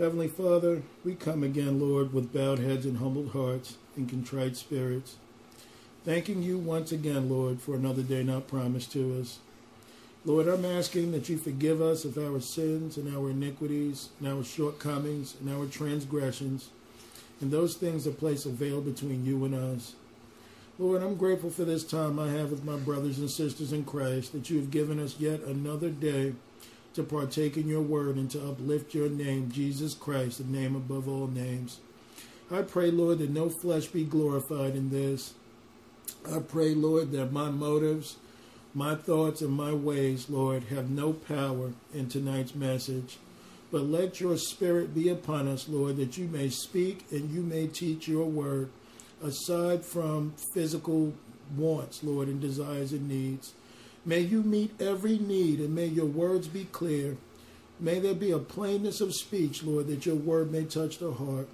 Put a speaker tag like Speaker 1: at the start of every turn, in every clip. Speaker 1: Heavenly Father, we come again, Lord, with bowed heads and humbled hearts and contrite spirits, thanking you once again, Lord, for another day not promised to us. Lord, I'm asking that you forgive us of our sins and our iniquities and our shortcomings and our transgressions and those things that place a veil between you and us. Lord, I'm grateful for this time I have with my brothers and sisters in Christ that you have given us yet another day to partake in your word and to uplift your name, Jesus Christ, the name above all names. I pray, Lord, that no flesh be glorified in this. I pray, Lord, that my motives, my thoughts, and my ways, Lord, have no power in tonight's message. But let your spirit be upon us, Lord, that you may speak and you may teach your word aside from physical wants, Lord, and desires and needs. May you meet every need and may your words be clear. May there be a plainness of speech, Lord, that your word may touch the heart.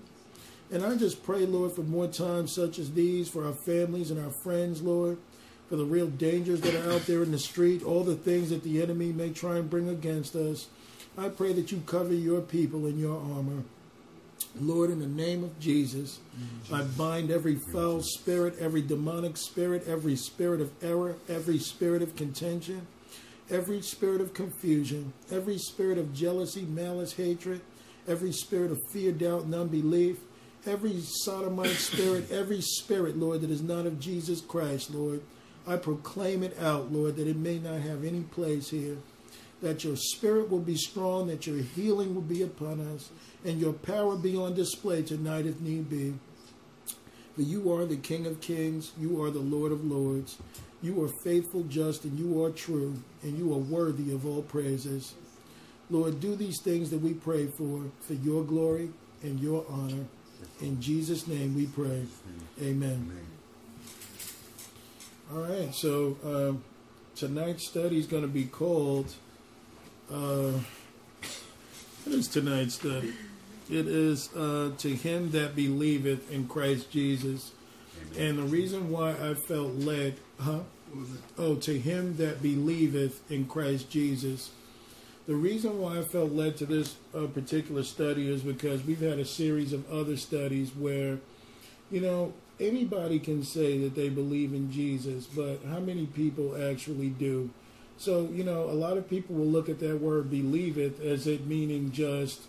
Speaker 1: And I just pray, Lord, for more times such as these for our families and our friends, Lord, for the real dangers that are out there in the street, all the things that the enemy may try and bring against us. I pray that you cover your people in your armor. Lord, in the name of Jesus, Jesus, I bind every foul spirit, every demonic spirit, every spirit of error, every spirit of contention, every spirit of confusion, every spirit of jealousy, malice, hatred, every spirit of fear, doubt, and unbelief, every sodomite spirit, every spirit, Lord, that is not of Jesus Christ, Lord. I proclaim it out, Lord, that it may not have any place here that your spirit will be strong, that your healing will be upon us, and your power be on display tonight if need be. For you are the King of kings, you are the Lord of lords, you are faithful, just, and you are true, and you are worthy of all praises. Lord, do these things that we pray for, for your glory and your honor. In Jesus' name we pray. Amen. All right, so uh, tonight's study is going to be called uh, what is tonight's study? It is uh, to him that believeth in Christ Jesus. Amen. And the reason why I felt led, huh? Oh, to him that believeth in Christ Jesus. The reason why I felt led to this uh, particular study is because we've had a series of other studies where, you know, anybody can say that they believe in Jesus, but how many people actually do? So, you know, a lot of people will look at that word believe it as it meaning just,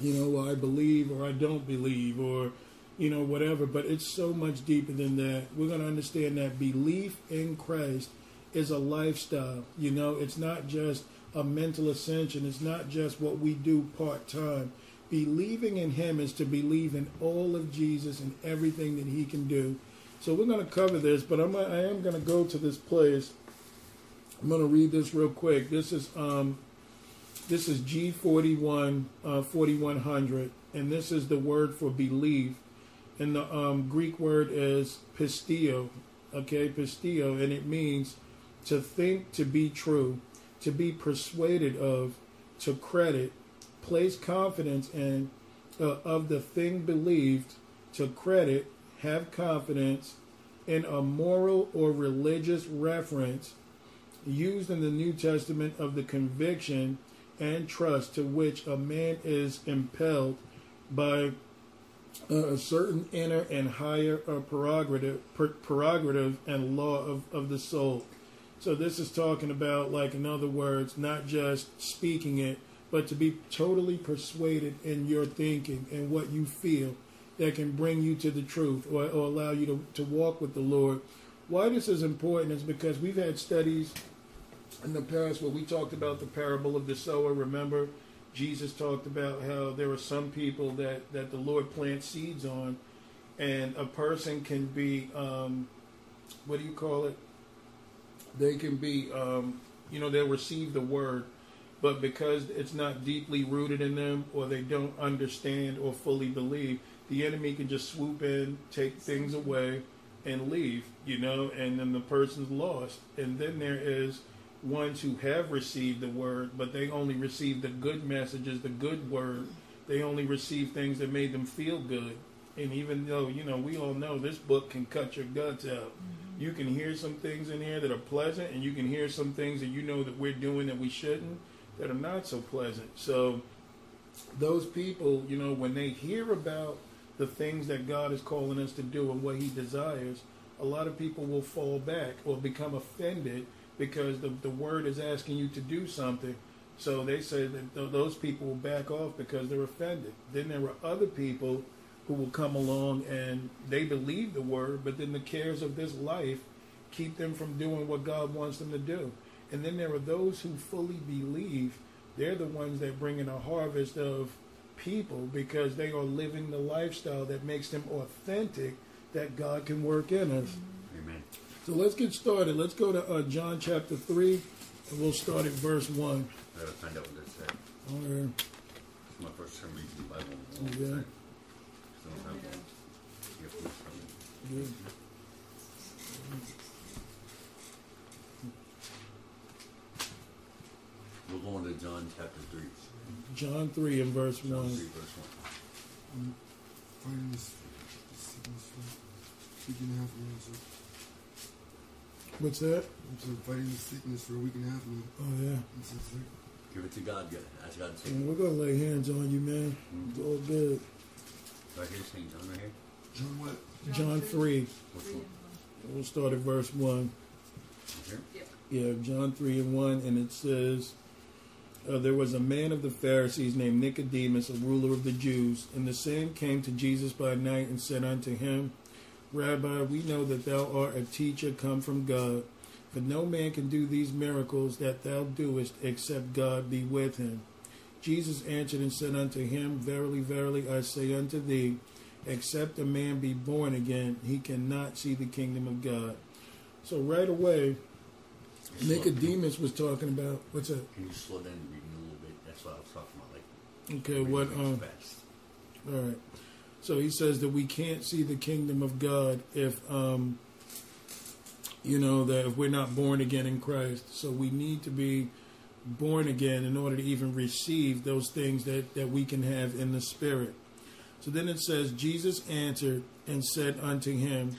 Speaker 1: you know, I believe or I don't believe or, you know, whatever. But it's so much deeper than that. We're going to understand that belief in Christ is a lifestyle. You know, it's not just a mental ascension, it's not just what we do part time. Believing in Him is to believe in all of Jesus and everything that He can do. So we're going to cover this, but I'm, I am going to go to this place I'm going to read this real quick. This is um, this is G41 uh, 4100, and this is the word for believe, and the um, Greek word is pisteuo. Okay, pisteuo, and it means to think to be true, to be persuaded of, to credit, place confidence in, uh, of the thing believed, to credit, have confidence in a moral or religious reference used in the New Testament of the conviction and trust to which a man is impelled by a certain inner and higher uh, prerogative, prerogative and law of, of the soul. So this is talking about, like in other words, not just speaking it, but to be totally persuaded in your thinking and what you feel that can bring you to the truth or, or allow you to, to walk with the Lord. Why this is important is because we've had studies in the past, where we talked about the parable of the sower. Remember, Jesus talked about how there are some people that, that the Lord plants seeds on, and a person can be, um, what do you call it? They can be, um, you know, they'll receive the word, but because it's not deeply rooted in them or they don't understand or fully believe, the enemy can just swoop in, take things away, and leave, you know, and then the person's lost. And then there is ones who have received the word, but they only received the good messages, the good word. They only received things that made them feel good. And even though, you know, we all know this book can cut your guts out. Mm-hmm. You can hear some things in here that are pleasant, and you can hear some things that you know that we're doing that we shouldn't, that are not so pleasant. So, those people, you know, when they hear about the things that God is calling us to do and what He desires, a lot of people will fall back or become offended because the, the word is asking you to do something. So they said that th- those people will back off because they're offended. Then there were other people who will come along and they believe the word, but then the cares of this life keep them from doing what God wants them to do. And then there are those who fully believe. They're the ones that bring in a harvest of people because they are living the lifestyle that makes them authentic that God can work in us. Mm-hmm. So let's get started. Let's go to uh, John chapter 3, and we'll start at verse 1.
Speaker 2: I gotta find out what it said. All right. It's my first time reading the Bible. Oh, yeah. I do We're going to John chapter 3.
Speaker 1: John 3 and verse 1. John 3, verse 1. Um, find this, this, this, this, this, this, this, What's that? I'm
Speaker 3: just fighting this sickness for a week and a half
Speaker 1: now. Oh, yeah.
Speaker 2: Give it to God, God. Ask God to
Speaker 1: we're going to lay hands on you, man. Mm-hmm. Go big.
Speaker 2: Right John,
Speaker 3: right here.
Speaker 2: John what?
Speaker 1: John, John 3. We'll start at verse 1. Right Yeah, John 3 and 1, and it says. Uh, there was a man of the Pharisees named Nicodemus, a ruler of the Jews, and the same came to Jesus by night and said unto him, Rabbi, we know that thou art a teacher come from God, for no man can do these miracles that thou doest except God be with him. Jesus answered and said unto him, Verily, verily, I say unto thee, except a man be born again, he cannot see the kingdom of God. So right away, Nicodemus was talking about what's
Speaker 2: that? Can you slow down the reading a little bit? That's what I was talking about. Like, okay, what? Um, fast. All
Speaker 1: right. So he says that we can't see the kingdom of God if, um, you know, that if we're not born again in Christ. So we need to be born again in order to even receive those things that, that we can have in the Spirit. So then it says, Jesus answered and said unto him,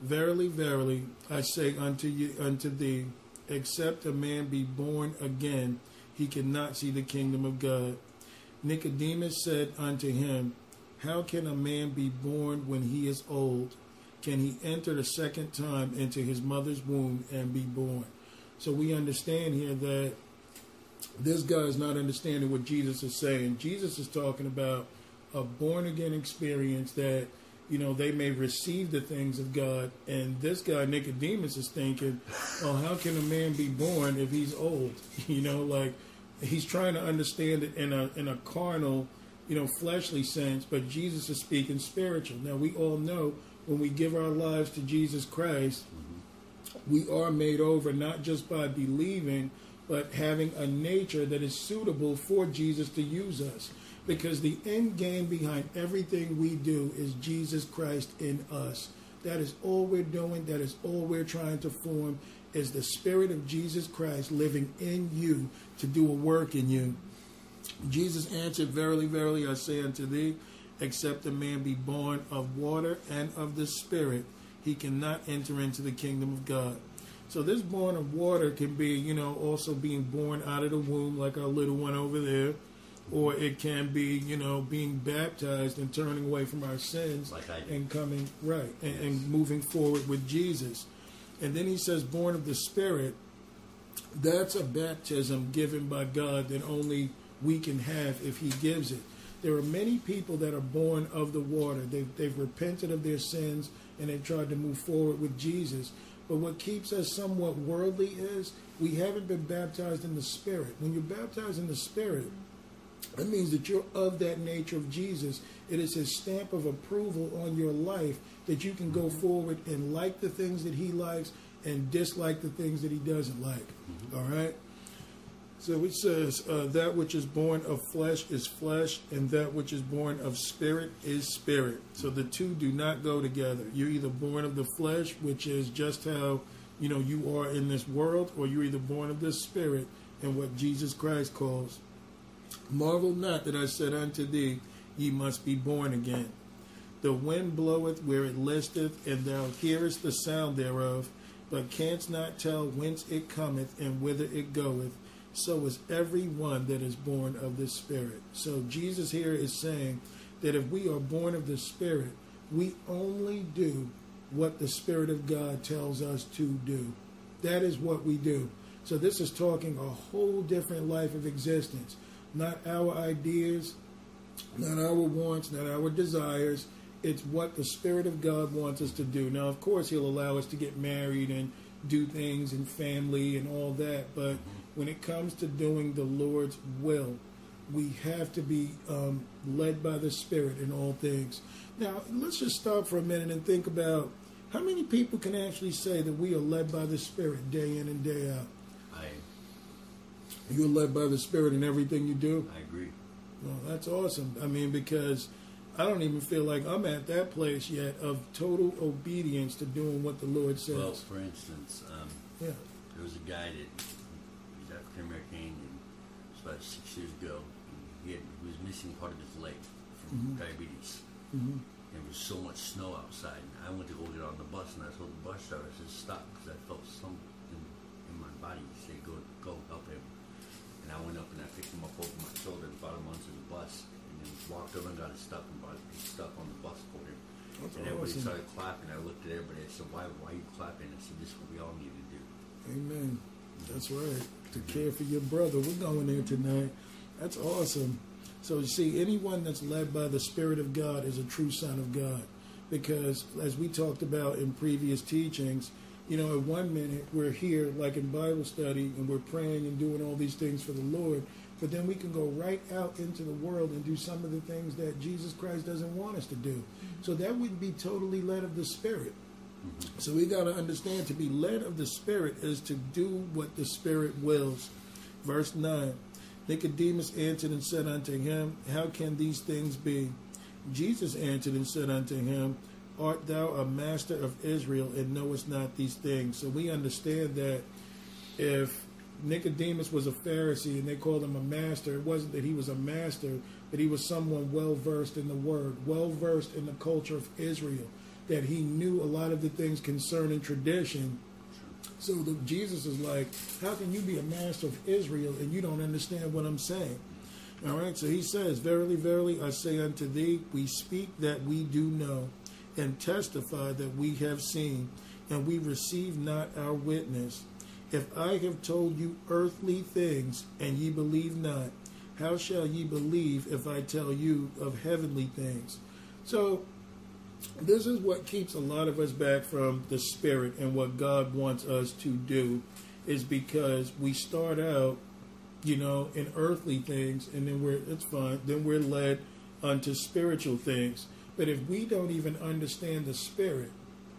Speaker 1: Verily, verily, I say unto you, unto thee, except a man be born again, he cannot see the kingdom of God. Nicodemus said unto him, how can a man be born when he is old? Can he enter the second time into his mother's womb and be born? So we understand here that this guy is not understanding what Jesus is saying. Jesus is talking about a born again experience that you know they may receive the things of God, and this guy Nicodemus is thinking, "Oh, how can a man be born if he's old?" You know, like he's trying to understand it in a in a carnal you know, fleshly sense, but Jesus is speaking spiritual. Now, we all know when we give our lives to Jesus Christ, mm-hmm. we are made over not just by believing, but having a nature that is suitable for Jesus to use us. Because the end game behind everything we do is Jesus Christ in us. That is all we're doing, that is all we're trying to form, is the Spirit of Jesus Christ living in you to do a work in you. Jesus answered, Verily, verily, I say unto thee, except a man be born of water and of the Spirit, he cannot enter into the kingdom of God. So this born of water can be, you know, also being born out of the womb, like our little one over there, or it can be, you know, being baptized and turning away from our sins like and coming right and, yes. and moving forward with Jesus. And then he says, born of the Spirit. That's a baptism given by God that only we can have if He gives it. There are many people that are born of the water. They've, they've repented of their sins and they've tried to move forward with Jesus. But what keeps us somewhat worldly is we haven't been baptized in the Spirit. When you're baptized in the Spirit, that means that you're of that nature of Jesus. It is his stamp of approval on your life that you can go mm-hmm. forward and like the things that he likes and dislike the things that he doesn't like. Mm-hmm. right? So it says, uh, that which is born of flesh is flesh, and that which is born of spirit is spirit. So the two do not go together. You're either born of the flesh, which is just how you know you are in this world, or you're either born of the spirit, and what Jesus Christ calls, marvel not that I said unto thee, ye must be born again. The wind bloweth where it listeth, and thou hearest the sound thereof, but canst not tell whence it cometh and whither it goeth so is everyone that is born of the Spirit. So Jesus here is saying that if we are born of the Spirit, we only do what the Spirit of God tells us to do. That is what we do. So this is talking a whole different life of existence. Not our ideas, not our wants, not our desires. It's what the Spirit of God wants us to do. Now, of course, He'll allow us to get married and do things and family and all that, but when it comes to doing the Lord's will, we have to be um, led by the Spirit in all things. Now, let's just stop for a minute and think about how many people can actually say that we are led by the Spirit day in and day out? I. You're led by the Spirit in everything you do?
Speaker 2: I agree.
Speaker 1: Well, that's awesome. I mean, because I don't even feel like I'm at that place yet of total obedience to doing what the Lord says.
Speaker 2: Well, for instance, um, yeah. there was a guy that about six years ago. He, had, he was missing part of his leg from mm-hmm. diabetes. Mm-hmm. And there was so much snow outside. And I went to go get on the bus, and I told the bus driver, I said, stop, because I felt something in my body. He said, go, go, help him. And I went up and I picked him up over my shoulder and brought him onto the bus. And then walked over and got his stuff and brought his stuff on the bus for him. That's and everybody awesome. started clapping. I looked at everybody. I said, why, why are you clapping? I said, this is what we all need to do.
Speaker 1: Amen. Mm-hmm. That's right to care for your brother. We're going there tonight. That's awesome. So, you see, anyone that's led by the Spirit of God is a true son of God. Because, as we talked about in previous teachings, you know, at one minute we're here, like in Bible study, and we're praying and doing all these things for the Lord, but then we can go right out into the world and do some of the things that Jesus Christ doesn't want us to do. So that wouldn't be totally led of the Spirit. So we got to understand to be led of the Spirit is to do what the Spirit wills. Verse 9 Nicodemus answered and said unto him, How can these things be? Jesus answered and said unto him, Art thou a master of Israel and knowest not these things? So we understand that if Nicodemus was a Pharisee and they called him a master, it wasn't that he was a master, but he was someone well versed in the word, well versed in the culture of Israel that he knew a lot of the things concerning tradition. So the, Jesus is like, how can you be a master of Israel and you don't understand what I'm saying? All right, so he says, Verily, verily, I say unto thee, we speak that we do know, and testify that we have seen, and we receive not our witness. If I have told you earthly things, and ye believe not, how shall ye believe if I tell you of heavenly things? So this is what keeps a lot of us back from the spirit and what God wants us to do is because we start out, you know, in earthly things and then we're it's fine, then we're led unto spiritual things. But if we don't even understand the spirit,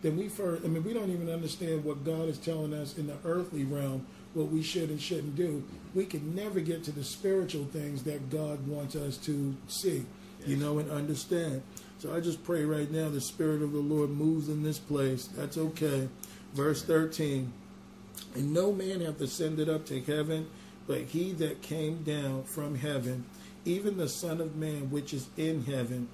Speaker 1: then we first I mean we don't even understand what God is telling us in the earthly realm what we should and shouldn't do. We can never get to the spiritual things that God wants us to see, yes. you know, and understand. So I just pray right now the Spirit of the Lord moves in this place. That's okay. Verse 13 And no man hath ascended up to heaven, but he that came down from heaven, even the Son of Man which is in heaven.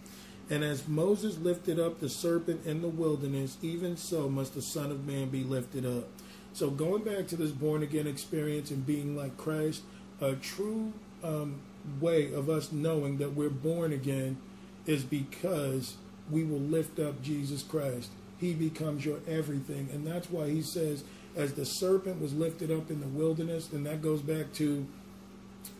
Speaker 1: And as Moses lifted up the serpent in the wilderness, even so must the Son of Man be lifted up. So going back to this born again experience and being like Christ, a true um, way of us knowing that we're born again is because we will lift up Jesus Christ. He becomes your everything. And that's why he says, as the serpent was lifted up in the wilderness, and that goes back to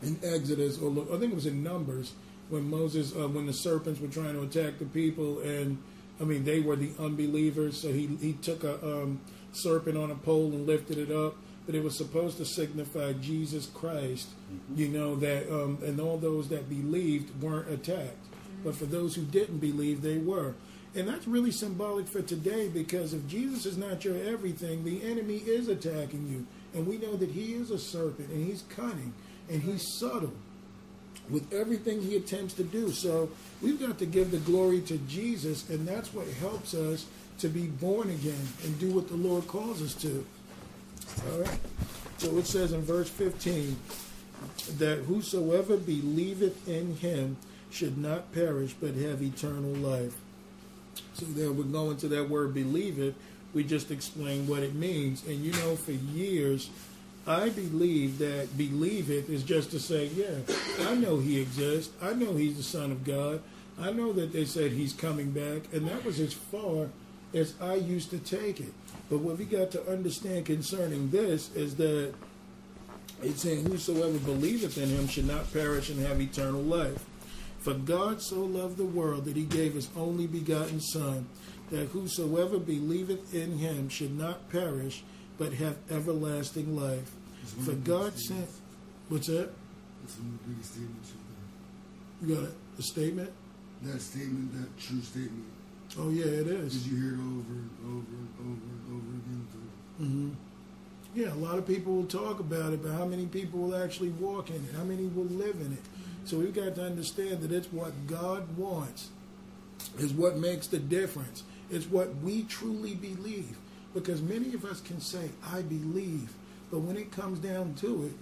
Speaker 1: in Exodus, or I think it was in Numbers, when Moses, uh, when the serpents were trying to attack the people, and I mean, they were the unbelievers, so he, he took a um, serpent on a pole and lifted it up. But it was supposed to signify Jesus Christ, mm-hmm. you know, that, um, and all those that believed weren't attacked but for those who didn't believe, they were. And that's really symbolic for today because if Jesus is not your everything, the enemy is attacking you. And we know that he is a serpent and he's cunning and he's subtle with everything he attempts to do. So we've got to give the glory to Jesus, and that's what helps us to be born again and do what the Lord calls us to. All right? So it says in verse 15 that whosoever believeth in him should not perish but have eternal life. So then we go into that word believe it. We just explain what it means. And you know, for years, I believe that believe it is just to say, yeah, I know he exists. I know he's the Son of God. I know that they said he's coming back. And that was as far as I used to take it. But what we got to understand concerning this is that it's saying, Whosoever believeth in him should not perish and have eternal life. For God so loved the world that he gave his only begotten Son, that whosoever believeth in him should not perish, but have everlasting life. For God sent. What's that? It's one of the biggest statements you got a statement?
Speaker 3: That statement, that true statement.
Speaker 1: Oh, yeah, it is. Because
Speaker 3: you hear it over and over and over and over again. Mm-hmm.
Speaker 1: Yeah, a lot of people will talk about it, but how many people will actually walk in it? How many will live in it? So we've got to understand that it's what God wants, is what makes the difference. It's what we truly believe. Because many of us can say, I believe, but when it comes down to it,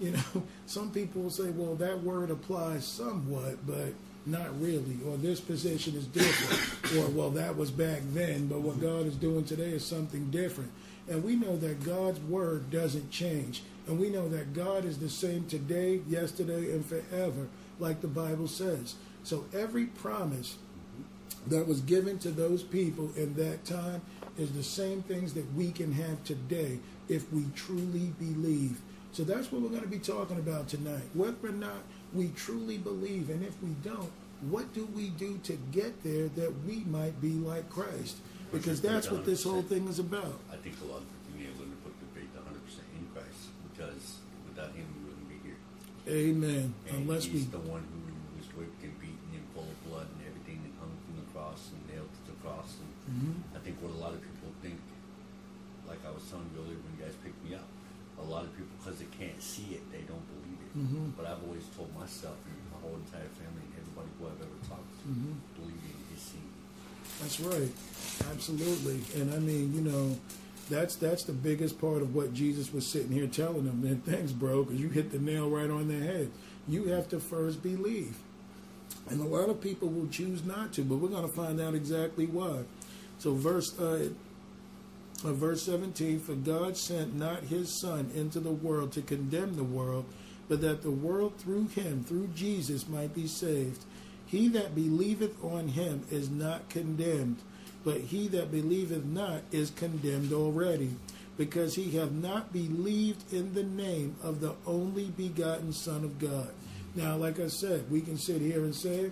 Speaker 1: you know, some people will say, well, that word applies somewhat, but not really, or this position is different, or well, that was back then, but what mm-hmm. God is doing today is something different. And we know that God's word doesn't change. And we know that God is the same today, yesterday, and forever, like the Bible says. So every promise that was given to those people in that time is the same things that we can have today if we truly believe. So that's what we're going to be talking about tonight. Whether or not we truly believe, and if we don't, what do we do to get there that we might be like Christ? Because that's what this whole thing is about.
Speaker 2: I think a lot of
Speaker 1: Amen.
Speaker 2: And Unless he's we... the one who was whipped and beaten and full of blood and everything and hung from the cross and nailed to the cross. And mm-hmm. I think what a lot of people think, like I was telling you earlier when you guys picked me up, a lot of people, because they can't see it, they don't believe it. Mm-hmm. But I've always told myself and my whole entire family and everybody who I've ever talked to, mm-hmm. believing is seen.
Speaker 1: That's right. Absolutely. And I mean, you know, that's that's the biggest part of what Jesus was sitting here telling them. And thanks, bro, because you hit the nail right on the head. You have to first believe, and a lot of people will choose not to, but we're going to find out exactly why. So, verse uh, uh, verse 17: For God sent not His Son into the world to condemn the world, but that the world through Him, through Jesus, might be saved. He that believeth on Him is not condemned but he that believeth not is condemned already, because he hath not believed in the name of the only begotten Son of God. Now, like I said, we can sit here and say,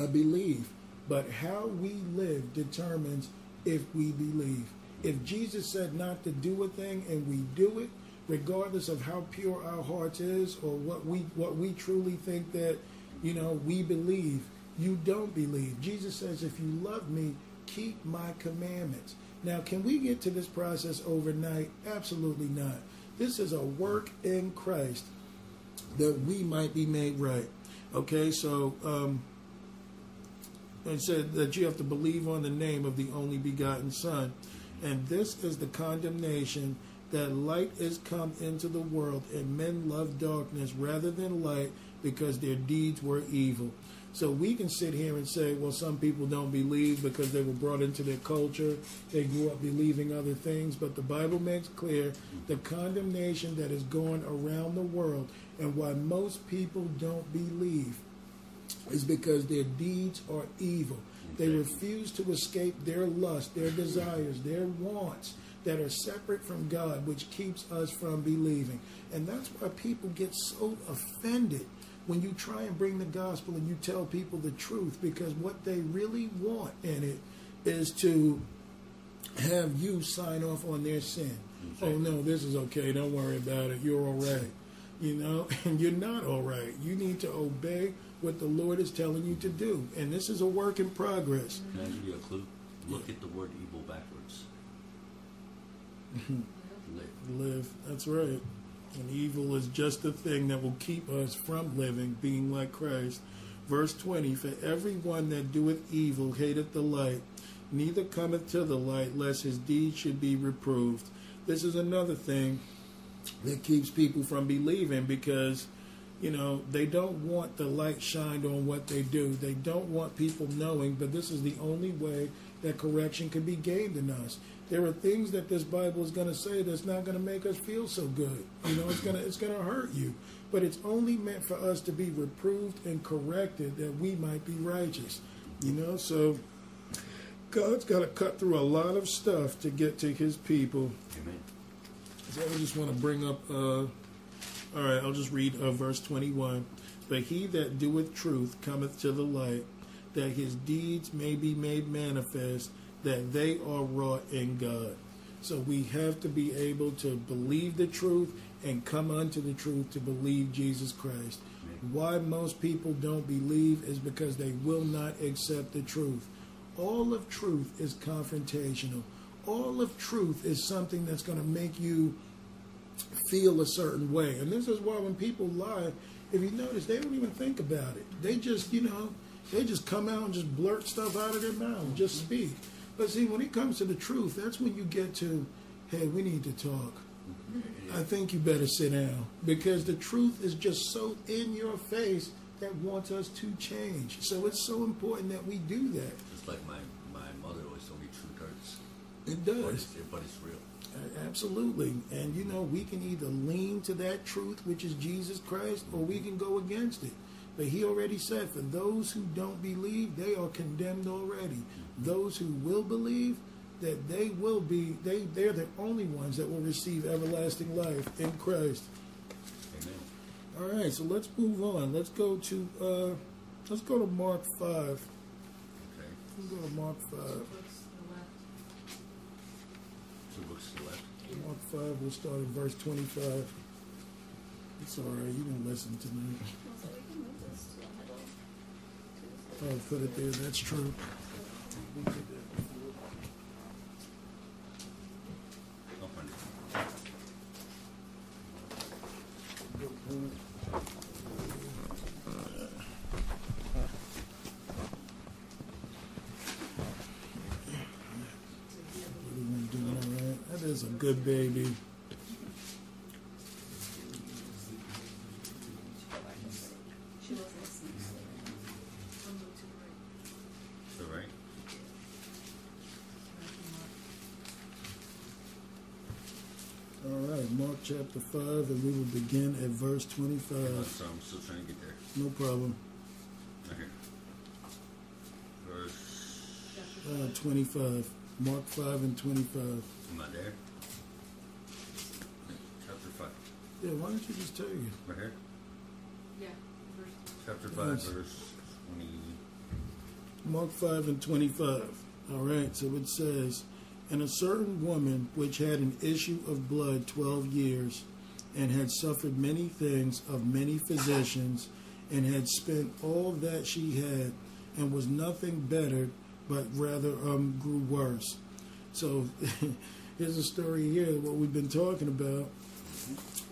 Speaker 1: I believe. But how we live determines if we believe. If Jesus said not to do a thing and we do it, regardless of how pure our heart is or what we what we truly think that you know we believe, you don't believe. Jesus says, if you love me, keep my commandments. Now, can we get to this process overnight? Absolutely not. This is a work in Christ that we might be made right. Okay, so um, it said that you have to believe on the name of the only begotten Son. And this is the condemnation that light is come into the world, and men love darkness rather than light because their deeds were evil. So we can sit here and say, well, some people don't believe because they were brought into their culture, they grew up believing other things, but the Bible makes clear the condemnation that is going around the world and why most people don't believe is because their deeds are evil. They refuse to escape their lust, their desires, their wants that are separate from God, which keeps us from believing. And that's why people get so offended when you try and bring the gospel and you tell people the truth because what they really want in it is to have you sign off on their sin. Oh no, this is okay. Don't worry about it. You're all right. You know, and you're not all right. You need to obey what the Lord is telling you to do. And this is a work in progress.
Speaker 2: Can I give you a clue? Look at the word evil backwards.
Speaker 1: Live. Live. That's right and evil is just the thing that will keep us from living, being like Christ. Verse 20 For everyone that doeth evil hateth the light, neither cometh to the light, lest his deeds should be reproved. This is another thing that keeps people from believing because you know they don't want the light shined on what they do they don't want people knowing but this is the only way that correction can be gained in us there are things that this Bible is going to say that's not going to make us feel so good. You know, it's going to it's going to hurt you, but it's only meant for us to be reproved and corrected that we might be righteous. You know, so God's got to cut through a lot of stuff to get to His people. Amen. So I just want to bring up. Uh, all right, I'll just read uh, verse twenty-one. But he that doeth truth cometh to the light, that his deeds may be made manifest that they are wrought in God. So we have to be able to believe the truth and come unto the truth to believe Jesus Christ. Why most people don't believe is because they will not accept the truth. All of truth is confrontational. All of truth is something that's going to make you feel a certain way. And this is why when people lie, if you notice, they don't even think about it. They just, you know, they just come out and just blurt stuff out of their mouth, just speak. But see, when it comes to the truth, that's when you get to, hey, we need to talk. Mm-hmm. I think you better sit down because the truth is just so in your face that wants us to change. So it's so important that we do that. It's
Speaker 2: like my, my mother always told me, truth hurts.
Speaker 1: It does. But it's,
Speaker 2: but it's real.
Speaker 1: Absolutely. And you know, we can either lean to that truth, which is Jesus Christ, or we mm-hmm. can go against it. But he already said, for those who don't believe, they are condemned already. Mm-hmm those who will believe that they will be they they're the only ones that will receive everlasting life in Christ. Amen. All right, so let's move on. Let's go to uh, let's go to Mark five. Okay. Let's go to Mark five. Two books to the left. Mark five. We'll start at verse twenty-five. It's all right. You can listen to me. I'll put it there. That's true. That is a good baby. right, Mark chapter 5, and we will begin at verse 25. Yeah,
Speaker 2: so I'm still trying to get there.
Speaker 1: No problem. Okay. Verse uh, 25. Mark 5 and 25. Am I there? Chapter 5.
Speaker 2: Yeah, why
Speaker 1: don't you just tell you?
Speaker 2: Right here? Yeah. Verse chapter 5, yes. verse 20.
Speaker 1: Mark 5 and 25. All right, so it says. And a certain woman which had an issue of blood twelve years, and had suffered many things of many physicians, and had spent all that she had, and was nothing better, but rather um, grew worse. So here's a story here, what we've been talking about.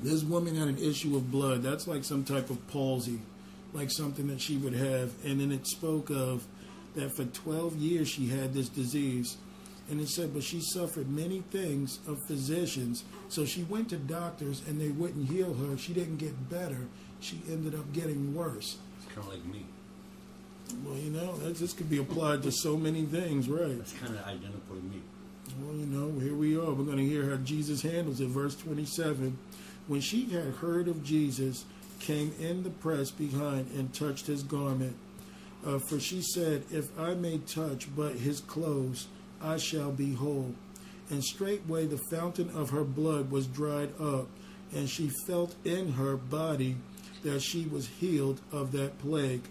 Speaker 1: This woman had an issue of blood. That's like some type of palsy, like something that she would have. And then it spoke of that for 12 years she had this disease and it said, but she suffered many things of physicians. So she went to doctors and they wouldn't heal her. She didn't get better. She ended up getting worse.
Speaker 2: It's kind of like me.
Speaker 1: Well, you know, this could be applied to so many things, right?
Speaker 2: It's kind of identical to me.
Speaker 1: Well, you know, here we are. We're going to hear how Jesus handles it. Verse 27 When she had heard of Jesus, came in the press behind and touched his garment. Uh, for she said, If I may touch but his clothes, I shall be whole. And straightway the fountain of her blood was dried up, and she felt in her body that she was healed of that plague.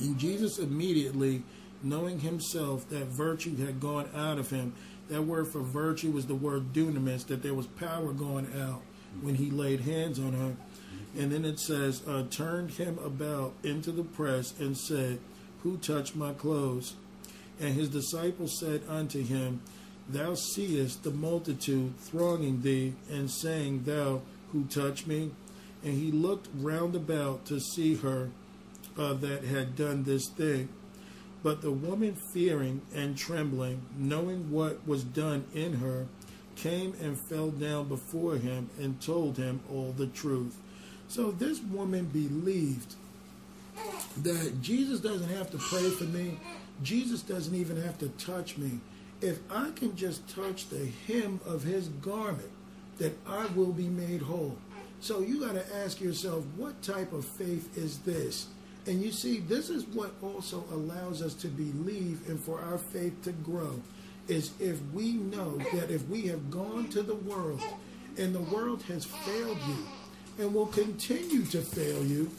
Speaker 1: And Jesus immediately, knowing himself that virtue had gone out of him, that word for virtue was the word dunamis, that there was power going out when he laid hands on her. And then it says, uh, turned him about into the press and said, Who touched my clothes? And his disciples said unto him, Thou seest the multitude thronging thee, and saying, Thou who touch me? And he looked round about to see her uh, that had done this thing. But the woman, fearing and trembling, knowing what was done in her, came and fell down before him and told him all the truth. So this woman believed that Jesus doesn't have to pray for me, Jesus doesn't even have to touch me. If I can just touch the hem of his garment, that I will be made whole. So you got to ask yourself, what type of faith is this? And you see, this is what also allows us to believe and for our faith to grow is if we know that if we have gone to the world and the world has failed you and will continue to fail you,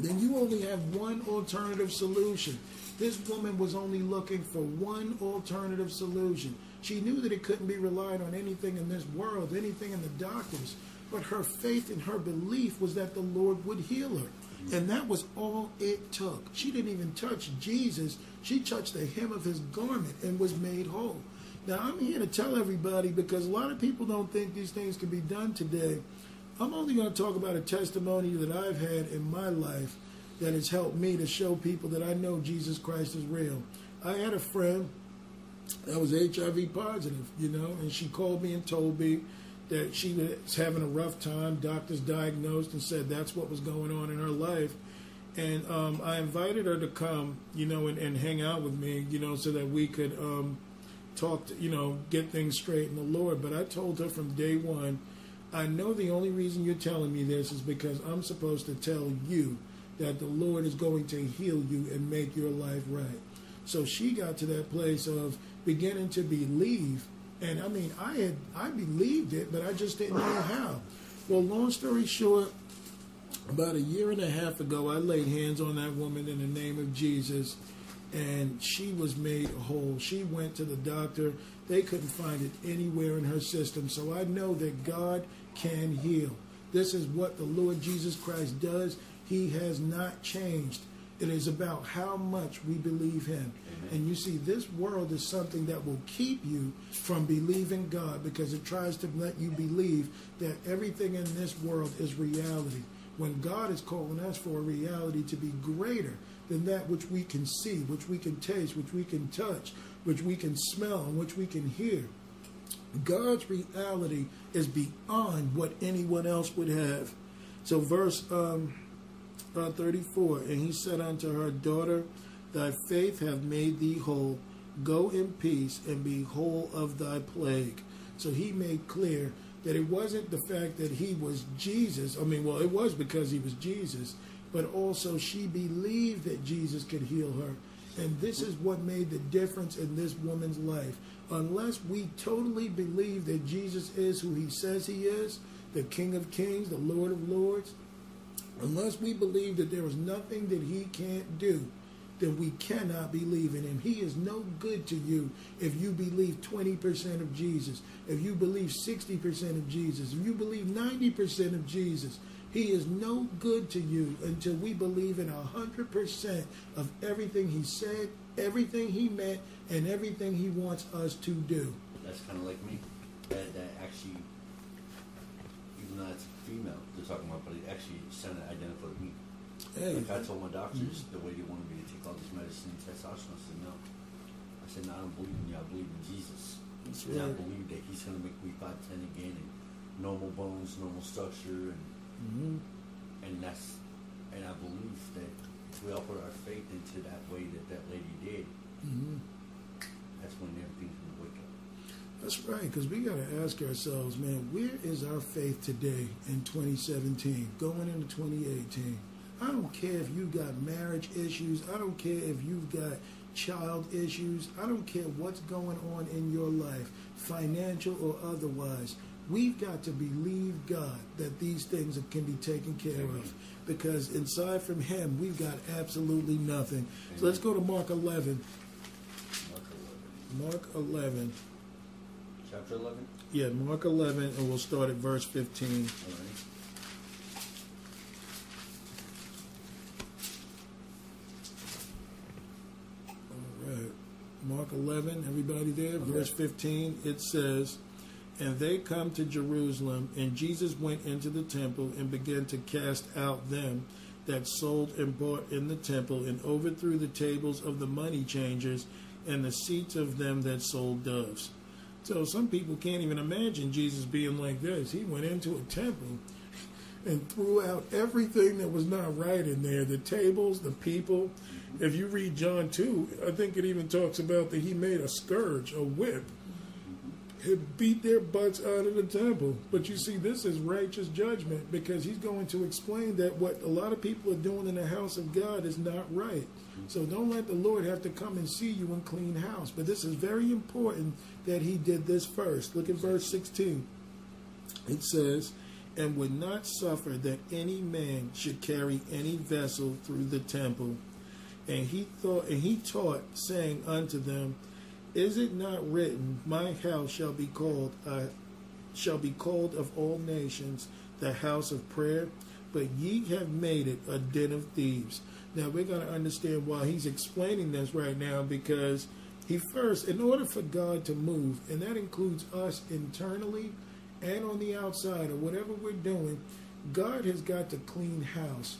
Speaker 1: then you only have one alternative solution, this woman was only looking for one alternative solution. She knew that it couldn't be relied on anything in this world, anything in the doctors, but her faith and her belief was that the Lord would heal her. And that was all it took. She didn't even touch Jesus. She touched the hem of his garment and was made whole. Now, I'm here to tell everybody because a lot of people don't think these things can be done today. I'm only going to talk about a testimony that I've had in my life that has helped me to show people that I know Jesus Christ is real. I had a friend that was HIV positive, you know, and she called me and told me that she was having a rough time. Doctors diagnosed and said that's what was going on in her life. And um, I invited her to come, you know, and, and, hang out with me, you know, so that we could um, talk, to, you know, get things straight in the Lord. But I told her from day one, I know the only reason you're telling me this is because I'm supposed to tell you that the Lord is going to heal you and make your life right. So she got to that place of beginning to believe. And I mean, I had I believed it, but I just didn't know how. Well, long story short, about a year and a half ago, I laid hands on that woman in the name of Jesus, and she was made whole. She went to the doctor. They couldn't find it anywhere in her system. So I know that God can heal. This is what the Lord Jesus Christ does. He has not changed. It is about how much we believe Him. Amen. And you see, this world is something that will keep you from believing God because it tries to let you believe that everything in this world is reality. When God is calling us for a reality to be greater than that which we can see, which we can taste, which we can touch, which we can smell, and which we can hear. God's reality is beyond what anyone else would have. So, verse. Um, 34 And he said unto her, Daughter, thy faith hath made thee whole. Go in peace and be whole of thy plague. So he made clear that it wasn't the fact that he was Jesus. I mean, well, it was because he was Jesus, but also she believed that Jesus could heal her. And this is what made the difference in this woman's life. Unless we totally believe that Jesus is who he says he is, the King of Kings, the Lord of Lords, Unless we believe that there is nothing that he can't do, then we cannot believe in him. He is no good to you if you believe 20% of Jesus, if you believe 60% of Jesus, if you believe 90% of Jesus. He is no good to you until we believe in 100% of everything he said, everything he meant, and everything he wants us to do.
Speaker 2: That's kind
Speaker 1: of
Speaker 2: like me. That, that actually, even though it's female, talking about, but he actually sent an identical to me. Hey. Like I told my doctors, mm-hmm. the way you wanted me to take all this medicine and testosterone, I said, no. I said, no, I don't believe in you. I believe in Jesus. That's and right. I believe that he's going to make me 5'10 again and normal bones, normal structure. And, mm-hmm. and that's, and I believe that if we all put our faith into that way that that lady did, mm-hmm. that's when everything
Speaker 1: that's right, because we got to ask ourselves, man, where is our faith today in 2017, going into 2018? I don't care if you've got marriage issues. I don't care if you've got child issues. I don't care what's going on in your life, financial or otherwise. We've got to believe God that these things can be taken care Amen. of because inside from Him, we've got absolutely nothing. Amen. So let's go to Mark 11. Mark 11. Mark
Speaker 2: 11
Speaker 1: chapter 11? Yeah, Mark 11, and we'll start at verse 15. All right. Mark 11, everybody there? Okay. Verse 15, it says, And they come to Jerusalem, and Jesus went into the temple and began to cast out them that sold and bought in the temple, and overthrew the tables of the money changers and the seats of them that sold doves so some people can't even imagine Jesus being like this. He went into a temple and threw out everything that was not right in there the tables, the people. If you read John 2, I think it even talks about that he made a scourge, a whip. It beat their butts out of the temple. But you see, this is righteous judgment because he's going to explain that what a lot of people are doing in the house of God is not right. So don't let the Lord have to come and see you and clean house. But this is very important that he did this first. Look at verse 16. It says, And would not suffer that any man should carry any vessel through the temple. And he thought and he taught, saying unto them, Is it not written, My house shall be called a, shall be called of all nations the house of prayer? But ye have made it a den of thieves. Now we're going to understand why he's explaining this right now because he first, in order for God to move, and that includes us internally and on the outside or whatever we're doing, God has got to clean house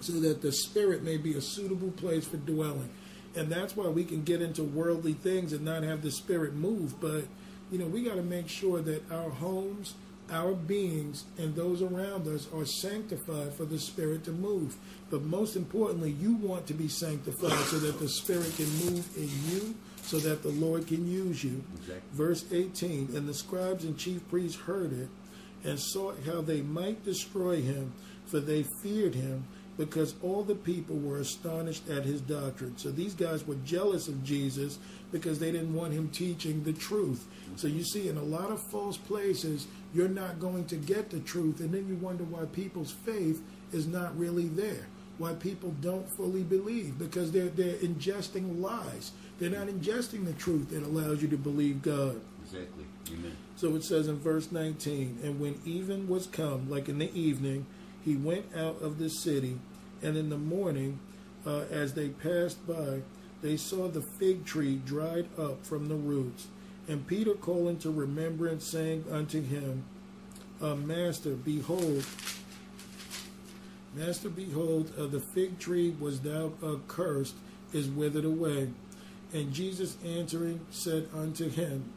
Speaker 1: so that the spirit may be a suitable place for dwelling. And that's why we can get into worldly things and not have the spirit move. But, you know, we got to make sure that our homes, our beings and those around us are sanctified for the Spirit to move. But most importantly, you want to be sanctified so that the Spirit can move in you, so that the Lord can use you. Exactly. Verse 18 And the scribes and chief priests heard it and sought how they might destroy him, for they feared him because all the people were astonished at his doctrine. So these guys were jealous of Jesus because they didn't want him teaching the truth. So you see, in a lot of false places, you're not going to get the truth, and then you wonder why people's faith is not really there, why people don't fully believe because they're they're ingesting lies. They're not ingesting the truth that allows you to believe God. Exactly. Amen. So it says in verse 19, and when even was come, like in the evening he went out of the city, and in the morning, uh, as they passed by, they saw the fig tree dried up from the roots. And Peter calling to remembrance, saying unto him, uh, Master, behold, Master, behold, uh, the fig tree was thou accursed is withered away. And Jesus answering said unto him,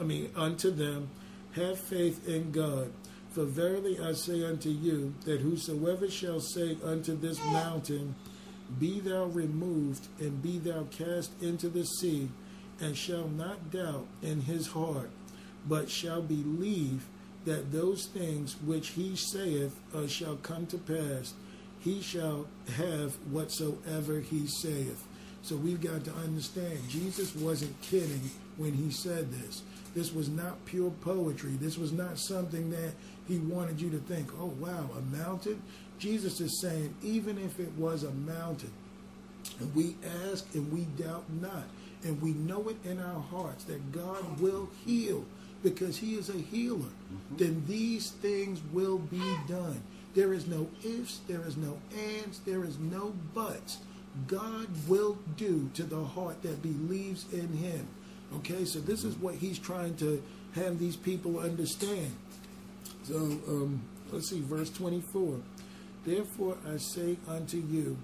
Speaker 1: I mean unto them, Have faith in God. For verily I say unto you, that whosoever shall say unto this mountain, Be thou removed, and be thou cast into the sea, and shall not doubt in his heart, but shall believe that those things which he saith uh, shall come to pass, he shall have whatsoever he saith. So we've got to understand Jesus wasn't kidding when he said this. This was not pure poetry. This was not something that he wanted you to think, oh, wow, a mountain? Jesus is saying, even if it was a mountain, and we ask and we doubt not, and we know it in our hearts that God will heal because He is a healer, mm-hmm. then these things will be done. There is no ifs, there is no ands, there is no buts. God will do to the heart that believes in Him. Okay, so this is mm-hmm. what He's trying to have these people understand so um, let's see, verse 24. Therefore I say unto you,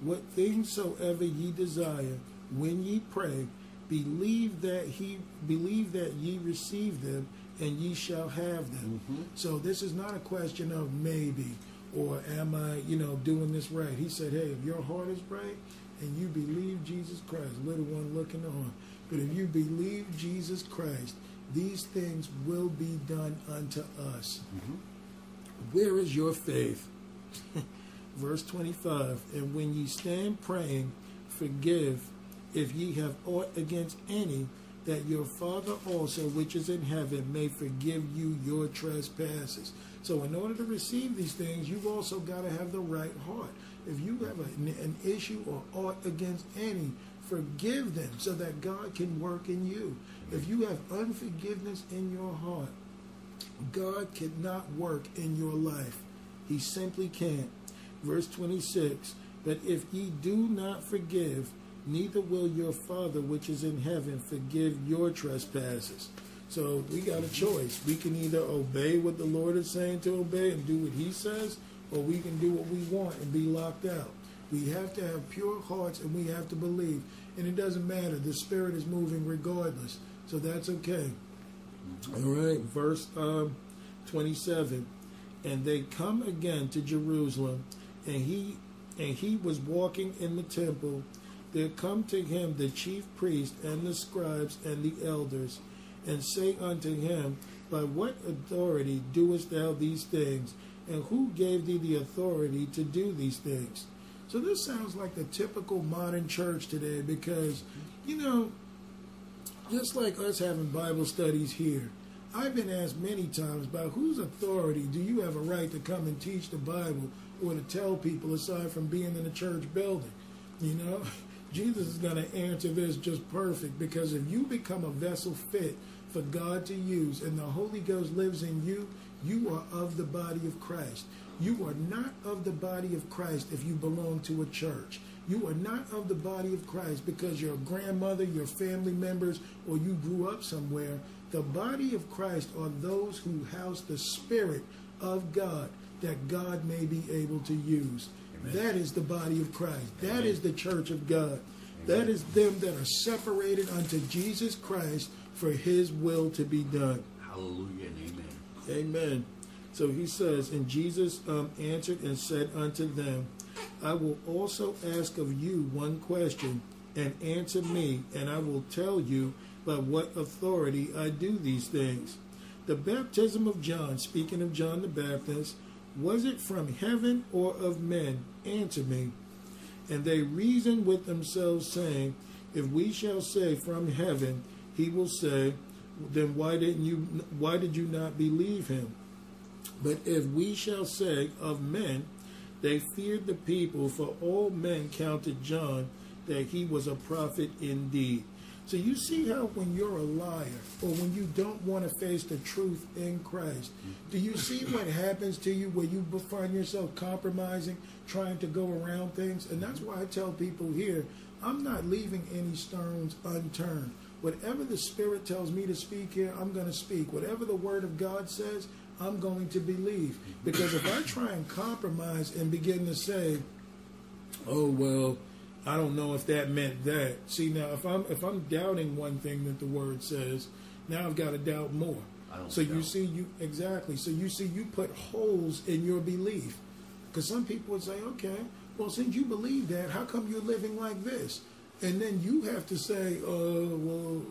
Speaker 1: what things soever ye desire, when ye pray, believe that he believe that ye receive them, and ye shall have them. Mm-hmm. So this is not a question of maybe or am I, you know, doing this right. He said, hey, if your heart is right and you believe Jesus Christ, little one looking on, but if you believe Jesus Christ, these things will be done unto us. Mm-hmm. Where is your faith? Verse 25 And when ye stand praying, forgive if ye have aught against any, that your Father also, which is in heaven, may forgive you your trespasses. So, in order to receive these things, you've also got to have the right heart. If you have an, issue or aught against any, forgive them so that God can work in you. If you have unforgiveness in your heart, God cannot work in your life. He simply can't. Verse 26 But if ye do not forgive, neither will your Father which is in heaven forgive your trespasses. So we got a choice. We can either obey what the Lord is saying to obey and do what He says, or we can do what we want and be locked out. We have to have pure hearts and we have to believe. And it doesn't matter, the Spirit is moving regardless. So that's okay. Mm-hmm. All right, verse um, 27. And they come again to Jerusalem, and he and he was walking in the temple. There come to him the chief priests and the scribes and the elders, and say unto him, By what authority doest thou these things? And who gave thee the authority to do these things? So this sounds like the typical modern church today because, you know, just like us having Bible studies here, I've been asked many times by whose authority do you have a right to come and teach the Bible or to tell people aside from being in a church building? You know, Jesus is going to answer this just perfect because if you become a vessel fit for God to use and the Holy Ghost lives in you, you are of the body of Christ. You are not of the body of Christ if you belong to a church you are not of the body of Christ because your grandmother, your family members, or you grew up somewhere. The body of Christ are those who house the Spirit of God that God may be able to use. Amen. That is the body of Christ. Amen. That is the church of God. Amen. That is them that are separated unto Jesus Christ for his will to be done. Hallelujah amen. Amen. So he says, And Jesus um, answered and said unto them, I will also ask of you one question, and answer me, and I will tell you by what authority I do these things. The baptism of John, speaking of John the Baptist, was it from heaven or of men? Answer me. And they reasoned with themselves, saying, If we shall say from heaven, he will say, Then why didn't you why did you not believe him? But if we shall say of men, they feared the people, for all men counted John that he was a prophet indeed. So you see how when you're a liar or when you don't want to face the truth in Christ, do you see what happens to you where you find yourself compromising, trying to go around things? And that's why I tell people here, I'm not leaving any stones unturned. Whatever the Spirit tells me to speak here, I'm going to speak. Whatever the Word of God says, I'm going to believe. Because if I try and compromise and begin to say, oh, well, I don't know if that meant that. See now, if I'm if I'm doubting one thing that the word says, now I've got to doubt more. so doubt. you see, you exactly. So you see, you put holes in your belief, because some people would say, okay, well, since you believe that, how come you're living like this? And then you have to say, uh, well,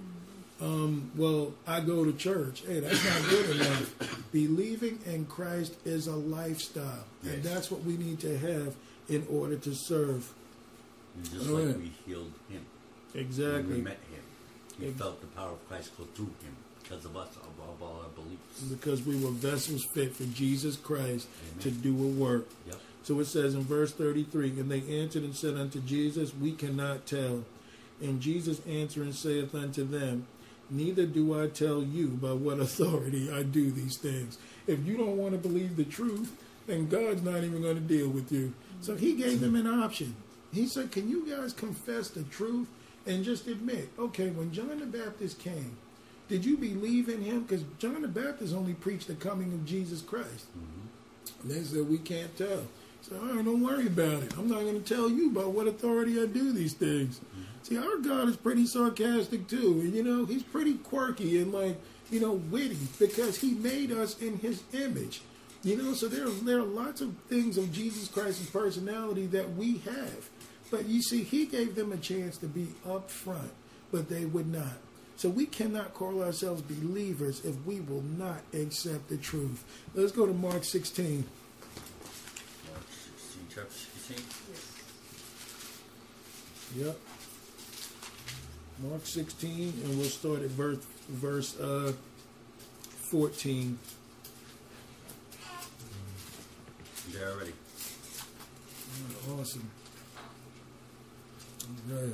Speaker 1: um, well, I go to church. Hey, that's not good enough. Believing in Christ is a lifestyle, yes. and that's what we need to have in order to serve.
Speaker 2: And just All like right. we healed him. Exactly. When we met him. He felt the power of Christ go through him because of us, of, of all our beliefs.
Speaker 1: Because we were vessels fit for Jesus Christ Amen. to do a work. Yep. So it says in verse 33, And they answered and said unto Jesus, We cannot tell. And Jesus answering saith unto them, Neither do I tell you by what authority I do these things. If you don't want to believe the truth, then God's not even going to deal with you. So he gave them an option. He said, Can you guys confess the truth and just admit, okay, when John the Baptist came, did you believe in him? Because John the Baptist only preached the coming of Jesus Christ. Mm-hmm. They said, We can't tell. Say, all right, don't worry about it. I'm not going to tell you by what authority I do these things. Mm-hmm. See, our God is pretty sarcastic too, and you know he's pretty quirky and like you know witty because he made us in his image. You know, so there there are lots of things of Jesus Christ's personality that we have, but you see, he gave them a chance to be up front, but they would not. So we cannot call ourselves believers if we will not accept the truth. Let's go to Mark 16 you Yes. Yep. Mark 16, and we'll start at verse, verse uh, 14. Yeah, already. Awesome. All right.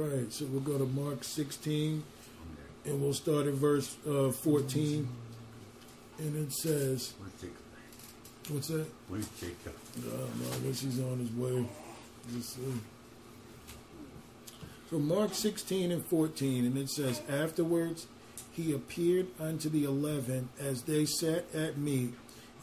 Speaker 1: right, so we'll go to Mark 16 and we'll start at verse uh, 14. And it says, What's that? Where's Jacob? Uh, I guess he's on his way. So Mark 16 and 14, and it says, Afterwards he appeared unto the eleven as they sat at meat,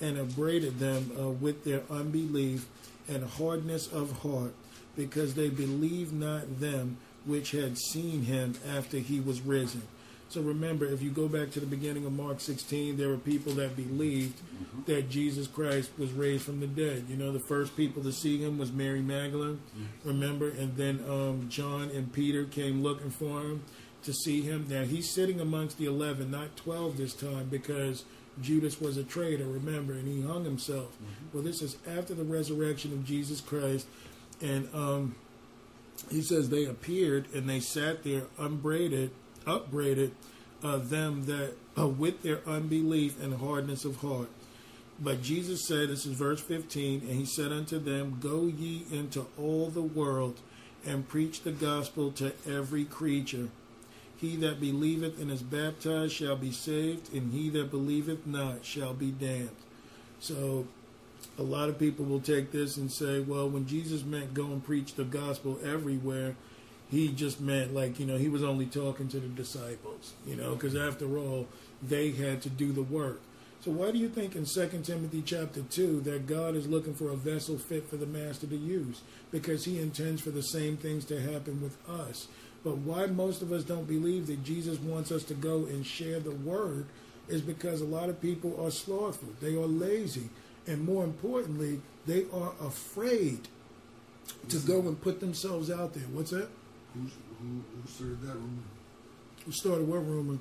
Speaker 1: and upbraided them uh, with their unbelief and hardness of heart, because they believed not them which had seen him after he was risen. So remember, if you go back to the beginning of Mark 16, there were people that believed mm-hmm. that Jesus Christ was raised from the dead. You know, the first people to see him was Mary Magdalene, remember? And then um, John and Peter came looking for him to see him. Now, he's sitting amongst the 11, not 12 this time, because Judas was a traitor, remember, and he hung himself. Mm-hmm. Well, this is after the resurrection of Jesus Christ. And um, he says they appeared and they sat there unbraided, upbraided uh, them that uh, with their unbelief and hardness of heart. But Jesus said, this is verse 15, and he said unto them, Go ye into all the world and preach the gospel to every creature. He that believeth and is baptized shall be saved, and he that believeth not shall be damned. So a lot of people will take this and say, well, when Jesus meant go and preach the gospel everywhere, he just meant like, you know, he was only talking to the disciples, you know, because after all, they had to do the work. So why do you think in 2 Timothy chapter 2 that God is looking for a vessel fit for the master to use? Because he intends for the same things to happen with us. But why most of us don't believe that Jesus wants us to go and share the word is because a lot of people are slothful. They are lazy. And more importantly, they are afraid to go and put themselves out there. What's that? Who's, who, who started that rumor? Who started what rumor?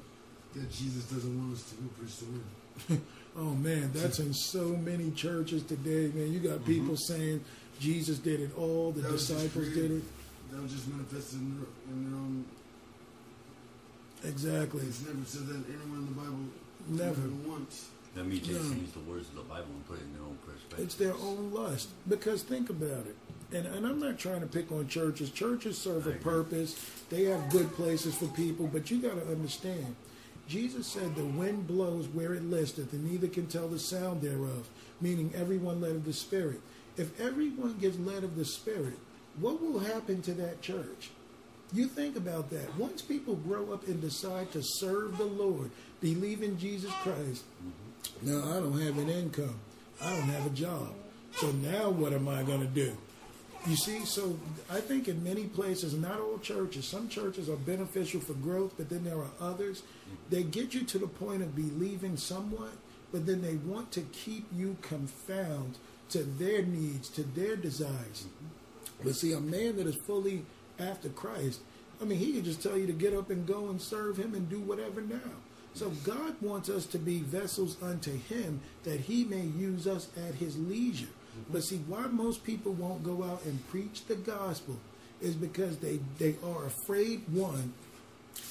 Speaker 2: That Jesus doesn't want us to go pursue
Speaker 1: the oh man, that's in so many churches today, man. You got mm-hmm. people saying Jesus did it all, the that disciples did it.
Speaker 2: That was just manifested in their, in their own.
Speaker 1: Exactly.
Speaker 2: It's never said that anyone in the Bible never once. That means they
Speaker 1: use the words of the Bible and put it in their own perspective. It's their own lust. Because think about it. And, and I'm not trying to pick on churches. Churches serve a purpose. They have good places for people, but you got to understand. Jesus said, "The wind blows where it listeth, and neither can tell the sound thereof." Meaning, everyone led of the Spirit. If everyone gets led of the Spirit, what will happen to that church? You think about that. Once people grow up and decide to serve the Lord, believe in Jesus Christ, mm-hmm now I don't have an income. I don't have a job. So now what am I going to do? You see, so I think in many places, not all churches, some churches are beneficial for growth, but then there are others. They get you to the point of believing somewhat, but then they want to keep you confound to their needs, to their desires. But see, a man that is fully after Christ, I mean, he can just tell you to get up and go and serve him and do whatever now. So God wants us to be vessels unto Him that He may use us at His leisure. But see, why most people won't go out and preach the gospel is because they, they are afraid, one,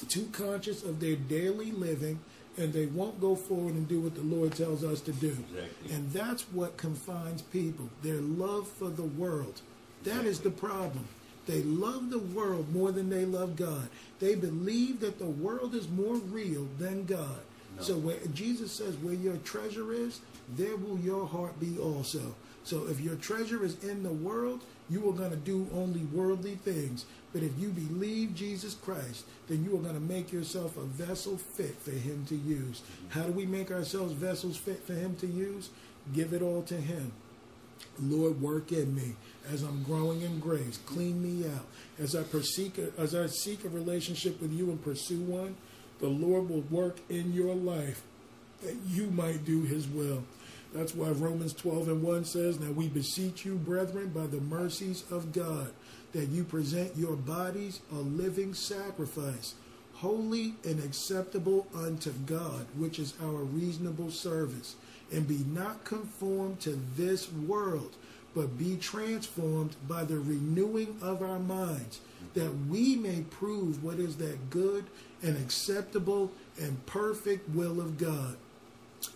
Speaker 1: too conscious of their daily living, and they won't go forward and do what the Lord tells us to do. Exactly. And that's what confines people their love for the world. That exactly. is the problem. They love the world more than they love God. They believe that the world is more real than God. No. So where Jesus says, where your treasure is, there will your heart be also. So if your treasure is in the world, you are going to do only worldly things. But if you believe Jesus Christ, then you are going to make yourself a vessel fit for him to use. Mm-hmm. How do we make ourselves vessels fit for him to use? Give it all to him. Lord, work in me as I'm growing in grace. Clean me out. As I, seek a, as I seek a relationship with you and pursue one, the Lord will work in your life that you might do his will. That's why Romans 12 and 1 says, Now we beseech you, brethren, by the mercies of God, that you present your bodies a living sacrifice, holy and acceptable unto God, which is our reasonable service and be not conformed to this world, but be transformed by the renewing of our minds, that we may prove what is that good and acceptable and perfect will of God.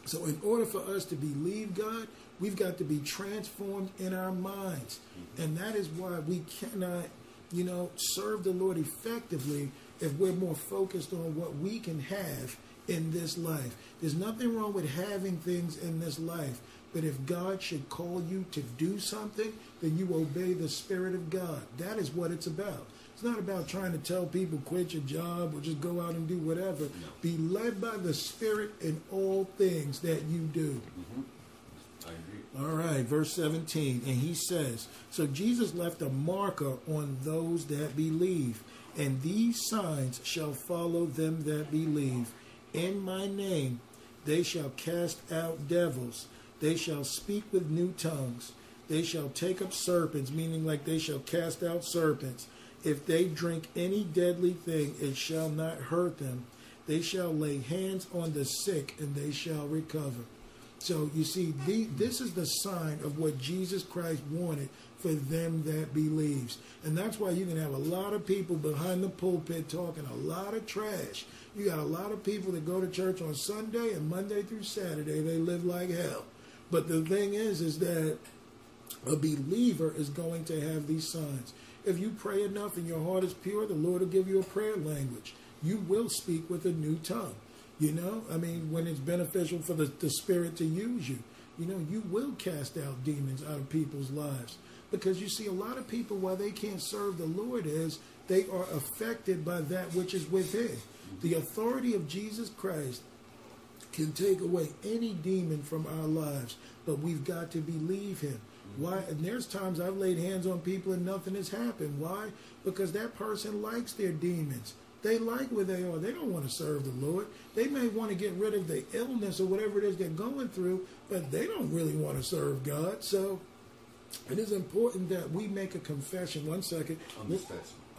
Speaker 1: So, in order for us to believe God, we've got to be transformed in our minds. And that is why we cannot, you know, serve the Lord effectively if we're more focused on what we can have in this life. There's nothing wrong with having things in this life, but if God should call you to do something, then you obey the Spirit of God. That is what it's about. It's not about trying to tell people quit your job or just go out and do whatever. No. Be led by the Spirit in all things that you do. Mm-hmm. All right, verse 17. And he says, So Jesus left a marker on those that believe, and these signs shall follow them that believe in my name, they shall cast out devils. They shall speak with new tongues. They shall take up serpents, meaning like they shall cast out serpents. If they drink any deadly thing, it shall not hurt them. They shall lay hands on the sick, and they shall recover. So you see, the, this is the sign of what Jesus Christ wanted for them that believes. And that's why you can have a lot of people behind the pulpit talking a lot of trash you got a lot of people that go to church on Sunday and Monday through Saturday, they live like hell. But the thing is, is that a believer is going to have these signs. If you pray enough and your heart is pure, the Lord will give you a prayer language. You will speak with a new tongue. You know, I mean, when it's beneficial for the, the Spirit to use you, you know, you will cast out demons out of people's lives. Because you see, a lot of people, why they can't serve the Lord is they are affected by that which is within. The authority of Jesus Christ can take away any demon from our lives, but we've got to believe him. Why? And there's times I've laid hands on people and nothing has happened. Why? Because that person likes their demons. They like where they are. They don't want to serve the Lord. They may want to get rid of the illness or whatever it is they're going through, but they don't really want to serve God. So it is important that we make a confession. One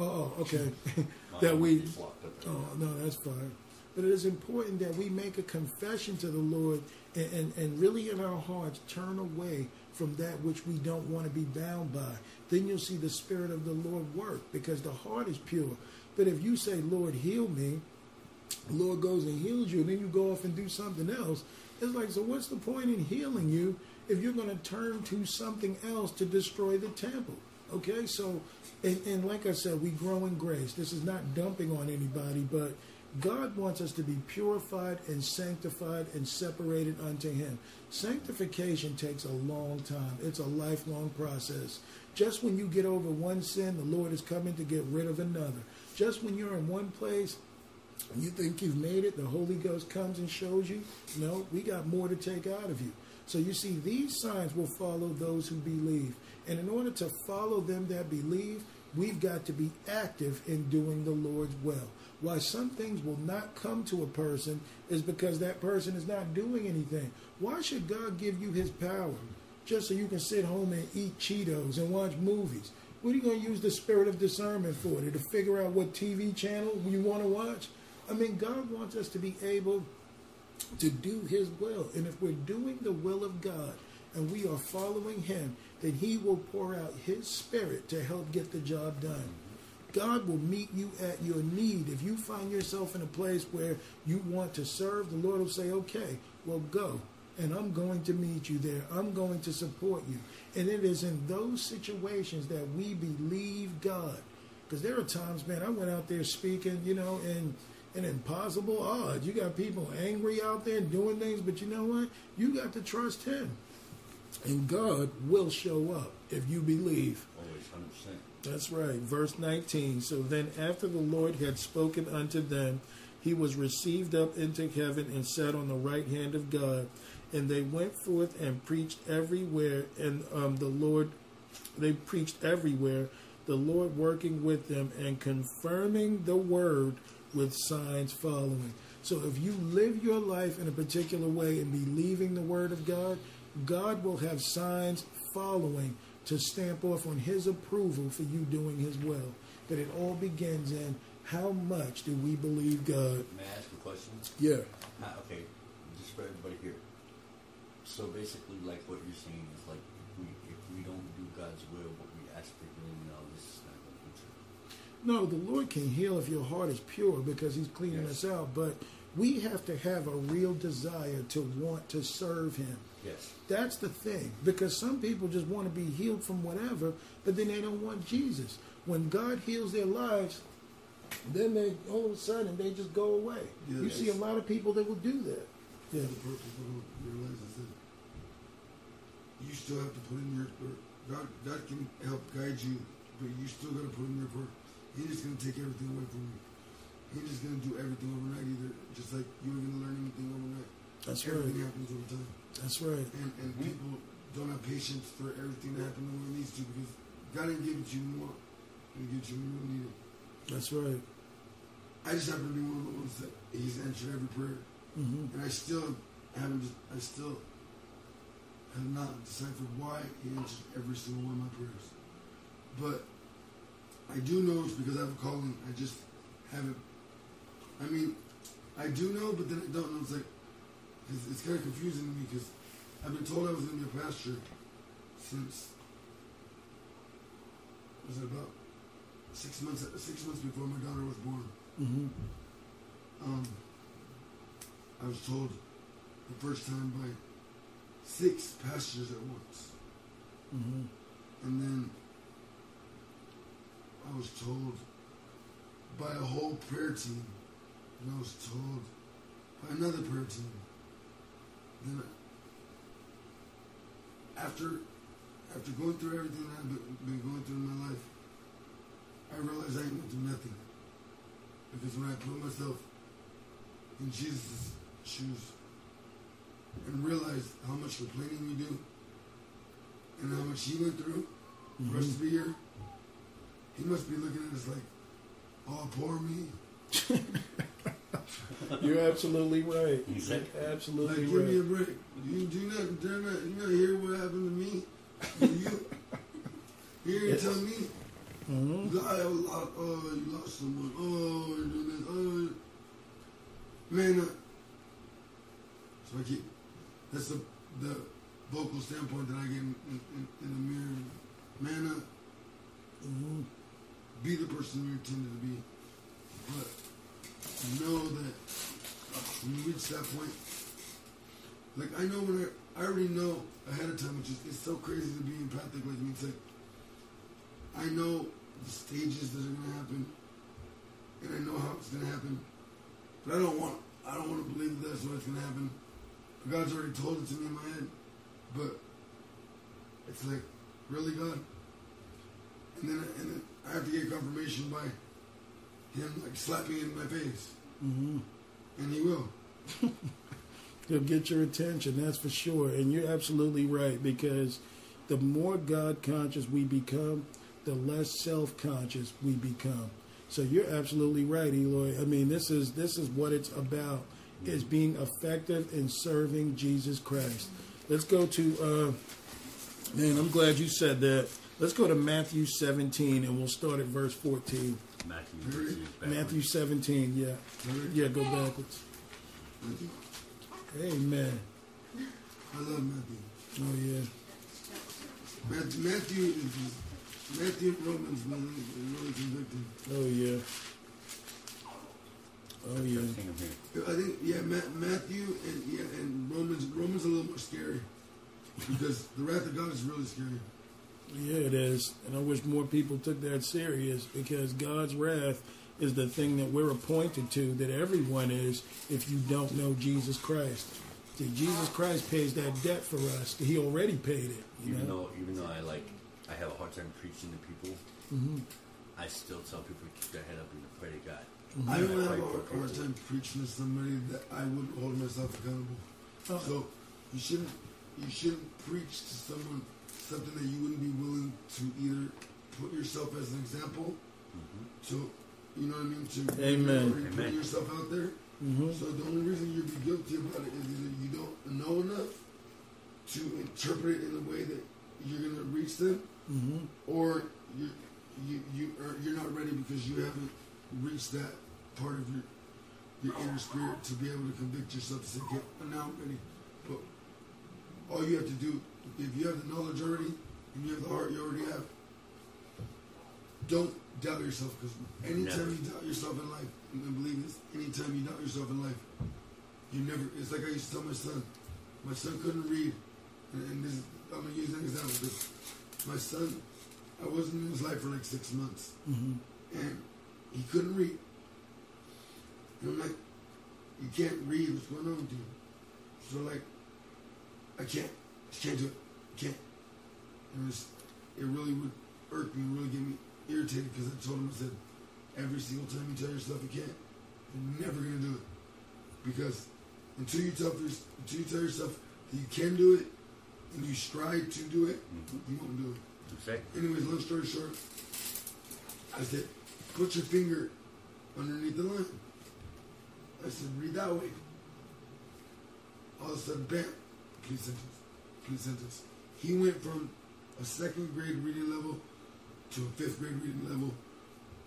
Speaker 1: Oh, oh, okay. that we. Oh no, that's fine. But it is important that we make a confession to the Lord and, and, and really in our hearts turn away from that which we don't want to be bound by. Then you'll see the Spirit of the Lord work because the heart is pure. But if you say, Lord, heal me, the Lord goes and heals you, and then you go off and do something else. It's like, so what's the point in healing you if you're going to turn to something else to destroy the temple? Okay, so, and, and like I said, we grow in grace. This is not dumping on anybody, but God wants us to be purified and sanctified and separated unto Him. Sanctification takes a long time, it's a lifelong process. Just when you get over one sin, the Lord is coming to get rid of another. Just when you're in one place, you think you've made it, the Holy Ghost comes and shows you, no, we got more to take out of you. So you see, these signs will follow those who believe. And in order to follow them that believe, we've got to be active in doing the Lord's will. Why some things will not come to a person is because that person is not doing anything. Why should God give you his power just so you can sit home and eat Cheetos and watch movies? What are you going to use the spirit of discernment for? To figure out what TV channel you want to watch? I mean, God wants us to be able to do his will. And if we're doing the will of God and we are following him, then He will pour out His Spirit to help get the job done. God will meet you at your need. If you find yourself in a place where you want to serve, the Lord will say, okay, well, go. And I'm going to meet you there. I'm going to support you. And it is in those situations that we believe God. Because there are times, man, I went out there speaking, you know, and an impossible odd. You got people angry out there doing things, but you know what? You got to trust Him. And God will show up if you believe. Always 100%. That's right. Verse 19. So then, after the Lord had spoken unto them, he was received up into heaven and sat on the right hand of God. And they went forth and preached everywhere, and um, the Lord, they preached everywhere, the Lord working with them and confirming the word with signs following. So if you live your life in a particular way and believing the word of God, God will have signs following to stamp off on his approval for you doing his will. But it all begins in how much do we believe God?
Speaker 2: May I ask a question?
Speaker 1: Yeah.
Speaker 2: Uh, okay, just for everybody here. So basically, like what you're saying is like if we, if we don't do God's will, what we ask for him, you know, this is
Speaker 1: not going to be true. No, the Lord can heal if your heart is pure because He's cleaning yes. us out. But we have to have a real desire to want to serve Him Yes. That's the thing. Because some people just want to be healed from whatever, but then they don't want Jesus. When God heals their lives, then they all of a sudden they just go away. Yes. You see a lot of people that will do that. Yeah, the
Speaker 4: person who
Speaker 1: realizes that
Speaker 4: you still have to put in your effort. God, God can help guide you, but you still got to put in your effort. He's just going to take everything away from you. He's just going to do everything overnight, either just like you are going to learn anything overnight.
Speaker 1: That's
Speaker 4: everything right. happens over time.
Speaker 1: That's right.
Speaker 4: And, and mm-hmm. people don't have patience for everything that happens when it needs to because God didn't give it you more. He gives you more needed.
Speaker 1: That's right.
Speaker 4: I just happen to be one of those that He's answered every prayer, mm-hmm. and I still haven't. I still have not deciphered why He answered every single one of my prayers, but I do know it's because I have a calling. I just haven't. I mean, I do know, but then I don't know. It's like it's, it's kind of confusing to me because I've been told I was in the pasture since was it about six months six months before my daughter was born. Mm-hmm. Um, I was told the first time by six pastures at once, mm-hmm. and then I was told by a whole prayer team, and I was told by another prayer team, after after going through everything that I've been going through in my life, I realized I ain't gonna do nothing. Because when I put myself in Jesus' shoes and realized how much complaining we do and how much he went through mm-hmm. for us mm-hmm. to be here, he must be looking at us like, oh, poor me.
Speaker 1: You're absolutely right. Exactly. Absolutely like, give
Speaker 4: right. Give me a break. You do not, they not, you not hear what happened to me. You, hear yes. tell me. Mm-hmm. I lost, oh, you lost someone. Oh, you this. Oh, man. Uh, so I keep. That's the the vocal standpoint that I get in, in, in the mirror. Man Uh, mm-hmm. Be the person you intended to be. But know that uh, when you reach that point, like I know when I, I already know ahead of time, which is it's so crazy to be empathic. Like It's like I know the stages that are gonna happen, and I know how it's gonna happen, but I don't want I don't want to believe that that's what's gonna happen. God's already told it to me in my head, but it's like really God, and then and then I have to get confirmation by him like slapping in my face. Mm-hmm. And he will.
Speaker 1: He'll get your attention, that's for sure. And you're absolutely right because the more God conscious we become, the less self conscious we become. So you're absolutely right, Eloy. I mean, this is this is what it's about: is being effective in serving Jesus Christ. Let's go to, uh, man. I'm glad you said that. Let's go to Matthew 17, and we'll start at verse 14. Matthew, Matthew 17, yeah. Yeah, go backwards. Matthew? Amen.
Speaker 4: I love Matthew. Oh,
Speaker 1: yeah.
Speaker 4: Matthew is Matthew Romans, man, really convicting.
Speaker 1: Oh, yeah. Oh yeah. I
Speaker 4: think yeah, Matthew and yeah, and Romans. Romans a little more scary because the wrath of God is really scary.
Speaker 1: Yeah, it is. And I wish more people took that serious because God's wrath is the thing that we're appointed to, that everyone is, if you don't know Jesus Christ. See, Jesus Christ pays that debt for us. He already paid it.
Speaker 2: even know? though, even though I like, I have a hard time preaching to people. Mm-hmm. I still tell people to keep their head up and pray to God.
Speaker 4: Mm-hmm. I would have a hard time preaching to somebody that I would hold myself accountable. Oh. So you shouldn't you shouldn't preach to someone something that you wouldn't be willing to either put yourself as an example mm-hmm. to, you know what I mean, to
Speaker 1: Amen. put
Speaker 4: yourself out there. Mm-hmm. So the only reason you'd be guilty about it is either you don't know enough to interpret it in a way that you're going to reach them, mm-hmm. or you're, you you are, you're not ready because you haven't reached that part of your your inner spirit to be able to convict yourself to say, yeah, now I'm ready. But all you have to do if you have the knowledge already and you have the heart you already have, don't doubt yourself because anytime you doubt yourself in life, and believe this, anytime you doubt yourself in life, you never, it's like I used to tell my son, my son couldn't read. And, and this, I'm going to use an example. my son, I wasn't in his life for like six months. Mm-hmm. And he couldn't read. And I'm like, you can't read, what's going on with you? So like, I can't you can't do it. You can't. It, was, it really would irk me, really get me irritated because I told him, I said, every single time you tell yourself you can't, you're never going to do it. Because until you, tell, until you tell yourself that you can do it and you strive to do it, mm-hmm. you won't do it. Exactly. Anyways, long story short, I said, put your finger underneath the line. I said, read that way. All of a sudden, bam, please sentence sentence. He went from a second grade reading level to a fifth grade reading level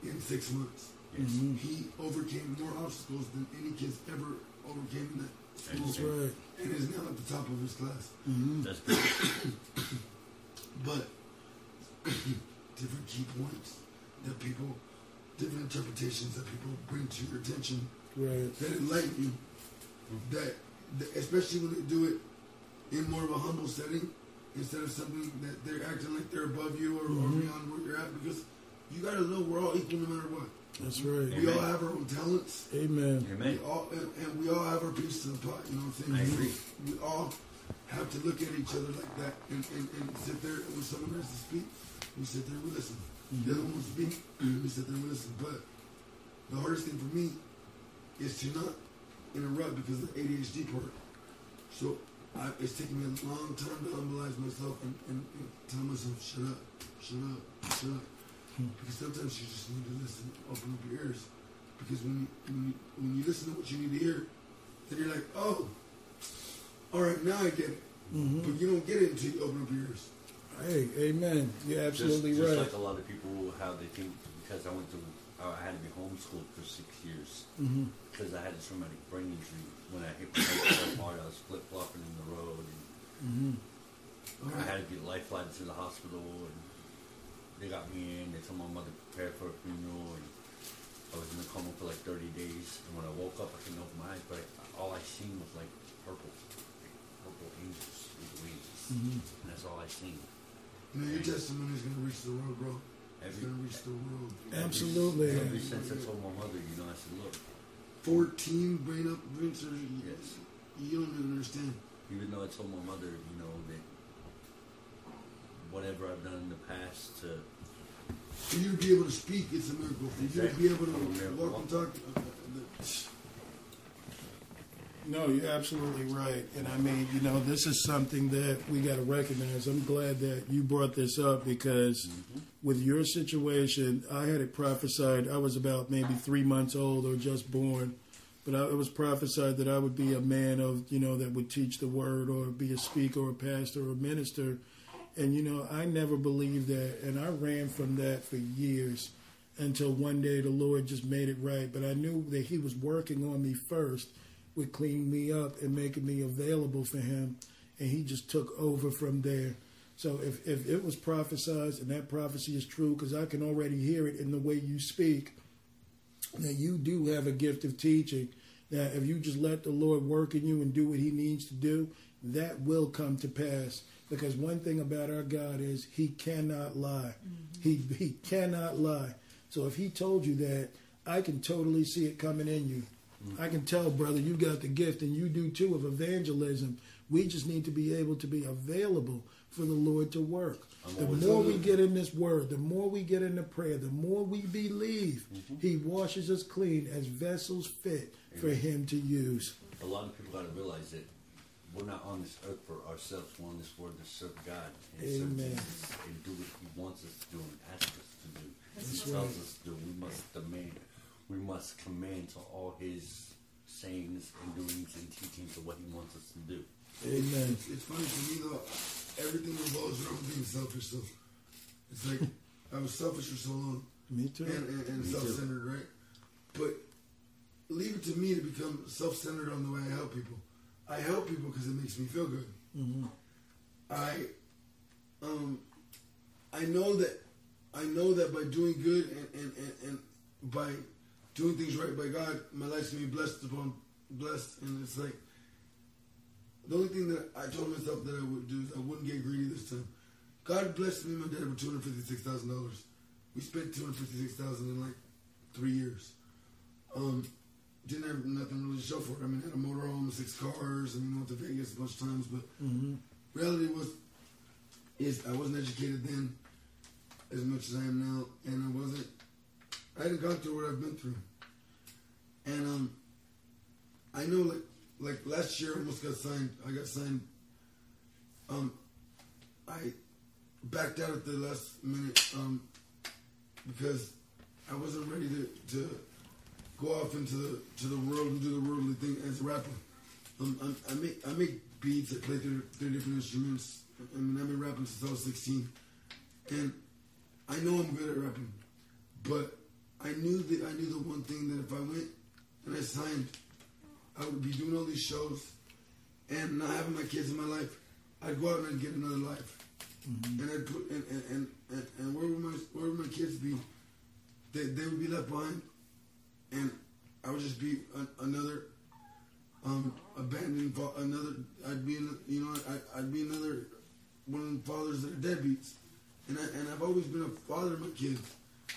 Speaker 4: in six months. Yes. Mm-hmm. He overcame more obstacles than any kid's ever overcame in that school. That's right. And is now at the top of his class. Mm-hmm. That's but different key points that people, different interpretations that people bring to your attention
Speaker 1: right.
Speaker 4: that enlighten you. Mm-hmm. That, that, especially when they do it in more of a humble setting instead of something that they're acting like they're above you or, mm-hmm. or beyond where you're at because you got to know we're all equal no matter what.
Speaker 1: That's right. Amen.
Speaker 4: We all have our own talents.
Speaker 1: Amen.
Speaker 4: Amen. We all, and, and, we all have our piece of the pot. You know what I'm saying? I
Speaker 2: agree.
Speaker 4: We all have to look at each other like that and, and, and sit there when someone has to speak. We sit there, we listen. Mm-hmm. The other one speak, we sit there, we listen. But the hardest thing for me is to not interrupt because of the ADHD part. So I, it's taken me a long time to humbleize myself and, and, and, tell myself, shut up, shut up, shut up. Hmm. Because sometimes you just need to listen, open up your ears. Because when you, when you, when you listen to what you need to hear, then you're like, oh, all right, now I get it. Mm-hmm. But you don't get it until you open up your ears.
Speaker 1: Hey, amen. You're absolutely just, just right.
Speaker 2: Just like a lot of people, how they think because I went to, I had to be homeschooled for six years mm-hmm. because I had a traumatic brain injury when I hit the so hard, I was flip flopping in the road. And mm-hmm. I had to get life flighted to the hospital, and they got me in. They told my mother to prepare for a funeral, and I was in the coma for like 30 days. And when I woke up, I couldn't open my eyes, but I, all I seen was like purple, like purple angels with wings, mm-hmm. and that's all I seen. Man, your
Speaker 4: testimony is gonna reach the world, bro. Every, it's gonna reach the world.
Speaker 1: Absolutely. Every, every
Speaker 2: since I told my mother, you know, I said, look.
Speaker 4: 14 brain up brain surgery. Yes. You don't even understand.
Speaker 2: Even though I told my mother, you know, that whatever I've done in the past to.
Speaker 4: For you to be able to speak, it's a miracle. For exactly. you to be able to walk and talk. Uh, the, uh, uh,
Speaker 1: no, you're absolutely right. And I mean, you know, this is something that we got to recognize. I'm glad that you brought this up because mm-hmm. with your situation, I had it prophesied. I was about maybe three months old or just born, but I, it was prophesied that I would be a man of, you know, that would teach the word or be a speaker or a pastor or a minister. And, you know, I never believed that. And I ran from that for years until one day the Lord just made it right. But I knew that He was working on me first with cleaning me up and making me available for him. And he just took over from there. So if, if it was prophesied and that prophecy is true, because I can already hear it in the way you speak, that you do have a gift of teaching, that if you just let the Lord work in you and do what he needs to do, that will come to pass. Because one thing about our God is he cannot lie. Mm-hmm. He, he cannot lie. So if he told you that, I can totally see it coming in you. I can tell, brother, you got the gift, and you do too, of evangelism. We just need to be able to be available for the Lord to work. The more we get in this word, the more we get in the prayer, the more we believe, mm-hmm. He washes us clean as vessels fit Amen. for Him to use.
Speaker 2: A lot of people got to realize that we're not on this earth for ourselves. We're on this world to serve God
Speaker 1: and Amen. serve
Speaker 2: Jesus and do what He wants us to do and asks us to do. he tells right. us do. we must demand we must command to all his sayings and doings and teachings of what he wants us to do.
Speaker 1: Amen.
Speaker 4: It's, it's funny to me though, everything revolves around being selfish. So it's like I was selfish for so long.
Speaker 1: Me too.
Speaker 4: And, and, and me self-centered, too. right? But leave it to me to become self-centered on the way I help people. I help people because it makes me feel good. Mm-hmm. I, um, I know that, I know that by doing good and, and, and, and by doing things right by God, my life's gonna be blessed upon blessed, and it's like the only thing that I told myself that I would do is I wouldn't get greedy this time. God blessed me and my dad with two hundred fifty six thousand dollars. We spent two hundred fifty six thousand in like three years. Um, didn't have nothing really to show for it. I mean, I had a motorhome, six cars, and we went to Vegas a bunch of times. But mm-hmm. reality was, is I wasn't educated then as much as I am now, and I wasn't I hadn't gone through what I've been through. And um, I know, like, like last year, I almost got signed. I got signed. Um, I backed out at the last minute um, because I wasn't ready to, to go off into the to the world and do the worldly thing as a rapper. Um, I, I make I make beats. I play three, three different instruments. I mean, I've been rapping since I was 16, and I know I'm good at rapping, but I knew that I knew the one thing that if I went and I signed, I would be doing all these shows and not having my kids in my life. I'd go out and I'd get another life. Mm-hmm. And I'd put, and, and, and, and, where would my where would my kids be? They, they would be left behind, and I would just be an, another um, abandoned another. I'd be you know I, I'd be another one of the fathers that are deadbeats, and I, and I've always been a father of my kids.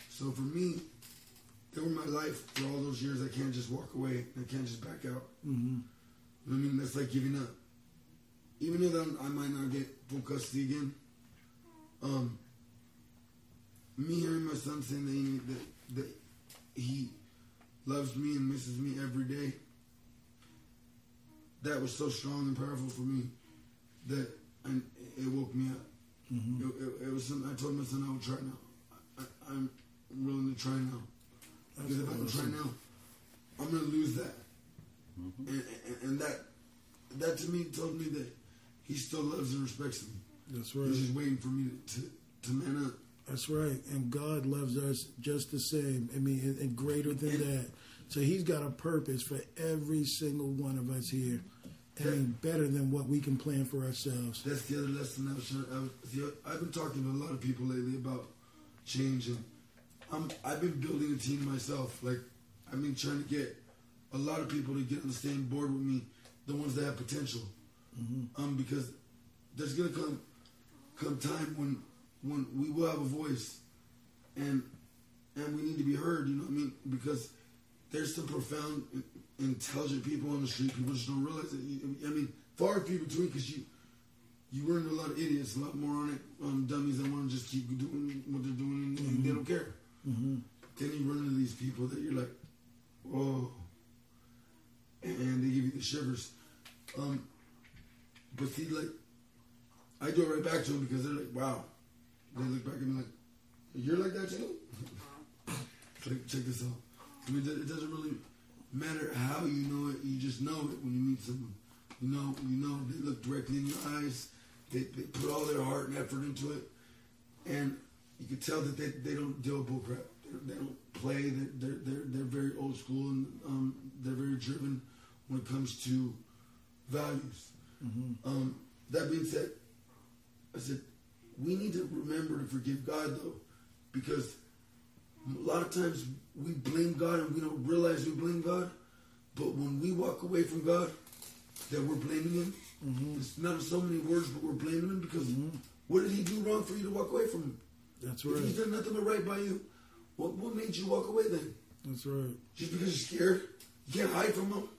Speaker 4: So for me, they were my life for all those years. I can't just walk away. I can't just back out. Mm-hmm. I mean, that's like giving up. Even though I might not get full custody again, um, me hearing my son saying that he, that, that he loves me and misses me every day, that was so strong and powerful for me that I, it woke me up. Mm-hmm. It, it, it, was something I told my son I would try now. I, I, I'm willing to try now. Because if I coach right now, I'm going to lose that. Mm-hmm. And, and, and, that that to me told me that he still loves and respects me.
Speaker 1: That's right.
Speaker 4: He's just waiting for me to, to, man
Speaker 1: up. That's right. And God loves us just the same. I mean, and, and greater than and, that. So he's got a purpose for every single one of us here. That, and better than what we can plan for ourselves.
Speaker 4: That's the other lesson i I've been talking to a lot of people lately about changing I'm, I've been building a team myself. Like, I've been trying to get a lot of people to get on the same board with me, the ones that have potential. Mm-hmm. Um, because there's gonna come come time when when we will have a voice, and and we need to be heard. You know what I mean? Because there's some profound, intelligent people on the street. People just don't realize it. I mean, far few between. Because you you run into a lot of idiots, a lot more on it, um, dummies that want to just keep doing what they're doing, and mm-hmm. they don't care. Mm-hmm. But then you run into these people that you're like, whoa, and they give you the shivers. Um, but see, like, I do it right back to them because they're like, wow. They look back at me like, you're like that too? check this out. I mean, it doesn't really matter how you know it. You just know it when you meet someone. You know, you know, they look directly in your eyes. They, they put all their heart and effort into it. And you can tell that they, they don't deal with bull crap. They, they don't play. They're, they're, they're, very old school and um, they're very driven when it comes to values. Mm-hmm. Um, that being said, I said, we need to remember to forgive God though, because a lot of times we blame God and we don't realize we blame God. But when we walk away from God, that we're blaming Him. Mm-hmm. It's not so many words, but we're blaming Him because mm-hmm. what did He do wrong for you to walk away from Him? That's right. If you did nothing but right by you, what, what made you walk away then?
Speaker 1: That's right.
Speaker 4: Just because you're scared? You can't hide from them.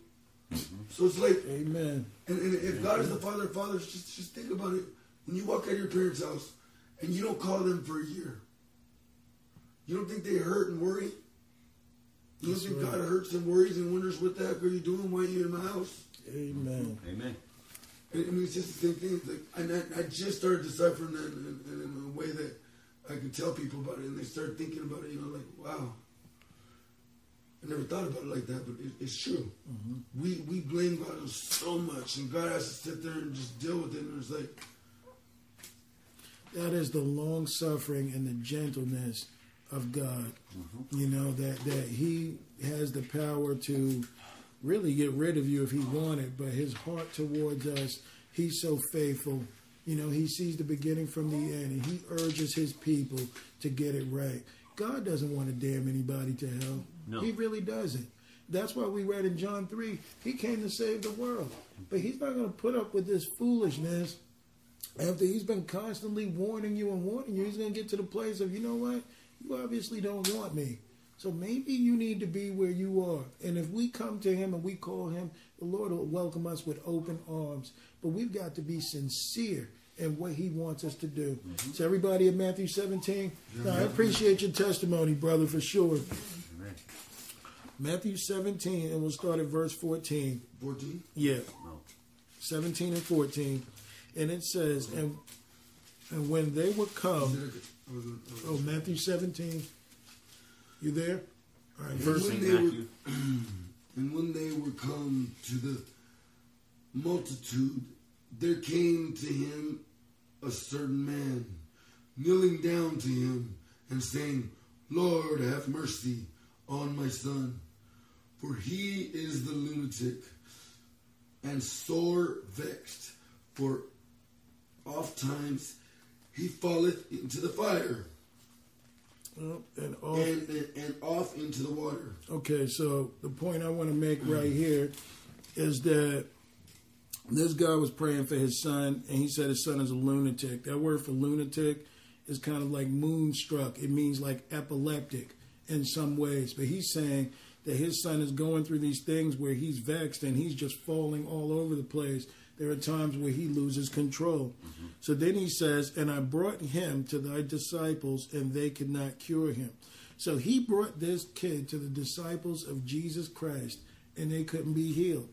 Speaker 4: Mm-hmm. So it's like,
Speaker 1: Amen.
Speaker 4: And, and if
Speaker 1: Amen.
Speaker 4: God is the Father of fathers, just, just think about it. When you walk out of your parents' house and you don't call them for a year, you don't think they hurt and worry? You That's don't think right. God hurts and worries and wonders what the heck are you doing? Why are you in my house?
Speaker 1: Amen.
Speaker 2: Amen.
Speaker 4: I mean, it's just the same thing. like, I, I just started deciphering that in, in, in a way that I could tell people about it, and they start thinking about it. You know, like wow, I never thought about it like that, but it, it's true. Mm-hmm. We we blame God so much, and God has to sit there and just deal with it. And it's like
Speaker 1: that is the long suffering and the gentleness of God. Mm-hmm. You know that that He has the power to really get rid of you if He wanted, but His heart towards us, He's so faithful you know, he sees the beginning from the end and he urges his people to get it right. God doesn't want to damn anybody to hell. No. He really doesn't. That's why we read in John 3, he came to save the world. But he's not going to put up with this foolishness after he's been constantly warning you and warning you. He's going to get to the place of, you know what? You obviously don't want me. So maybe you need to be where you are. And if we come to him and we call him, the Lord will welcome us with open arms. But we've got to be sincere and what He wants us to do. Mm-hmm. So, everybody in Matthew 17, now, I appreciate your testimony, brother, for sure. Amen. Matthew 17, and we'll start at verse 14.
Speaker 4: 14?
Speaker 1: Yeah. No. 17 and 14. And it says, and, and when they were come, oh, oh, Matthew 17, you there? All right, verse
Speaker 4: and when, were, and when they were come to the multitude, there came to him a certain man, kneeling down to him and saying, Lord, have mercy on my son, for he is the lunatic and sore vexed, for oft times he falleth into the fire. and, off. And, and, and off into the water.
Speaker 1: Okay, so the point I want to make right here is that this guy was praying for his son, and he said his son is a lunatic. That word for lunatic is kind of like moonstruck. It means like epileptic in some ways. But he's saying that his son is going through these things where he's vexed and he's just falling all over the place. There are times where he loses control. Mm-hmm. So then he says, And I brought him to thy disciples, and they could not cure him. So he brought this kid to the disciples of Jesus Christ, and they couldn't be healed.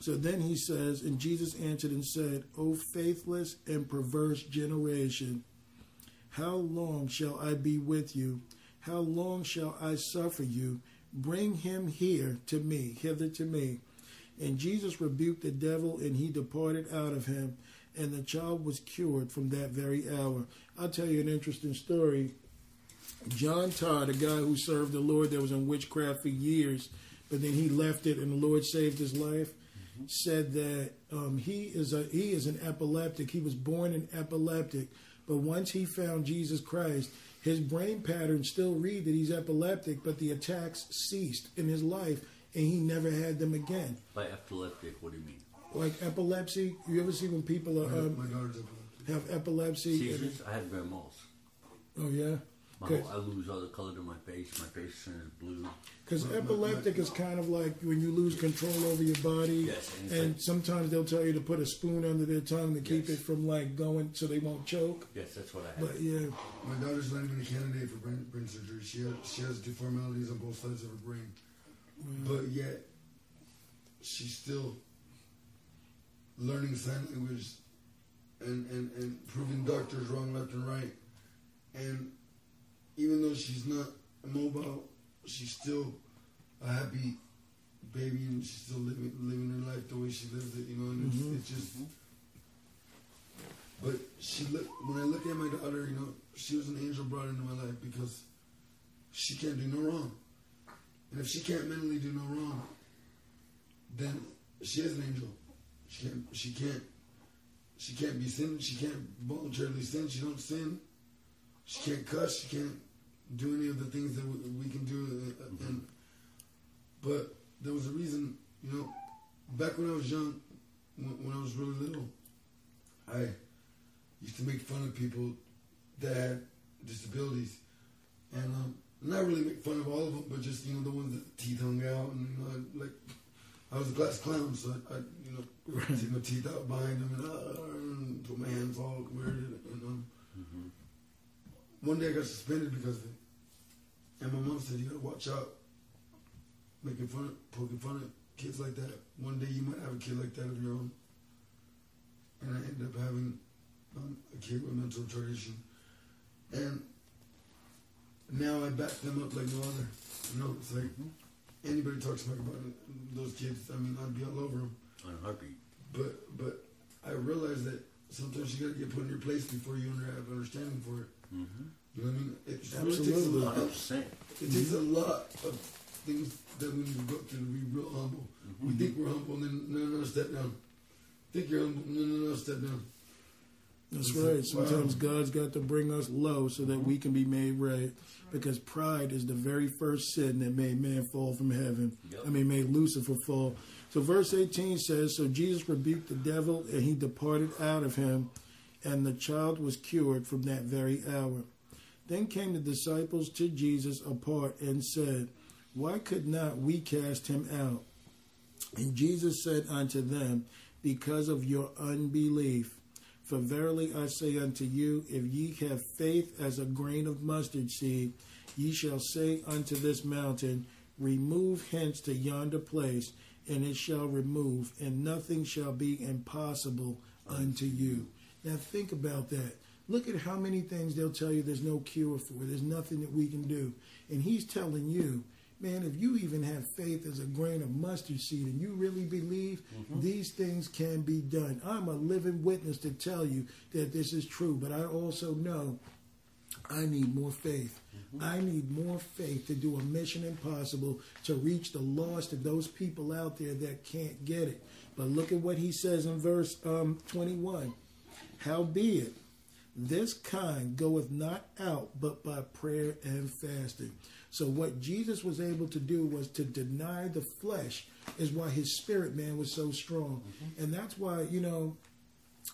Speaker 1: So then he says, And Jesus answered and said, O faithless and perverse generation, how long shall I be with you? How long shall I suffer you? Bring him here to me, hither to me. And Jesus rebuked the devil, and he departed out of him. And the child was cured from that very hour. I'll tell you an interesting story. John Todd, a guy who served the Lord that was in witchcraft for years, but then he left it and the Lord saved his life said that um, he is a he is an epileptic. He was born an epileptic, but once he found Jesus Christ, his brain patterns still read that he's epileptic, but the attacks ceased in his life, and he never had them again.
Speaker 2: By epileptic, what do you mean?
Speaker 1: Like epilepsy? You ever see when people are, um,
Speaker 2: have
Speaker 1: epilepsy?
Speaker 2: Seizures? I had grandmas.
Speaker 1: Oh yeah.
Speaker 2: My, I lose all the color to my face. My face turns blue. Because
Speaker 1: epileptic is kind of like when you lose control over your body. Yes, and, like, sometimes they'll tell you to put a spoon under their tongue to keep yes. it from like going so they won't choke.
Speaker 2: Yes, that's what I
Speaker 1: have. But yeah,
Speaker 4: my daughter's not even a candidate for brain, brain surgery. She has, she has deformities on both sides of her brain, mm. but yet she's still learning sign language and, and, and proving doctors wrong left and right, and even though she's not mobile, she's still a happy baby and she's still living living her life the way she lives it, you know, and mm-hmm. it's, it's, just but she look when I look at my daughter, you know, she was an angel brought into my life because she can't do no wrong. And if she can't mentally do no wrong, then she is an angel. She can't she can't she can't be sinning. she can't voluntarily sin, she don't sin, she can't cuss, she can't do any of the things that we, we can do. Uh, and, but there was a reason, you know, back when I was young, when, when I was really little, I used to make fun of people that had disabilities. And um, not really make fun of all of them, but just, you know, the ones that teeth hung out. And, you know, I, like, I was a glass clown, so I, I you know, right. take my teeth out behind them and, uh, and put my hands all weird. And, um, mm-hmm. One day I got suspended because of it. And my mom said, you gotta watch out. Making fun of, poking fun of kids like that. One day you might have a kid like that of your own. And I ended up having um, a kid with mental retardation. And now I back them up like no other. You know, it's like mm-hmm. anybody talks me about it, those kids. I mean, I'd be all over them.
Speaker 2: I'm happy.
Speaker 4: But but I realize that sometimes you got to get put in your place before you have an understanding for it. Mm-hmm. I mean? It Absolutely. takes a lot. Of, it takes a lot of things that we need to go through to be real humble. Mm-hmm. We think we're humble, and then no, no, no, step down. Think you're humble, no, no, no, step down.
Speaker 1: That's right. Sometimes wow. God's got to bring us low so that we can be made right. Because pride is the very first sin that made man fall from heaven. Yep. I mean, made Lucifer fall. So, verse 18 says So Jesus rebuked the devil, and he departed out of him, and the child was cured from that very hour. Then came the disciples to Jesus apart and said, Why could not we cast him out? And Jesus said unto them, Because of your unbelief. For verily I say unto you, if ye have faith as a grain of mustard seed, ye shall say unto this mountain, Remove hence to yonder place, and it shall remove, and nothing shall be impossible unto you. Now think about that. Look at how many things they'll tell you there's no cure for, there's nothing that we can do. And he's telling you, man, if you even have faith as a grain of mustard seed and you really believe, mm-hmm. these things can be done. I'm a living witness to tell you that this is true, but I also know I need more faith. Mm-hmm. I need more faith to do a mission impossible to reach the lost of those people out there that can't get it. But look at what he says in verse um, 21. Howbeit, this kind goeth not out but by prayer and fasting. So, what Jesus was able to do was to deny the flesh, is why his spirit man was so strong. Mm-hmm. And that's why, you know,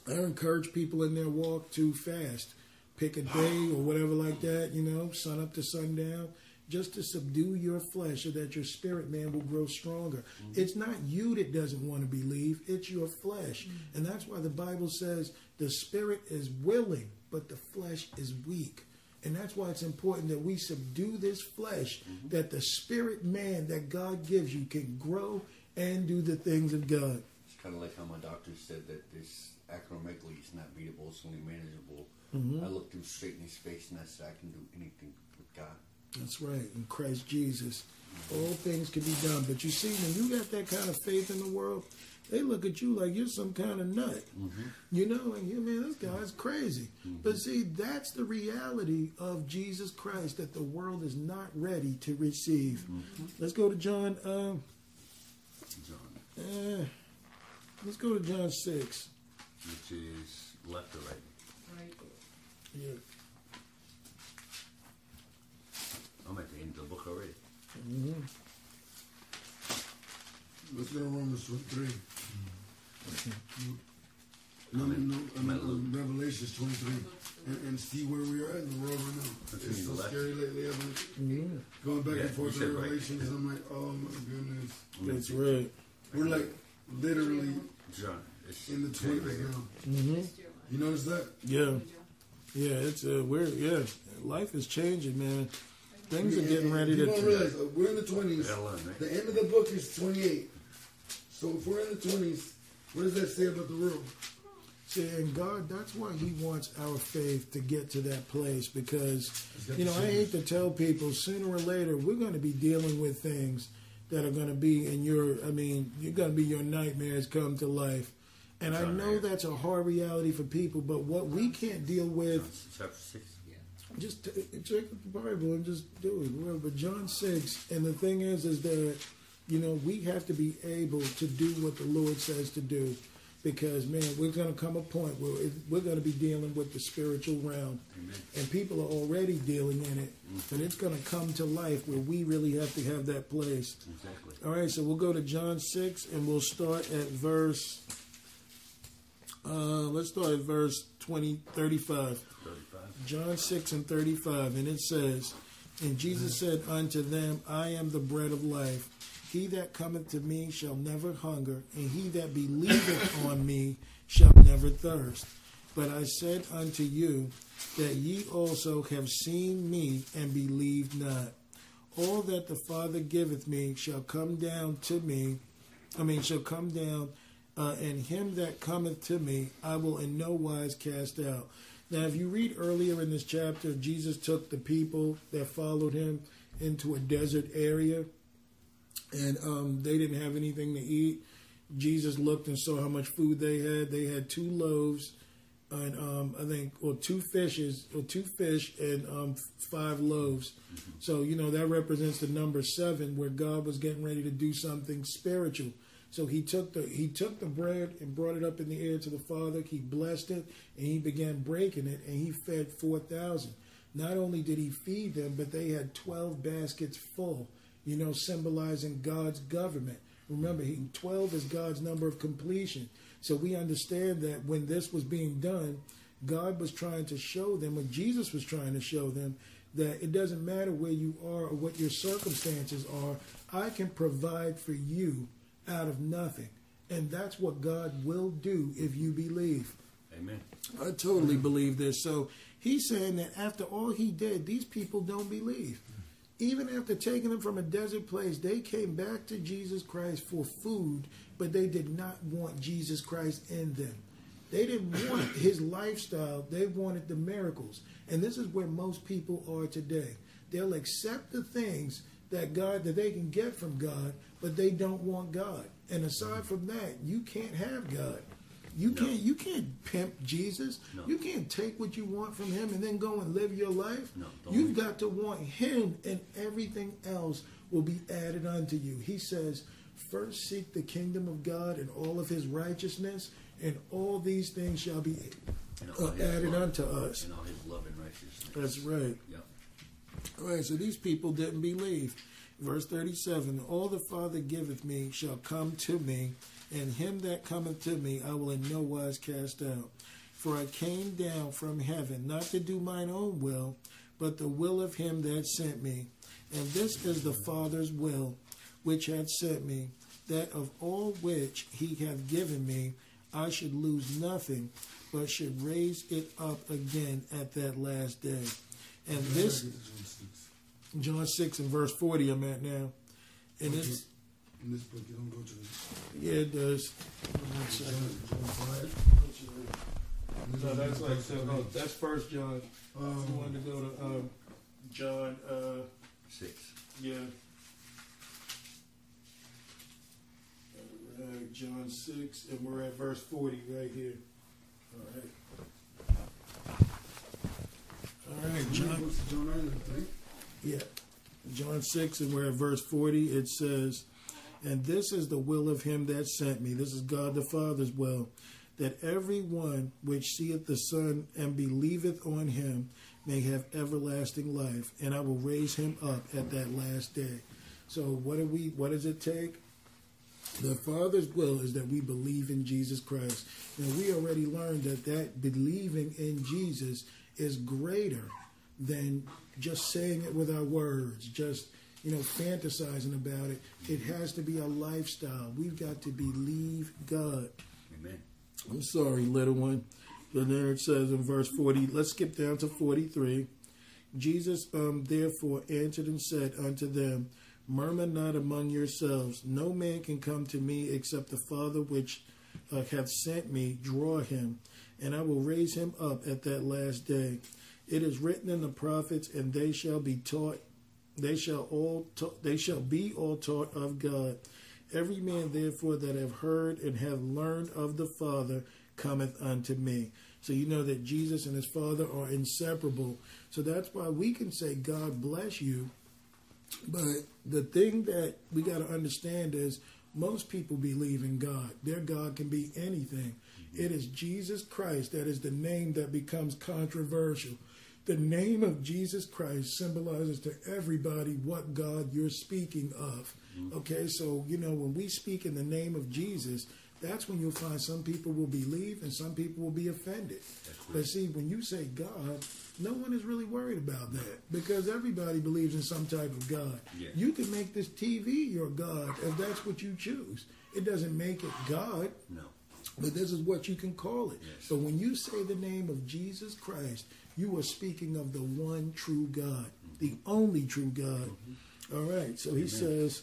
Speaker 1: I encourage people in their walk to fast. Pick a day or whatever like that, you know, sun up to sundown just to subdue your flesh so that your spirit man will grow stronger. Mm-hmm. It's not you that doesn't want to believe, it's your flesh. Mm-hmm. And that's why the Bible says the spirit is willing, but the flesh is weak. And that's why it's important that we subdue this flesh, mm-hmm. that the spirit man that God gives you can grow and do the things of God.
Speaker 2: It's kind
Speaker 1: of
Speaker 2: like how my doctor said that this acromegaly is not beatable, it's only manageable. Mm-hmm. I looked him straight in his face and I said, I can do anything with God.
Speaker 1: That's right. In Christ Jesus, all things can be done. But you see, when you got that kind of faith in the world, they look at you like you're some kind of nut. Mm-hmm. You know, and you man, this guy's mm-hmm. crazy. Mm-hmm. But see, that's the reality of Jesus Christ that the world is not ready to receive. Mm-hmm. Let's go to John. Uh, John. Uh, let's go to John six.
Speaker 2: Which is left or right? Right. Yeah.
Speaker 4: Mm-hmm. go on to 3. Mm-hmm. No, no, no, no, um, um, Revelations 23. And, and, see where we are in the world right now. It's so scary lately. I've been yeah. going back yeah, and forth in Revelations. Right. I'm like, oh my goodness.
Speaker 1: That's right.
Speaker 4: We're like literally John, in the 20s now. Mm-hmm. You notice that?
Speaker 1: Yeah. Yeah, it's uh, weird. Yeah, life is changing, man things are getting ready
Speaker 4: to. People
Speaker 1: realize uh,
Speaker 4: we're in the twenties. The end of the book is twenty-eight. So if we're in the twenties, what does that say about the world?
Speaker 1: See, and God, that's why He wants our faith to get to that place because, you know, I hate to tell people sooner or later we're going to be dealing with things that are going to be in your, I mean, you're going to be your nightmares come to life. And I know that's a hard reality for people, but what we can't deal with just check the Bible and just do it. Well, but John six, and the thing is, is that you know we have to be able to do what the Lord says to do, because man, we're going to come a point where we're going to be dealing with the spiritual realm, Amen. and people are already dealing in it, mm-hmm. and it's going to come to life where we really have to have that place. Exactly. All right, so we'll go to John six, and we'll start at verse. Uh, let's start at verse 20, 35. 35. John 6 and 35. And it says, And Jesus said unto them, I am the bread of life. He that cometh to me shall never hunger, and he that believeth on me shall never thirst. But I said unto you, that ye also have seen me and believe not. All that the Father giveth me shall come down to me, I mean, shall come down uh, and him that cometh to me I will in no wise cast out. Now, if you read earlier in this chapter, Jesus took the people that followed him into a desert area, and um, they didn't have anything to eat. Jesus looked and saw how much food they had. They had two loaves, and um, I think, or two fishes, or two fish and um, five loaves. Mm-hmm. So you know that represents the number seven, where God was getting ready to do something spiritual. So he took the he took the bread and brought it up in the air to the Father. He blessed it and he began breaking it and he fed four thousand. Not only did he feed them, but they had twelve baskets full. You know, symbolizing God's government. Remember, twelve is God's number of completion. So we understand that when this was being done, God was trying to show them, when Jesus was trying to show them, that it doesn't matter where you are or what your circumstances are, I can provide for you out of nothing. And that's what God will do if you believe.
Speaker 2: Amen.
Speaker 1: I totally believe this. So he's saying that after all he did, these people don't believe. Even after taking them from a desert place, they came back to Jesus Christ for food, but they did not want Jesus Christ in them. They didn't want his lifestyle, they wanted the miracles. And this is where most people are today. They'll accept the things that God that they can get from God, but they don't want God. And aside from that, you can't have God. You no. can't you can't pimp Jesus. No. You can't take what you want from him and then go and live your life. No, You've got to want him and everything else will be added unto you. He says, first seek the kingdom of God and all of his righteousness, and all these things shall be uh, added love, unto us. And all his love and righteousness. That's right. Right, so these people didn't believe. Verse 37 All the Father giveth me shall come to me, and him that cometh to me I will in no wise cast out. For I came down from heaven, not to do mine own will, but the will of him that sent me. And this is the Father's will, which hath sent me, that of all which he hath given me, I should lose nothing, but should raise it up again at that last day. And this John 6 and verse 40, I'm at now. And this, in this book, you don't go to the. Yeah, it does. No, that's like so. Oh, that's First John. Um, I wanted to go to um, John uh, six. Yeah. Right, John six, and we're at verse forty right here. All right. All right, John. John yeah. John 6, and we're at verse 40. It says, And this is the will of him that sent me. This is God the Father's will, that every one which seeth the Son and believeth on him may have everlasting life, and I will raise him up at that last day. So what do we what does it take? The Father's will is that we believe in Jesus Christ. And we already learned that that believing in Jesus is greater than just saying it with our words, just you know, fantasizing about it. It has to be a lifestyle. We've got to believe God. Amen. I'm sorry, little one. But then it says in verse 40, let's skip down to 43. Jesus um, therefore answered and said unto them, Murmur not among yourselves. No man can come to me except the Father which uh, hath sent me draw him, and I will raise him up at that last day. It is written in the prophets, and they shall be taught. They shall all. Ta- they shall be all taught of God. Every man therefore that have heard and have learned of the Father cometh unto me. So you know that Jesus and his Father are inseparable. So that's why we can say, God bless you. But the thing that we got to understand is most people believe in God. Their God can be anything. It is Jesus Christ that is the name that becomes controversial. The name of Jesus Christ symbolizes to everybody what God you're speaking of. Mm-hmm. Okay, so you know, when we speak in the name of Jesus, that's when you'll find some people will believe and some people will be offended. But see, when you say God, no one is really worried about that because everybody believes in some type of God. Yeah. You can make this TV your God if that's what you choose. It doesn't make it God. No. But this is what you can call it. Yes. when you say the name of Jesus Christ, you are speaking of the one true God, the only true God. All right, so he says,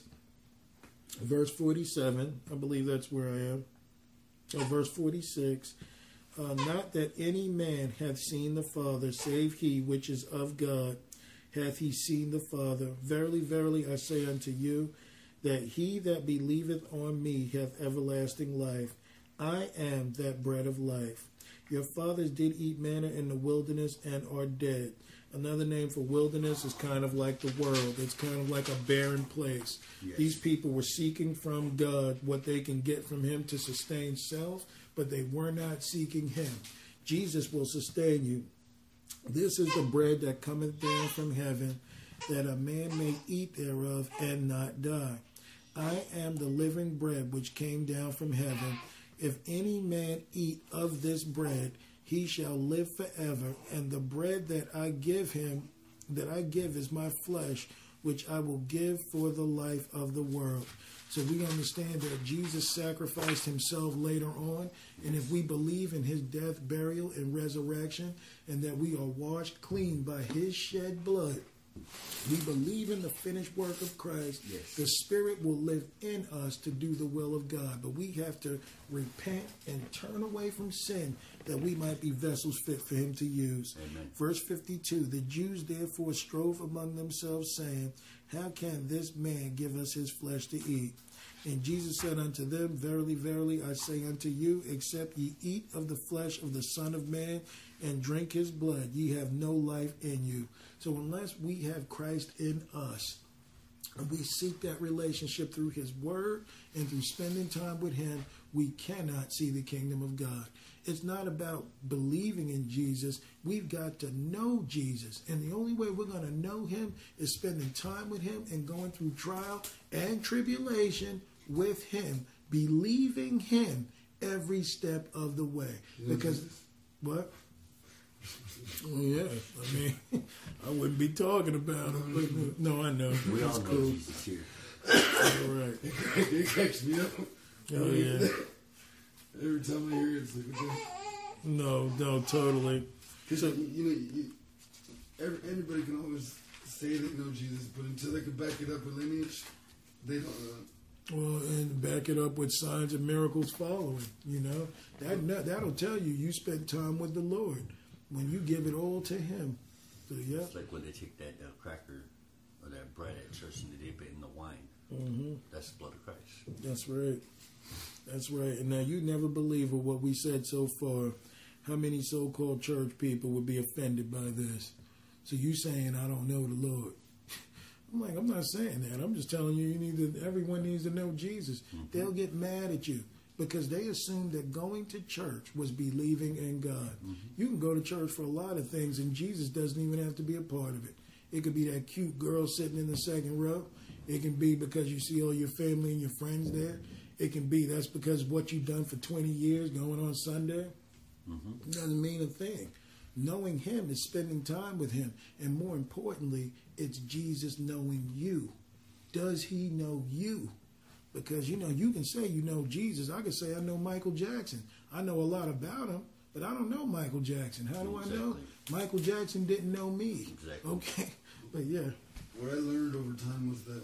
Speaker 1: verse 47, I believe that's where I am. Or verse 46 uh, Not that any man hath seen the Father, save he which is of God, hath he seen the Father. Verily, verily, I say unto you, that he that believeth on me hath everlasting life. I am that bread of life. Your fathers did eat manna in the wilderness and are dead. Another name for wilderness is kind of like the world. It's kind of like a barren place. Yes. These people were seeking from God what they can get from Him to sustain self, but they were not seeking Him. Jesus will sustain you. This is the bread that cometh down from heaven, that a man may eat thereof and not die. I am the living bread which came down from heaven. If any man eat of this bread, he shall live forever, and the bread that I give him, that I give is my flesh, which I will give for the life of the world. So we understand that Jesus sacrificed himself later on. And if we believe in his death, burial, and resurrection, and that we are washed clean by his shed blood, we believe in the finished work of Christ. Yes. The Spirit will live in us to do the will of God. But we have to repent and turn away from sin that we might be vessels fit for Him to use. Amen. Verse 52 The Jews therefore strove among themselves, saying, How can this man give us his flesh to eat? And Jesus said unto them, Verily, verily, I say unto you, except ye eat of the flesh of the Son of Man and drink his blood, ye have no life in you. So unless we have Christ in us, and we seek that relationship through his word and through spending time with him, we cannot see the kingdom of God. It's not about believing in Jesus. We've got to know Jesus. And the only way we're going to know him is spending time with him and going through trial and tribulation with him, believing him every step of the way. Because, mm-hmm. what? Well, yeah, I mean, I wouldn't be talking about him. no, I know. We That's all cool. know Jesus here. all right. it cracks me up. Oh yeah. Every time I hear it, it's like, okay. No, no, totally. Because so, you know, you,
Speaker 4: every, anybody can always say they know Jesus, but until they can back it up with lineage, they don't know. Well,
Speaker 1: and back it up with signs and miracles following. You know that that'll tell you you spent time with the Lord when you give it all to Him.
Speaker 2: So, yeah. It's like when they take that uh, cracker or that bread at church and they dip it in the wine. Mm-hmm. That's the blood of Christ.
Speaker 1: That's right. That's right. And now you never believe what we said so far. How many so-called church people would be offended by this? So you saying I don't know the Lord? I'm like, I'm not saying that. I'm just telling you, you need to. Everyone needs to know Jesus. Mm-hmm. They'll get mad at you because they assumed that going to church was believing in God. Mm-hmm. You can go to church for a lot of things, and Jesus doesn't even have to be a part of it. It could be that cute girl sitting in the second row. It can be because you see all your family and your friends there. It can be that's because what you've done for 20 years going on Sunday mm-hmm. doesn't mean a thing. Knowing Him is spending time with Him. And more importantly, it's Jesus knowing you. Does He know you? Because you know, you can say you know Jesus. I can say I know Michael Jackson. I know a lot about him, but I don't know Michael Jackson. How do exactly. I know? Michael Jackson didn't know me. Exactly. Okay. But yeah.
Speaker 4: What I learned over time was that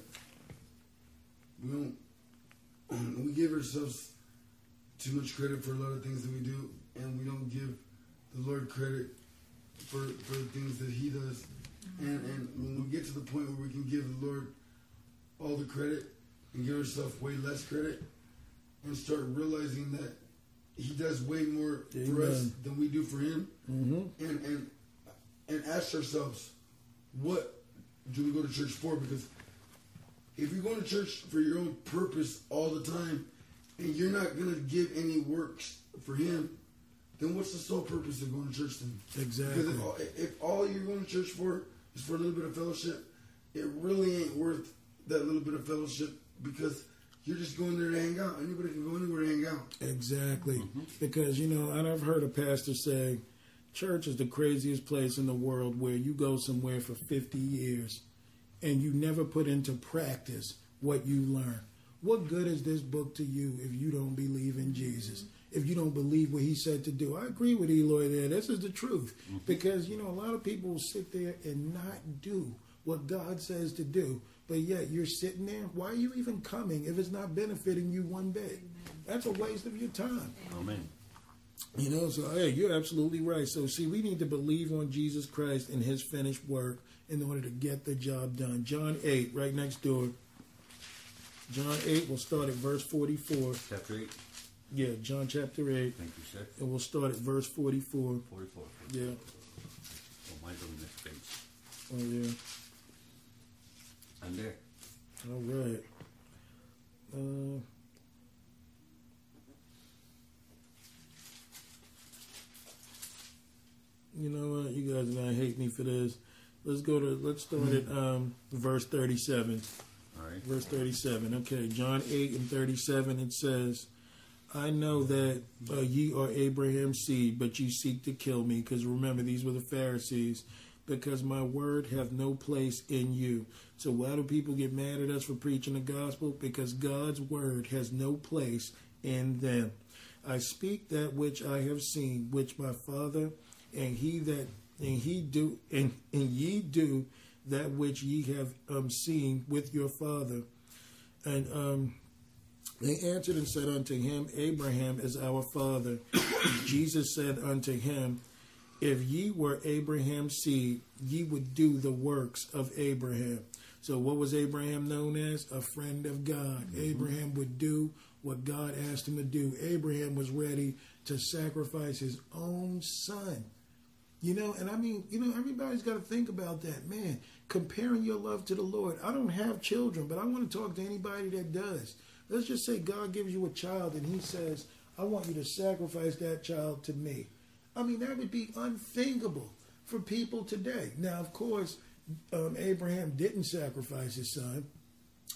Speaker 4: we don't we give ourselves too much credit for a lot of things that we do, and we don't give the Lord credit for for the things that He does. And and when we get to the point where we can give the Lord all the credit, and give yourself way less credit and start realizing that he does way more Amen. for us than we do for him. Mm-hmm. And, and, and ask ourselves, what do we go to church for? Because if you're going to church for your own purpose all the time and you're not going to give any works for him, then what's the sole purpose of going to church then? Exactly. Because if all, if all you're going to church for is for a little bit of fellowship, it really ain't worth that little bit of fellowship because you're just going there to hang out. Anybody can go anywhere to hang out.
Speaker 1: Exactly. Mm-hmm. Because, you know, and I've heard a pastor say, church is the craziest place in the world where you go somewhere for 50 years and you never put into practice what you learn. What good is this book to you if you don't believe in Jesus? If you don't believe what he said to do? I agree with Eloy there. This is the truth. Mm-hmm. Because, you know, a lot of people will sit there and not do what God says to do but yet you're sitting there. Why are you even coming if it's not benefiting you one bit? That's a waste of your time. Amen. You know, so hey, you're absolutely right. So see, we need to believe on Jesus Christ and his finished work in order to get the job done. John 8, right next door. John 8, we'll start at verse 44.
Speaker 2: Chapter 8.
Speaker 1: Yeah, John chapter 8. Thank you, sir. And we'll start at verse 44. 44. 44. Yeah. Oh, Oh, yeah. I'm there. All right. Uh, you know what? You guys are gonna hate me for this. Let's go to let's start at hmm. um, verse thirty-seven. All right. Verse thirty-seven. Okay, John eight and thirty-seven. It says, "I know hmm. that uh, ye are Abraham's seed, but ye seek to kill me, because remember these were the Pharisees." because my word hath no place in you. So why do people get mad at us for preaching the gospel? Because God's word has no place in them. I speak that which I have seen, which my father and he that and he do and, and ye do that which ye have um, seen with your father. And um, they answered and said unto him, Abraham is our father. Jesus said unto him, if ye were Abraham's seed, ye would do the works of Abraham. So, what was Abraham known as? A friend of God. Mm-hmm. Abraham would do what God asked him to do. Abraham was ready to sacrifice his own son. You know, and I mean, you know, everybody's got to think about that, man. Comparing your love to the Lord. I don't have children, but I want to talk to anybody that does. Let's just say God gives you a child and he says, I want you to sacrifice that child to me. I mean, that would be unthinkable for people today. Now, of course, um, Abraham didn't sacrifice his son.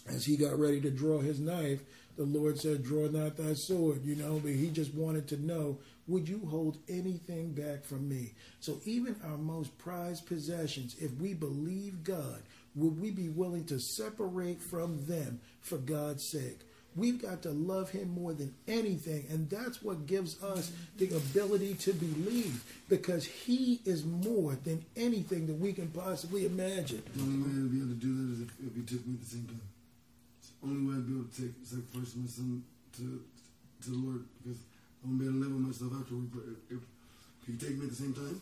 Speaker 1: As he got ready to draw his knife, the Lord said, Draw not thy sword, you know, but he just wanted to know, Would you hold anything back from me? So, even our most prized possessions, if we believe God, would we be willing to separate from them for God's sake? We've got to love him more than anything. And that's what gives us the ability to believe because he is more than anything that we can possibly imagine.
Speaker 4: The only way I'd be able to do that is if, if you took me at the same time. It's the only way I'd be able to take sacrifice my son to, to the Lord because I won't be able to live with myself afterward. But if, if you take me at the same time,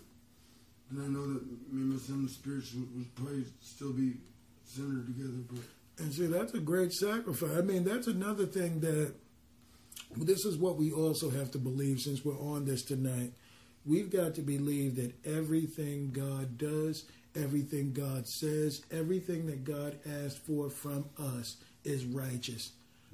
Speaker 4: then I know that me and my son, spirits would, would probably still be centered together. But
Speaker 1: and see, that's a great sacrifice. I mean, that's another thing that this is what we also have to believe since we're on this tonight. We've got to believe that everything God does, everything God says, everything that God asks for from us is righteous.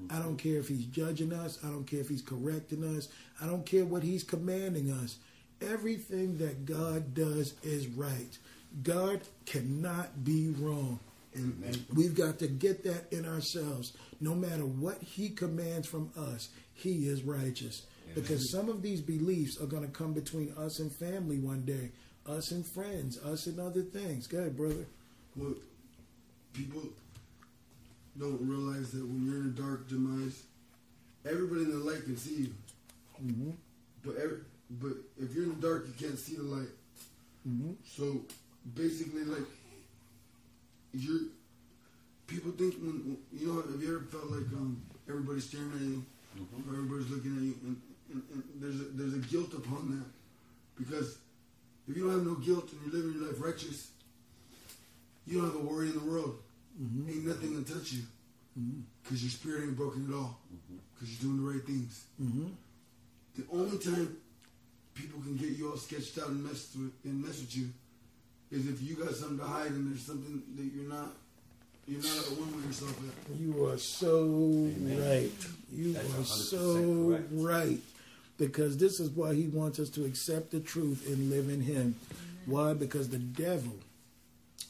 Speaker 1: I don't care if he's judging us. I don't care if he's correcting us. I don't care what he's commanding us. Everything that God does is right. God cannot be wrong. And, we've got to get that in ourselves. No matter what he commands from us, he is righteous. Amen. Because some of these beliefs are going to come between us and family one day, us and friends, us and other things. Go ahead, brother.
Speaker 4: Well, people don't realize that when you're in a dark demise, everybody in the light can see you. Mm-hmm. But every, but if you're in the dark, you can't see the light. Mm-hmm. So basically, like you people think when you know have you ever felt like um, everybody's staring at you, mm-hmm. everybody's looking at you, and, and, and, there's a, there's a guilt upon that because if you don't have no guilt and you're living your life righteous, you don't have a worry in the world. Mm-hmm. Ain't nothing gonna touch you because mm-hmm. your spirit ain't broken at all because mm-hmm. you're doing the right things. Mm-hmm. The only time people can get you all sketched out and mess with and mess with you is if you got something to hide and there's something that you're not. You're not at one with yourself. You are so
Speaker 1: Amen. right. You That's are so right. Because this is why he wants us to accept the truth and live in him. Amen. Why? Because the devil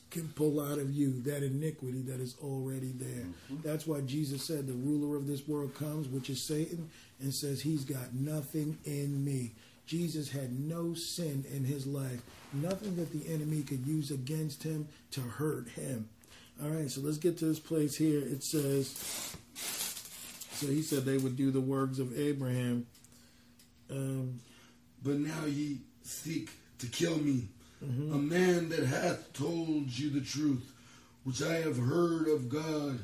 Speaker 1: can pull out of you that iniquity that is already there. Mm-hmm. That's why Jesus said, The ruler of this world comes, which is Satan, and says, He's got nothing in me. Jesus had no sin in his life, nothing that the enemy could use against him to hurt him. All right, so let's get to this place here. It says, so he said they would do the works of Abraham.
Speaker 4: Um, but now ye seek to kill me, mm-hmm. a man that hath told you the truth, which I have heard of God.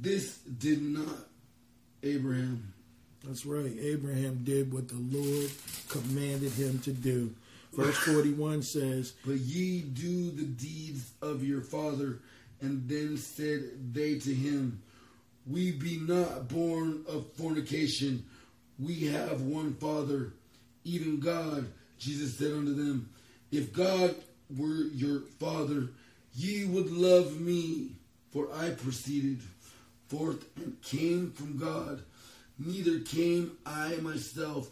Speaker 4: This did not Abraham.
Speaker 1: That's right. Abraham did what the Lord commanded him to do. Verse 41 says,
Speaker 4: But ye do the deeds of your father. And then said they to him, We be not born of fornication. We have one father, even God. Jesus said unto them, If God were your father, ye would love me, for I proceeded forth and came from God neither came I myself,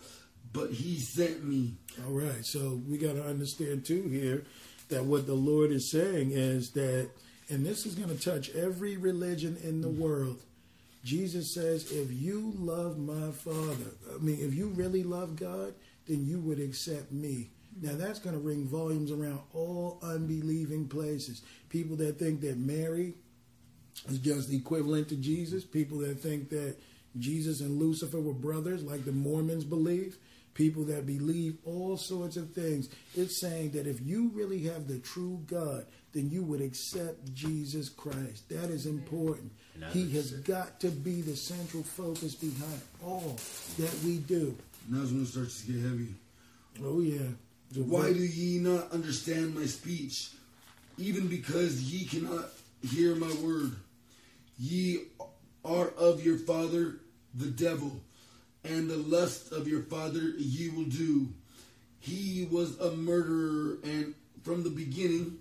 Speaker 4: but he sent me.
Speaker 1: All right, so we got to understand too here that what the Lord is saying is that, and this is going to touch every religion in the world. Jesus says, if you love my Father, I mean, if you really love God, then you would accept me. Now that's going to ring volumes around all unbelieving places. People that think that Mary is just equivalent to Jesus, people that think that Jesus and Lucifer were brothers, like the Mormons believe, people that believe all sorts of things. It's saying that if you really have the true God, then you would accept Jesus Christ. That is important. He has got to be the central focus behind all that we do.
Speaker 4: Now when it starts to get heavy. Oh, yeah. The Why do ye not understand my speech? Even because ye cannot hear my word. Ye are of your father, the devil, and the lust of your father ye will do. He was a murderer and from the beginning,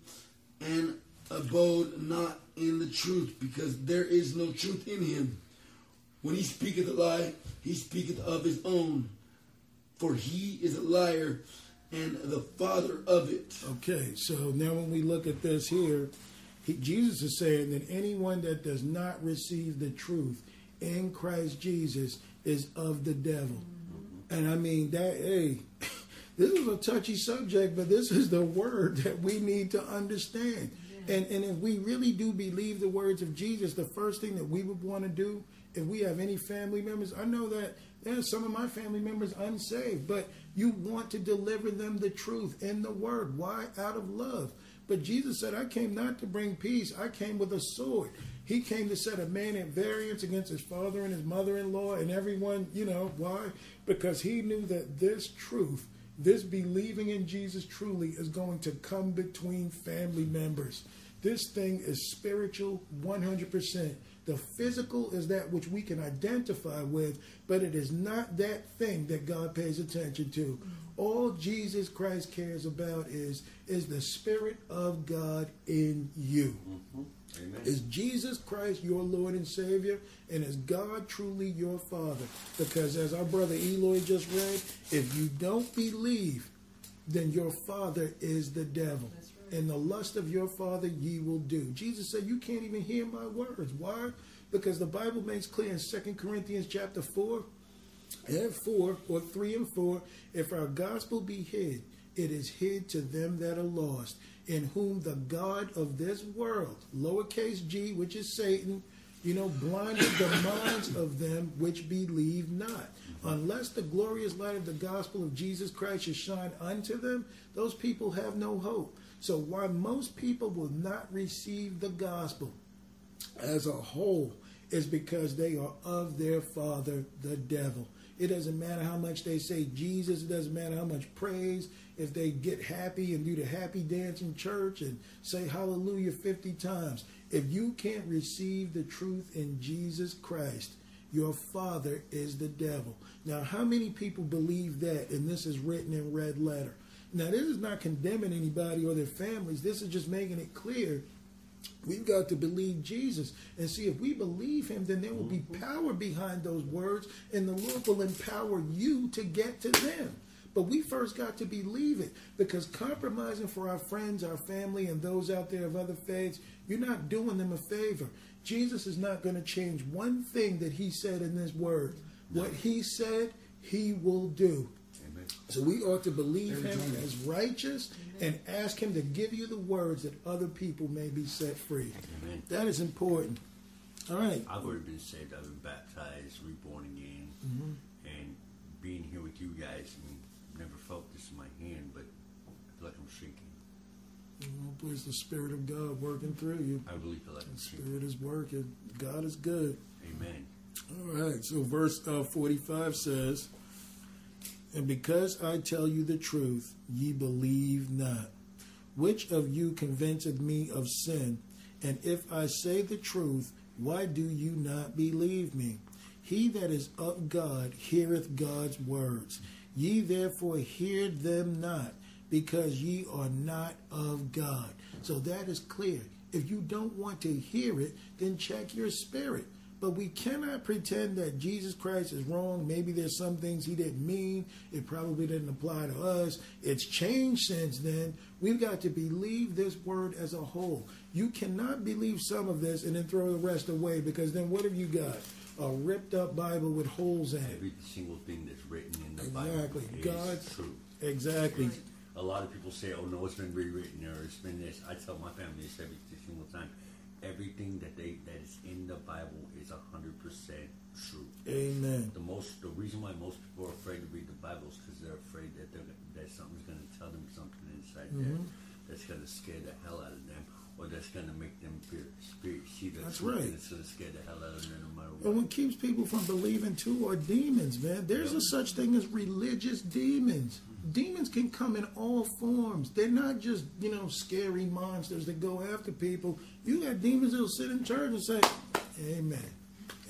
Speaker 4: and abode not in the truth, because there is no truth in him. When he speaketh a lie, he speaketh of his own, for he is a liar and the father of it.
Speaker 1: Okay, so now when we look at this here, he, Jesus is saying that anyone that does not receive the truth in Christ Jesus is of the devil. Mm-hmm. And I mean that hey, this is a touchy subject, but this is the word that we need to understand. And and if we really do believe the words of Jesus, the first thing that we would want to do if we have any family members, I know that are some of my family members unsaved, but you want to deliver them the truth in the word. Why? Out of love. But Jesus said, I came not to bring peace, I came with a sword. He came to set a man at variance against his father and his mother in law and everyone, you know, why? Because he knew that this truth, this believing in Jesus truly, is going to come between family members. This thing is spiritual 100%. The physical is that which we can identify with, but it is not that thing that God pays attention to. All Jesus Christ cares about is is the spirit of God in you. Mm-hmm. Amen. Is Jesus Christ your Lord and Savior? And is God truly your Father? Because as our brother Eloy just read, if you don't believe, then your father is the devil. Right. And the lust of your father ye will do. Jesus said, You can't even hear my words. Why? Because the Bible makes clear in 2 Corinthians chapter 4 and 4, or 3 and 4, if our gospel be hid, it is hid to them that are lost in whom the God of this world, lowercase g, which is Satan, you know, blinded the minds of them which believe not. Unless the glorious light of the gospel of Jesus Christ should shine unto them, those people have no hope. So, why most people will not receive the gospel as a whole is because they are of their father, the devil. It doesn't matter how much they say Jesus, it doesn't matter how much praise, if they get happy and do the happy dance in church and say hallelujah 50 times. If you can't receive the truth in Jesus Christ, your father is the devil. Now, how many people believe that? And this is written in red letter. Now, this is not condemning anybody or their families. This is just making it clear We've got to believe Jesus and see if we believe him, then there will be mm-hmm. power behind those words, and the Lord will empower you to get to them. But we first got to believe it because compromising for our friends, our family, and those out there of other faiths, you're not doing them a favor. Jesus is not going to change one thing that he said in this word. What he said, he will do. So we ought to believe him as righteous and ask him to give you the words that other people may be set free. Amen. That is important. All
Speaker 2: right. I've already been saved. I've been baptized, reborn again, mm-hmm. and being here with you guys I've never felt this in my hand, but I feel like I'm shaking.
Speaker 1: Oh, praise the Spirit of God working through you. I believe the Spirit is working. God is good. Amen. All right. So verse uh, 45 says. And because I tell you the truth, ye believe not. Which of you convinceth me of sin? And if I say the truth, why do you not believe me? He that is of God heareth God's words. Ye therefore hear them not, because ye are not of God. So that is clear. If you don't want to hear it, then check your spirit. But we cannot pretend that Jesus Christ is wrong. Maybe there's some things he didn't mean. It probably didn't apply to us. It's changed since then. We've got to believe this word as a whole. You cannot believe some of this and then throw the rest away because then what have you got? a ripped up Bible with holes in it.
Speaker 2: Every single thing that's written in the exactly. Bible is God's, true. Exactly. A lot of people say, "Oh no, it's been rewritten or it's been this." I tell my family this every single time everything that they that is in the Bible is hundred percent true. Amen. The most the reason why most people are afraid to read the Bible is because they're afraid that they're, that something's going to tell them something inside mm-hmm. there that's going to scare the hell out of them. Or that's going to make them fear, spirit, see that's right. it's going to scare the
Speaker 1: hell out of them no matter what. And what keeps people from believing too are demons, man. There's yep. a such thing as religious demons demons can come in all forms. They're not just, you know, scary monsters that go after people. You got demons that'll sit in church and say, Amen.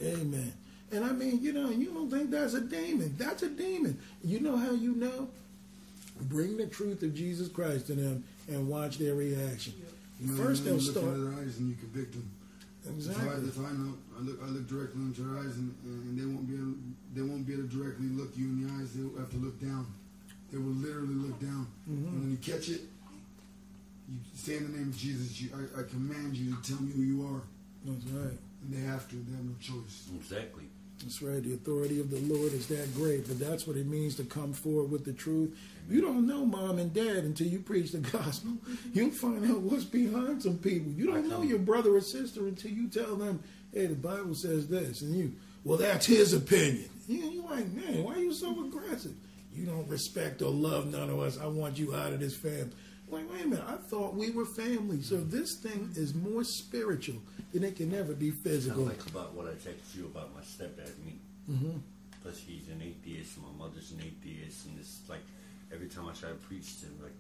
Speaker 1: Amen. And I mean, you know, you don't think that's a demon. That's a demon. You know how you know? Bring the truth of Jesus Christ to them and watch their reaction. Yep. First, they'll start. Their eyes and you convict
Speaker 4: them. Exactly. If I, know, I look, I look directly into their eyes, and, and they won't be, able, they won't be able to directly look you in the eyes. They'll have to look down they will literally look down. Mm-hmm. when you catch it, you say in the name of Jesus, you, I, I, command you to tell me who you are. That's right. And they have to, they have no choice. Exactly.
Speaker 1: That's right. The authority of the Lord is that great, but that's what it means to come forward with the truth. Amen. You don't know mom and dad until you preach the gospel. You'll find out what's behind some people. You don't know your brother or sister until you tell them, hey, the Bible says this. And you, well, that's his opinion. You, are like, man, why are you so aggressive? you don't respect or love none of us. I want you out of this family. Wait, wait a minute. I thought we were family. So this thing is more spiritual than it can ever be physical. Sounds like
Speaker 2: about what I texted you about my stepdad me. Mm-hmm. Plus, he's an atheist. My mother's an atheist, and it's like every time I try to preach to them, like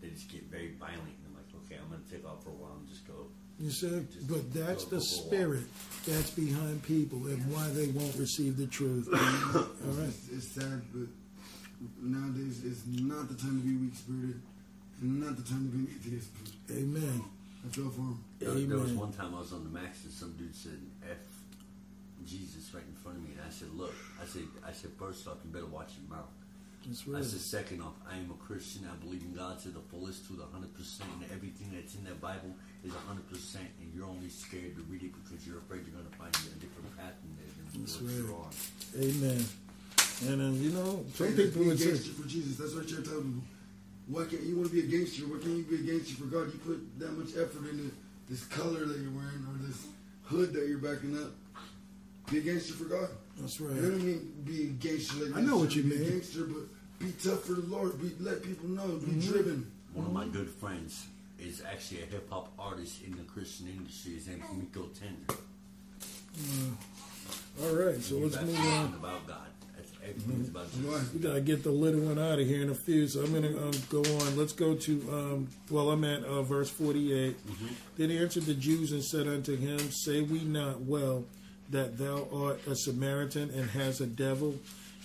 Speaker 2: they just get very violent. And I'm like, okay, I'm going to take off for a while and just go.
Speaker 1: You said, but that's go, the go, go spirit that's behind people and why they won't receive the truth.
Speaker 4: All right. It's, it's that, but Nowadays, it's not the time to be weak spirited, and not the time to be an atheist. Amen.
Speaker 2: I feel for him. There, Amen. there was one time I was on the max, and some dude said "F Jesus" right in front of me, and I said, "Look," I said, "I said first off, you better watch your mouth." That's right. I said second off, I am a Christian. I believe in God to the fullest, to the hundred percent, and everything that's in that Bible is hundred percent. And you're only scared to read it because you're afraid you're going to find a different path in there than that's right.
Speaker 1: Amen. And then, you know, some and people would say. For Jesus,
Speaker 4: that's what you're telling me. Why can't you want to be a gangster? Why can't you be a gangster for God? You put that much effort into this color that you're wearing or this hood that you're backing up. Be a gangster for God. That's right. I don't mean being gangster like I know what you mean. Gangster, but be tough for the Lord. Be let people know. Be mm-hmm. driven.
Speaker 2: One of my good friends is actually a hip hop artist in the Christian industry. His is Miko Tender. Uh, all right, so let's
Speaker 1: move on about God. We gotta get the little one out of here in a few. So I'm gonna um, go on. Let's go to um, well, I'm at uh, verse 48. Mm-hmm. Then answered the Jews and said unto him, Say we not well that thou art a Samaritan and has a devil?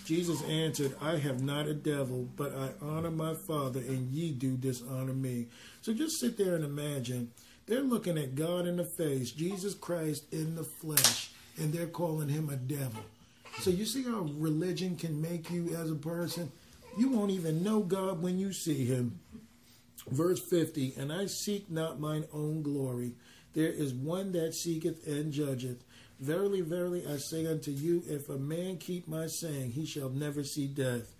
Speaker 1: Jesus answered, I have not a devil, but I honor my Father, and ye do dishonor me. So just sit there and imagine they're looking at God in the face, Jesus Christ in the flesh, and they're calling him a devil. So you see how religion can make you as a person? You won't even know God when you see him. Verse 50 And I seek not mine own glory. There is one that seeketh and judgeth. Verily, verily, I say unto you, if a man keep my saying, he shall never see death.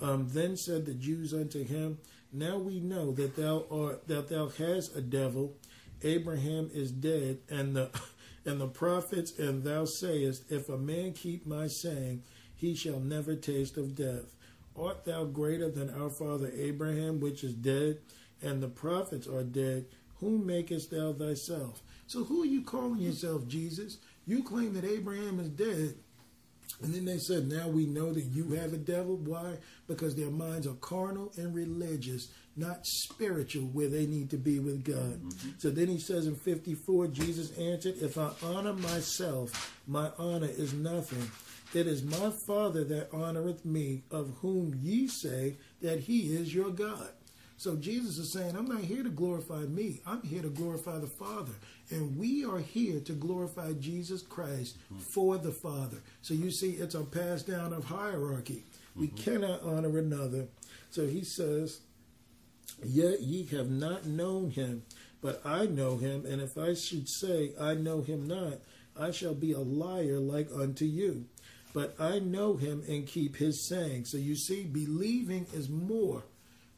Speaker 1: Um, then said the Jews unto him, Now we know that thou art that thou hast a devil. Abraham is dead, and the and the prophets, and thou sayest, If a man keep my saying, he shall never taste of death. Art thou greater than our father Abraham, which is dead, and the prophets are dead? Whom makest thou thyself? So who are you calling yourself, Jesus? You claim that Abraham is dead. And then they said, Now we know that you have a devil. Why? Because their minds are carnal and religious not spiritual, where they need to be with God. Mm-hmm. So then he says in 54, Jesus answered, If I honor myself, my honor is nothing. It is my Father that honoreth me, of whom ye say that he is your God. So Jesus is saying, I'm not here to glorify me. I'm here to glorify the Father. And we are here to glorify Jesus Christ mm-hmm. for the Father. So you see, it's a pass down of hierarchy. Mm-hmm. We cannot honor another. So he says, Yet ye have not known him, but I know him, and if I should say, I know him not, I shall be a liar like unto you. But I know him and keep his saying. So you see, believing is more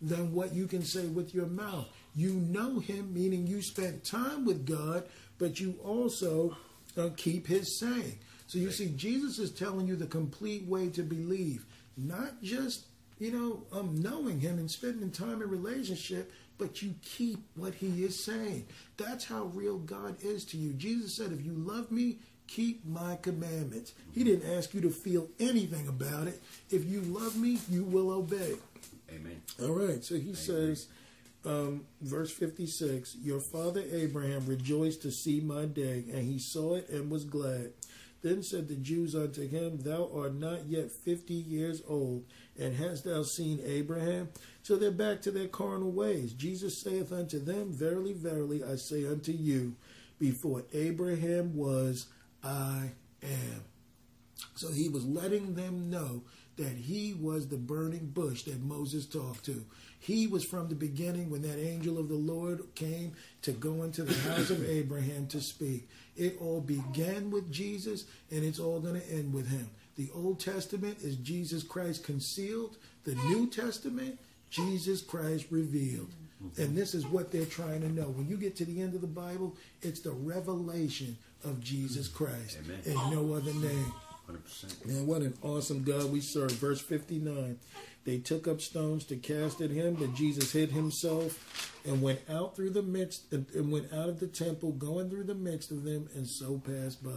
Speaker 1: than what you can say with your mouth. You know him, meaning you spent time with God, but you also uh, keep his saying. So you see, Jesus is telling you the complete way to believe, not just you know, um, knowing him and spending time in relationship, but you keep what he is saying. That's how real God is to you. Jesus said, if you love me, keep my commandments. He mm-hmm. didn't ask you to feel anything about it. If you love me, you will obey. Amen. All right, so he Amen. says, um, verse 56 Your father Abraham rejoiced to see my day, and he saw it and was glad. Then said the Jews unto him, Thou art not yet fifty years old, and hast thou seen Abraham? So they're back to their carnal ways. Jesus saith unto them, Verily, verily, I say unto you, before Abraham was, I am. So he was letting them know that he was the burning bush that Moses talked to. He was from the beginning when that angel of the Lord came to go into the house of Abraham to speak. It all began with Jesus and it's all going to end with him. The Old Testament is Jesus Christ concealed, the New Testament, Jesus Christ revealed. And mm-hmm. this is what they're trying to know. When you get to the end of the Bible, it's the revelation of Jesus mm-hmm. Christ Amen. and no other name. 100%. Man, what an awesome God we serve. Verse 59 They took up stones to cast at him, but Jesus hid himself and went out through the midst and went out of the temple, going through the midst of them, and so passed by.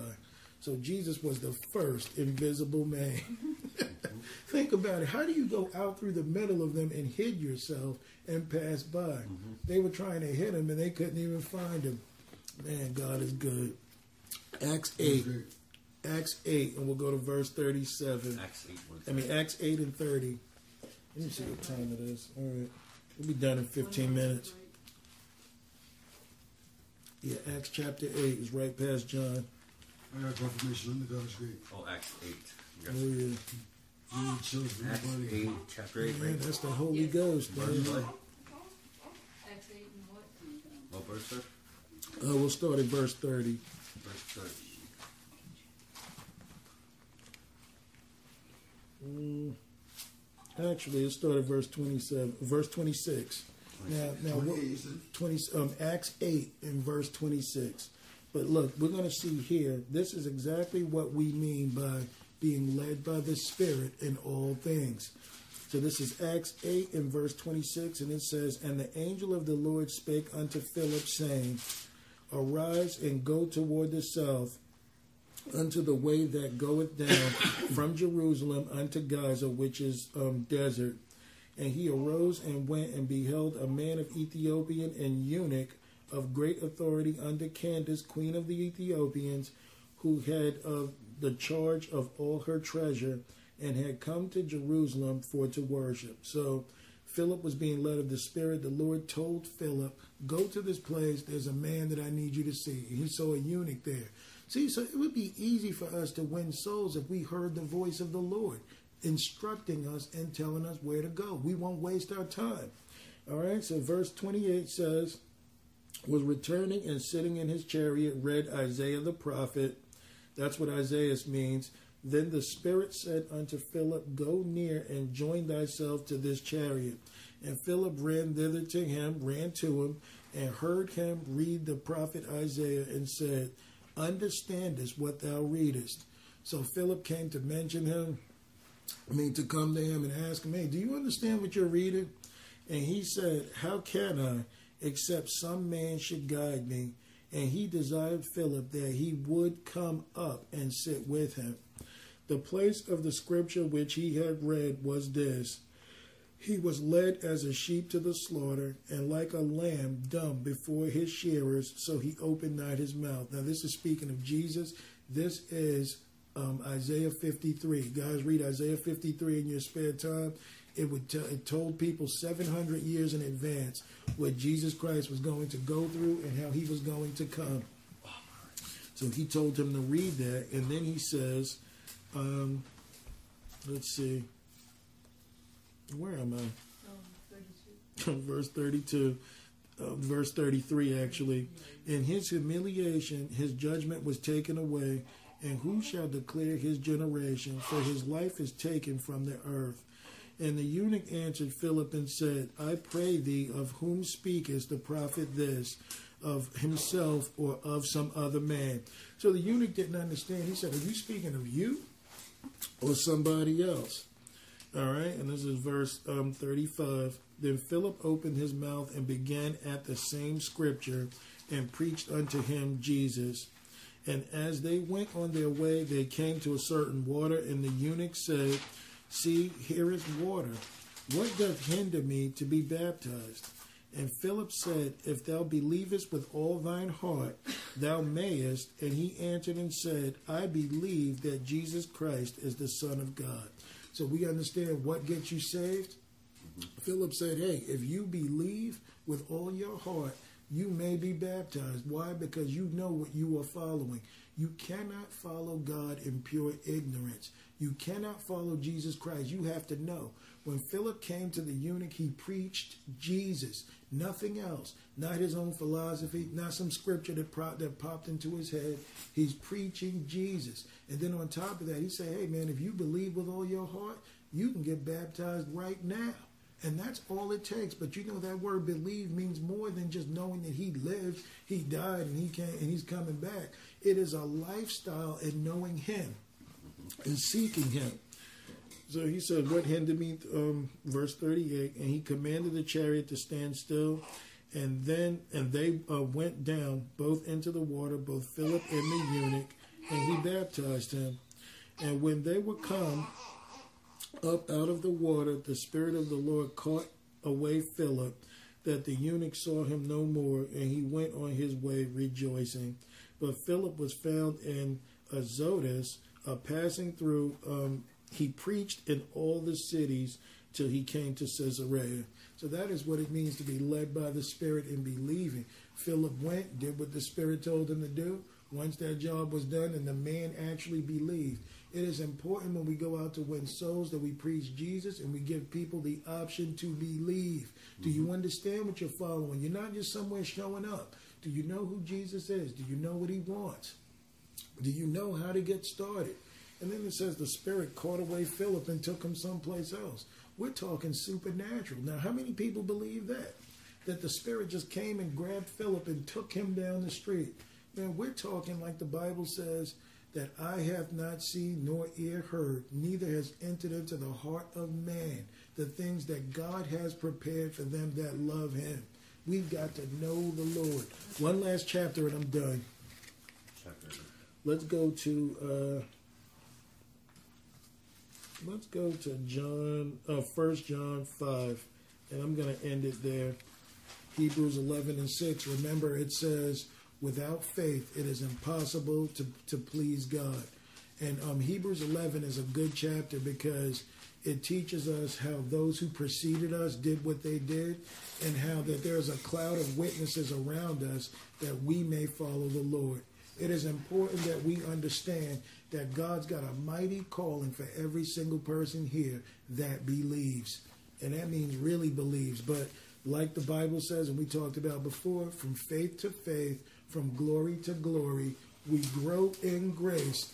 Speaker 1: So Jesus was the first invisible man. Think about it. How do you go out through the middle of them and hid yourself and pass by? Mm-hmm. They were trying to hit him and they couldn't even find him. Man, God is good. Acts 8. Acts 8, and we'll go to verse 37. Acts 8. I mean, Acts 8 and 30. Let me see what time it is. All right. We'll be done in 15 minutes. Yeah, Acts chapter 8 is right past John. I got confirmation. Let me go screen. Oh, Acts 8. Oh, yeah. Acts 8, chapter 8, right? that's the Holy yes. Ghost, man. Acts 8 and what? What verse, sir? Uh, we'll start at verse 30. Verse 30. Mm, actually, it started verse 27, verse 26. Now, now what, 20, um, Acts 8 in verse 26. But look, we're going to see here, this is exactly what we mean by being led by the Spirit in all things. So this is Acts 8 in verse 26, and it says, And the angel of the Lord spake unto Philip, saying, Arise and go toward the south unto the way that goeth down from Jerusalem unto Gaza, which is um, desert. And he arose and went and beheld a man of Ethiopian and eunuch of great authority under Candace, queen of the Ethiopians, who had of the charge of all her treasure and had come to Jerusalem for to worship. So Philip was being led of the Spirit. The Lord told Philip, Go to this place. There's a man that I need you to see. He saw a eunuch there. See, so it would be easy for us to win souls if we heard the voice of the Lord instructing us and telling us where to go. We won't waste our time. All right, so verse 28 says, was returning and sitting in his chariot, read Isaiah the prophet. That's what Isaiah means. Then the Spirit said unto Philip, Go near and join thyself to this chariot. And Philip ran thither to him, ran to him, and heard him read the prophet Isaiah, and said, understandest what thou readest. So Philip came to mention him, I mean, to come to him and ask him, Hey, do you understand what you're reading? And he said, How can I, except some man should guide me? And he desired Philip that he would come up and sit with him. The place of the scripture which he had read was this he was led as a sheep to the slaughter, and like a lamb dumb before his shearers, so he opened not his mouth. Now, this is speaking of Jesus. This is um, Isaiah 53. Guys, read Isaiah 53 in your spare time. It would t- it told people 700 years in advance what Jesus Christ was going to go through and how he was going to come. So he told him to read that, and then he says, um, let's see. Where am I? Um, 32. verse 32. Uh, verse 33 actually in his humiliation his judgment was taken away and who shall declare his generation for his life is taken from the earth and the eunuch answered philip and said i pray thee of whom speakest the prophet this of himself or of some other man so the eunuch didn't understand he said are you speaking of you or somebody else all right, and this is verse um, 35. Then Philip opened his mouth and began at the same scripture and preached unto him Jesus. And as they went on their way, they came to a certain water, and the eunuch said, See, here is water. What doth hinder me to be baptized? And Philip said, If thou believest with all thine heart, thou mayest. And he answered and said, I believe that Jesus Christ is the Son of God. So we understand what gets you saved. Mm-hmm. Philip said, Hey, if you believe with all your heart, you may be baptized. Why? Because you know what you are following. You cannot follow God in pure ignorance. You cannot follow Jesus Christ. You have to know. When Philip came to the eunuch, he preached Jesus, nothing else, not his own philosophy, not some scripture that, pro- that popped into his head. He's preaching Jesus. And then on top of that, he said, Hey, man, if you believe with all your heart, you can get baptized right now. And that's all it takes. But you know that word believe means more than just knowing that he lived, he died, and he came and he's coming back. It is a lifestyle in knowing him and seeking him. So he said, What hindered me? Um, verse 38 And he commanded the chariot to stand still. And then, and they uh, went down both into the water, both Philip and the eunuch, and he baptized him. And when they were come up out of the water, the Spirit of the Lord caught away Philip, that the eunuch saw him no more, and he went on his way rejoicing. But Philip was found in Azotus, uh, passing through um, he preached in all the cities till he came to Caesarea. So that is what it means to be led by the Spirit in believing. Philip went, did what the Spirit told him to do. Once that job was done and the man actually believed. It is important when we go out to win souls that we preach Jesus and we give people the option to believe. Mm-hmm. Do you mm-hmm. understand what you're following? You're not just somewhere showing up. Do you know who Jesus is? Do you know what he wants? Do you know how to get started? And then it says the Spirit caught away Philip and took him someplace else. We're talking supernatural. Now, how many people believe that? That the Spirit just came and grabbed Philip and took him down the street. Now, we're talking like the Bible says that I have not seen nor ear heard, neither has entered into the heart of man the things that God has prepared for them that love him. We've got to know the Lord. One last chapter and I'm done. Chapter. Let's go to. Uh, let's go to John, uh, First uh, John 5, and I'm going to end it there. Hebrews 11 and 6. Remember, it says, without faith, it is impossible to, to please God. And um, Hebrews 11 is a good chapter because it teaches us how those who preceded us did what they did and how that there's a cloud of witnesses around us that we may follow the Lord. It is important that we understand that God's got a mighty calling for every single person here that believes. And that means really believes. But like the Bible says, and we talked about before, from faith to faith, from glory to glory, we grow in grace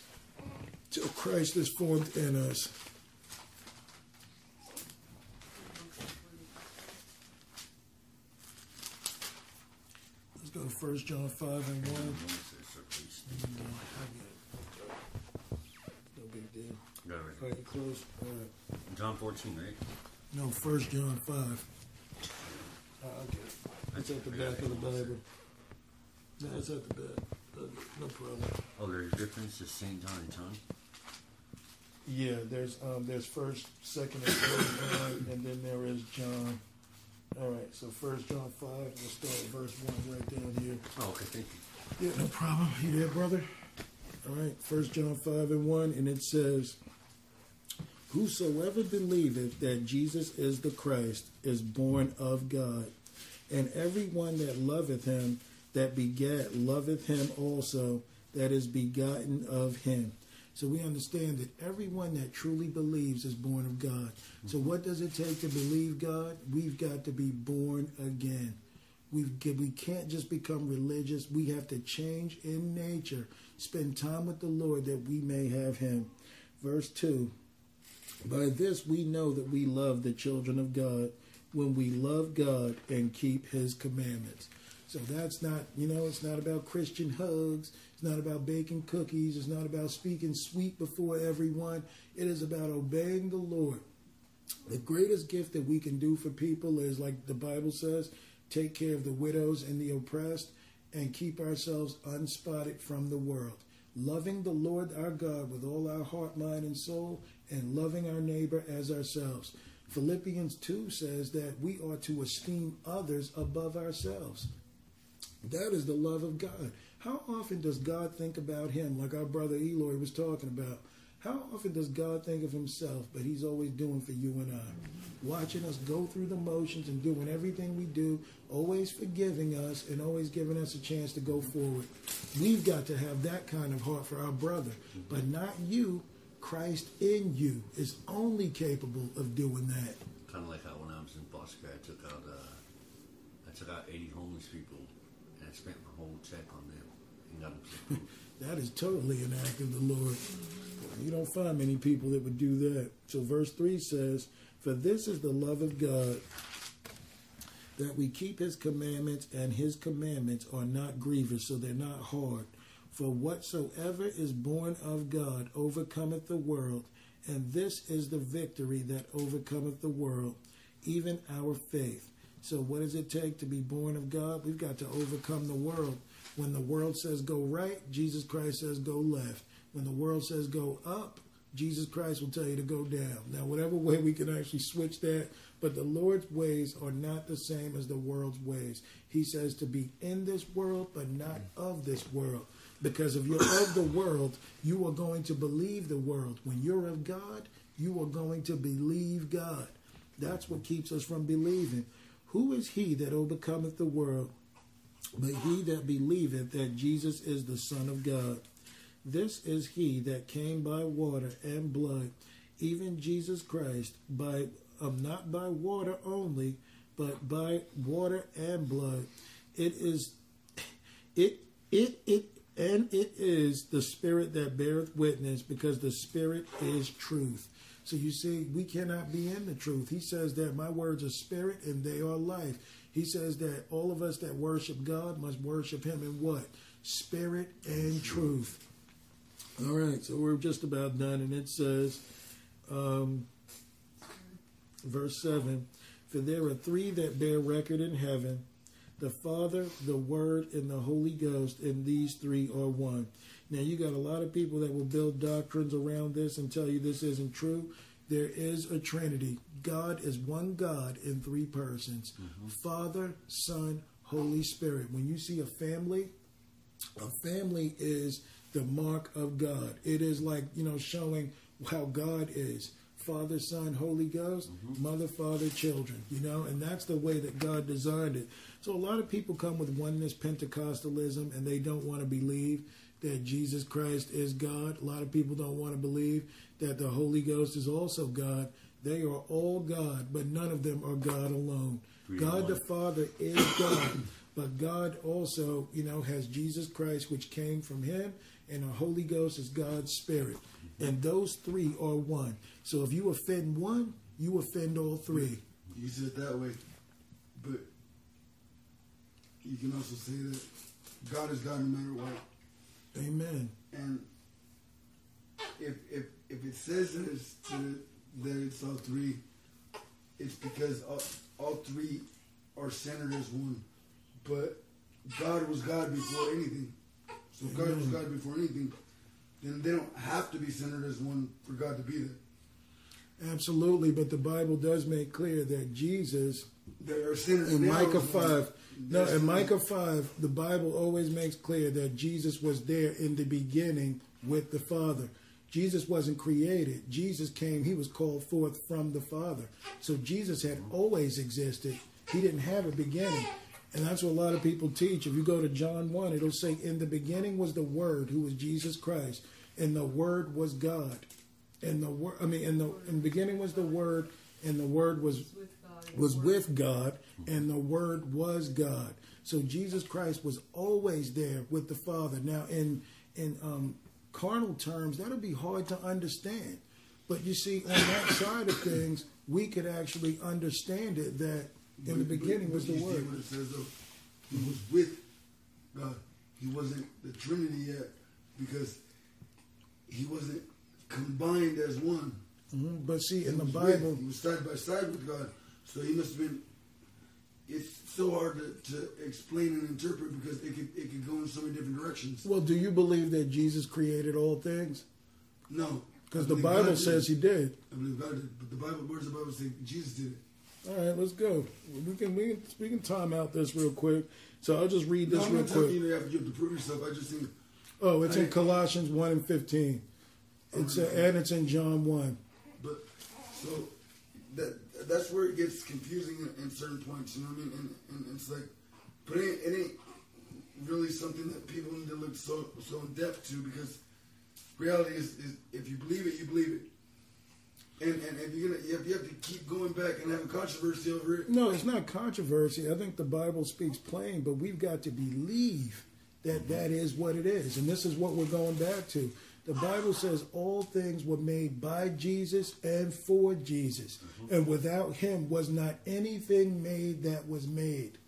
Speaker 1: till Christ is formed in us. Let's go to 1 John 5 and 1.
Speaker 2: No, big deal. John 14, right?
Speaker 1: No, First John 5. Uh, oh, i It's at the back of the Bible.
Speaker 2: No, it's at the back. No problem. Oh, there's a difference to St. John and John?
Speaker 1: Yeah, there's um, there's first, second, and third John, and then there is John. All right, so First John five. We'll start at verse one right down here. Oh, okay, thank you. Yeah, no problem. You there, brother? All right, First John 5 and 1, and it says, Whosoever believeth that Jesus is the Christ is born of God, and every one that loveth him that begat loveth him also that is begotten of him. So we understand that everyone that truly believes is born of God. So what does it take to believe God? We've got to be born again we we can't just become religious. We have to change in nature, spend time with the Lord that we may have Him. Verse 2 By this we know that we love the children of God when we love God and keep His commandments. So that's not, you know, it's not about Christian hugs. It's not about baking cookies. It's not about speaking sweet before everyone. It is about obeying the Lord. The greatest gift that we can do for people is, like the Bible says, take care of the widows and the oppressed, and keep ourselves unspotted from the world, loving the Lord our God with all our heart, mind, and soul, and loving our neighbor as ourselves. Philippians 2 says that we are to esteem others above ourselves. That is the love of God. How often does God think about him, like our brother Eloy was talking about? How often does God think of himself, but he's always doing for you and I? Watching us go through the motions and doing everything we do, always forgiving us and always giving us a chance to go forward. We've got to have that kind of heart for our brother, but not you. Christ in you is only capable of doing that. Kind of
Speaker 2: like how when I was in Bosco, I took out uh, I took out 80 homeless people and I spent my whole check on them.
Speaker 1: that is totally an act of the Lord. You don't find many people that would do that. So verse 3 says, For this is the love of God, that we keep his commandments, and his commandments are not grievous, so they're not hard. For whatsoever is born of God overcometh the world, and this is the victory that overcometh the world, even our faith. So, what does it take to be born of God? We've got to overcome the world. When the world says go right, Jesus Christ says go left. When the world says go up, Jesus Christ will tell you to go down. Now, whatever way we can actually switch that, but the Lord's ways are not the same as the world's ways. He says to be in this world, but not of this world. Because if you're of the world, you are going to believe the world. When you're of God, you are going to believe God. That's what keeps us from believing. Who is he that overcometh the world, but he that believeth that Jesus is the Son of God? This is he that came by water and blood, even Jesus Christ, by um, not by water only, but by water and blood. It is it it it and it is the spirit that beareth witness because the spirit is truth. So you see, we cannot be in the truth. He says that my words are spirit and they are life. He says that all of us that worship God must worship him in what? Spirit and truth. All right, so we're just about done, and it says, um, verse 7 For there are three that bear record in heaven the Father, the Word, and the Holy Ghost, and these three are one. Now, you got a lot of people that will build doctrines around this and tell you this isn't true. There is a Trinity. God is one God in three persons mm-hmm. Father, Son, Holy Spirit. When you see a family, a family is the mark of God. It is like, you know, showing how God is. Father, Son, Holy Ghost, mm-hmm. Mother, Father, Children, you know, and that's the way that God designed it. So a lot of people come with oneness Pentecostalism and they don't want to believe that Jesus Christ is God. A lot of people don't want to believe that the Holy Ghost is also God. They are all God, but none of them are God alone. Three God the Father is God, but God also, you know, has Jesus Christ, which came from Him and the Holy Ghost is God's Spirit. Mm-hmm. And those three are one. So if you offend one, you offend all three. You
Speaker 4: said that way, but you can also say that God is God no matter what.
Speaker 1: Amen.
Speaker 4: And if if if it says that it's, that it's all three, it's because all, all three are centered as one. But God was God before anything. So if God was God before anything, then they don't have to be centered as one for God to be there.
Speaker 1: Absolutely, but the Bible does make clear that Jesus in Micah five. No, in Micah five, the Bible always makes clear that Jesus was there in the beginning with the Father. Jesus wasn't created. Jesus came, he was called forth from the Father. So Jesus had always existed. He didn't have a beginning. And that's what a lot of people teach. If you go to John 1, it'll say, In the beginning was the Word, who was Jesus Christ, and the Word was God. And the Word, I mean, in the, in the beginning was the Word, and the Word was, was with God, and the Word was God. So Jesus Christ was always there with the Father. Now, in, in um, carnal terms, that'll be hard to understand. But you see, on that side of things, we could actually understand it that – in the beginning was the Word. It says
Speaker 4: of, he was with God. Uh, he wasn't the Trinity yet because he wasn't combined as one.
Speaker 1: Mm-hmm. But see, he in the Bible,
Speaker 4: with, he was side by side with God, so he must have been. It's so hard to, to explain and interpret because it could it could go in so many different directions.
Speaker 1: Well, do you believe that Jesus created all things?
Speaker 4: No,
Speaker 1: because the Bible says he did.
Speaker 4: I believe God did, but the Bible, where's the Bible say Jesus did it?
Speaker 1: All right, let's go. We can we can, we can time out this real quick. So I'll just read this no, real quick.
Speaker 4: You have to to prove yourself. I just think.
Speaker 1: Oh, it's I, in Colossians one and fifteen. It's a, uh, and it's in John one.
Speaker 4: But so that that's where it gets confusing in, in certain points. You know what I mean? And, and it's like, but it, it ain't really something that people need to look so so in depth to because reality is, is if you believe it, you believe it and, and, and you're gonna, you, have, you have to keep going back and having controversy over it.
Speaker 1: No, it's not controversy. I think the Bible speaks plain, but we've got to believe that mm-hmm. that is what it is. And this is what we're going back to. The Bible says all things were made by Jesus and for Jesus. Mm-hmm. And without him was not anything made that was made.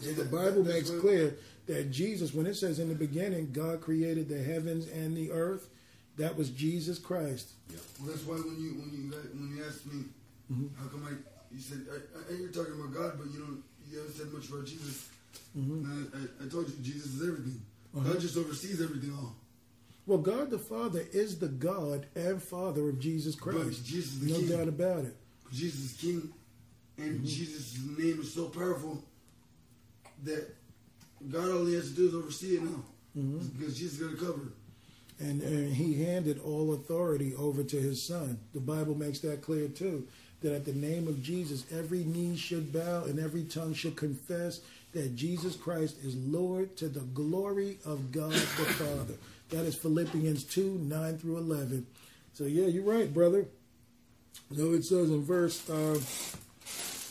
Speaker 1: So the Bible makes clear that Jesus, when it says in the beginning, God created the heavens and the earth, that was Jesus Christ.
Speaker 4: Yeah. Well, that's why when you when you when you asked me, mm-hmm. how come I? You said, I, I, you're talking about God, but you don't. You haven't said much about Jesus. Mm-hmm. I, I, told you, Jesus is everything. Uh-huh. God just oversees everything all.
Speaker 1: Well, God the Father is the God and Father of Jesus Christ. But Jesus no King. doubt about it.
Speaker 4: Jesus is King, and mm-hmm. Jesus' name is so powerful that God only has to do is oversee it now, mm-hmm. because Jesus going it cover.
Speaker 1: And, and he handed all authority over to his son. The Bible makes that clear too that at the name of Jesus, every knee should bow and every tongue should confess that Jesus Christ is Lord to the glory of God the Father. That is Philippians 2 9 through 11. So, yeah, you're right, brother. No, it says in verse, uh,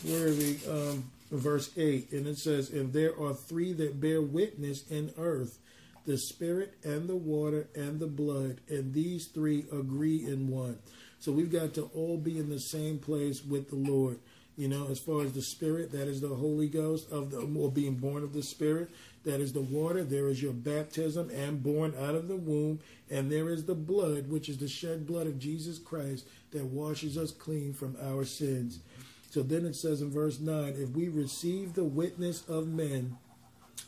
Speaker 1: where are we? Um, verse 8, and it says, And there are three that bear witness in earth the spirit and the water and the blood, and these three agree in one. So we've got to all be in the same place with the Lord. You know, as far as the spirit, that is the Holy Ghost of the or being born of the Spirit. That is the water. There is your baptism and born out of the womb. And there is the blood, which is the shed blood of Jesus Christ that washes us clean from our sins. So then it says in verse 9 if we receive the witness of men,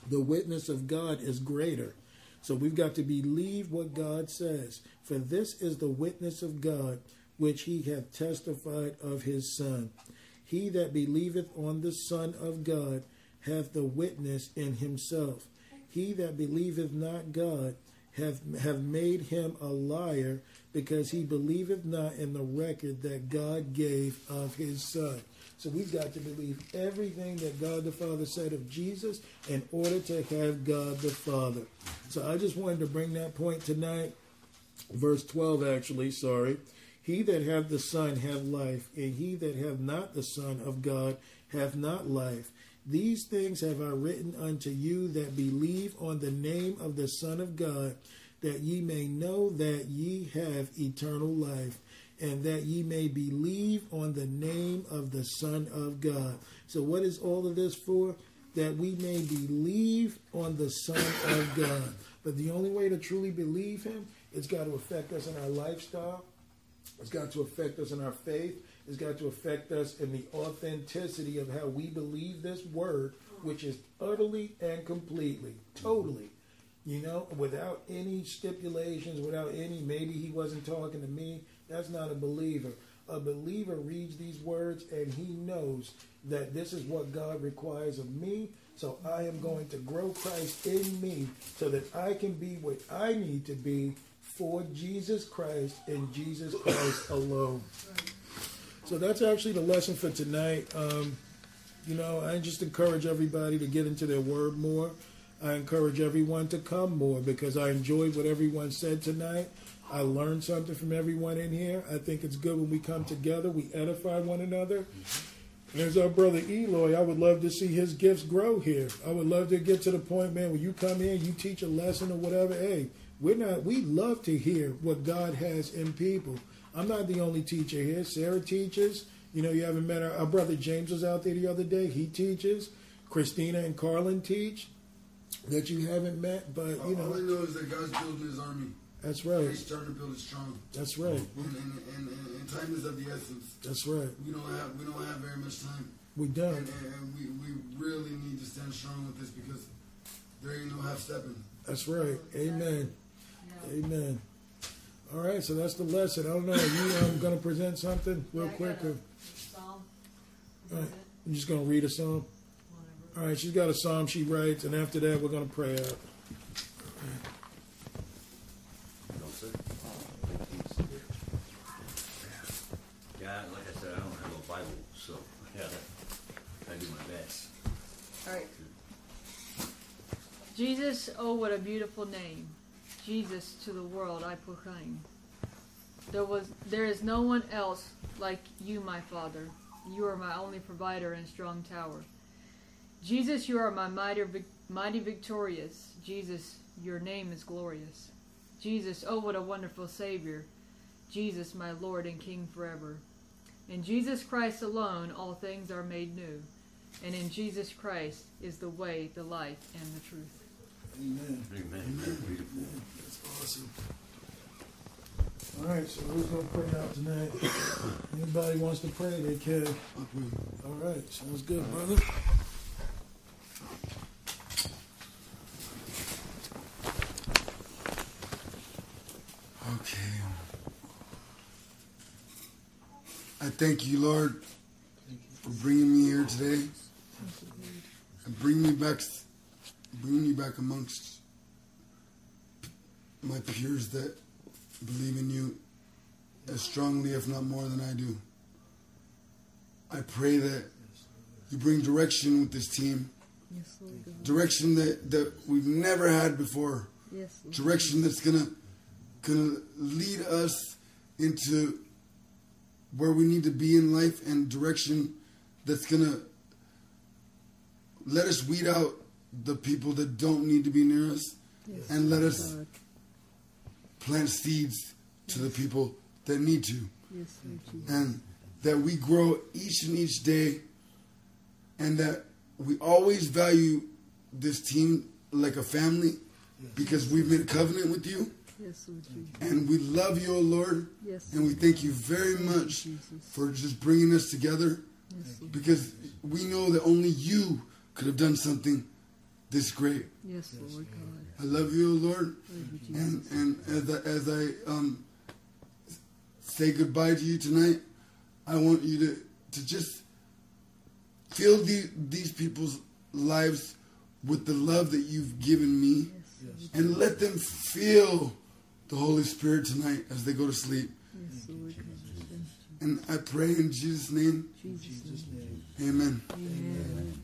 Speaker 1: the witness of God is greater. So we've got to believe what God says. For this is the witness of God, which he hath testified of his Son. He that believeth on the Son of God hath the witness in himself. He that believeth not God hath, have made him a liar, because he believeth not in the record that God gave of his Son. So we've got to believe everything that God the Father said of Jesus in order to have God the Father. So I just wanted to bring that point tonight. Verse 12, actually, sorry. He that hath the Son hath life, and he that hath not the Son of God hath not life. These things have I written unto you that believe on the name of the Son of God, that ye may know that ye have eternal life and that ye may believe on the name of the Son of God. So, what is all of this for? That we may believe on the Son of God. But the only way to truly believe Him, it's got to affect us in our lifestyle, it's got to affect us in our faith, it's got to affect us in the authenticity of how we believe this word, which is utterly and completely, totally you know, without any stipulations, without any, maybe he wasn't talking to me, that's not a believer. A believer reads these words and he knows that this is what God requires of me. So I am going to grow Christ in me so that I can be what I need to be for Jesus Christ and Jesus Christ alone. So that's actually the lesson for tonight. Um, you know, I just encourage everybody to get into their word more. I encourage everyone to come more because I enjoyed what everyone said tonight. I learned something from everyone in here. I think it's good when we come together, we edify one another. There's our brother Eloy. I would love to see his gifts grow here. I would love to get to the point, man, when you come in, you teach a lesson or whatever. Hey, we're not, we love to hear what God has in people. I'm not the only teacher here. Sarah teaches. You know, you haven't met our, our brother James was out there the other day. He teaches. Christina and Carlin teach that you haven't met, but you know. All
Speaker 4: I know is that God's building his army.
Speaker 1: That's right. starting to build strong. That's right. And, and, and, and,
Speaker 4: time is of the essence.
Speaker 1: That's right.
Speaker 4: We don't have we don't have very much time.
Speaker 1: We don't.
Speaker 4: And, and we, we really need to stand strong with this because there ain't no half stepping.
Speaker 1: That's right. Amen. Yeah. Amen. All right, so that's the lesson. I don't know. Are you um, going to present something real yeah, quick? Or? Psalm. All right. I'm just going to read a psalm. All right, she's got a psalm she writes, and after that, we're going to pray out.
Speaker 5: Jesus, oh, what a beautiful name. Jesus to the world I proclaim. There was there is no one else like you, my Father. You are my only provider and strong tower. Jesus, you are my mighty, mighty victorious. Jesus, your name is glorious. Jesus, oh, what a wonderful Savior. Jesus, my Lord and King forever. In Jesus Christ alone, all things are made new. And in Jesus Christ is the way, the life, and the truth. Amen. Amen. Amen.
Speaker 1: That's awesome.
Speaker 2: All
Speaker 1: right,
Speaker 4: so
Speaker 1: who's going to pray out tonight? Anybody wants to pray, they can. All right, sounds good, brother.
Speaker 4: Okay. I thank you, Lord, for bringing me here today and bring me back bringing you back amongst my peers that believe in you as strongly, if not more, than I do. I pray that you bring direction with this team. direction that, that we've never had before. direction that's gonna gonna lead us into where we need to be in life and direction that's gonna let us weed out the people that don't need to be near us yes. and let us plant seeds to yes. the people that need to.
Speaker 5: Yes,
Speaker 4: and that we grow each and each day and that we always value this team like a family because we've made a covenant with you.
Speaker 5: Yes,
Speaker 4: and we love you, O Lord. Yes, and we thank you very much for just bringing us together yes, because we know that only you could have done something this great.
Speaker 5: Yes, Lord God. I
Speaker 4: love you, Lord. you, and, and as I, as I um, say goodbye to you tonight, I want you to, to just fill the, these people's lives with the love that you've given me yes, and let them feel the Holy Spirit tonight as they go to sleep. Yes, Lord And I pray in Jesus' name.
Speaker 5: Jesus name. Amen.
Speaker 4: Amen.
Speaker 6: Amen.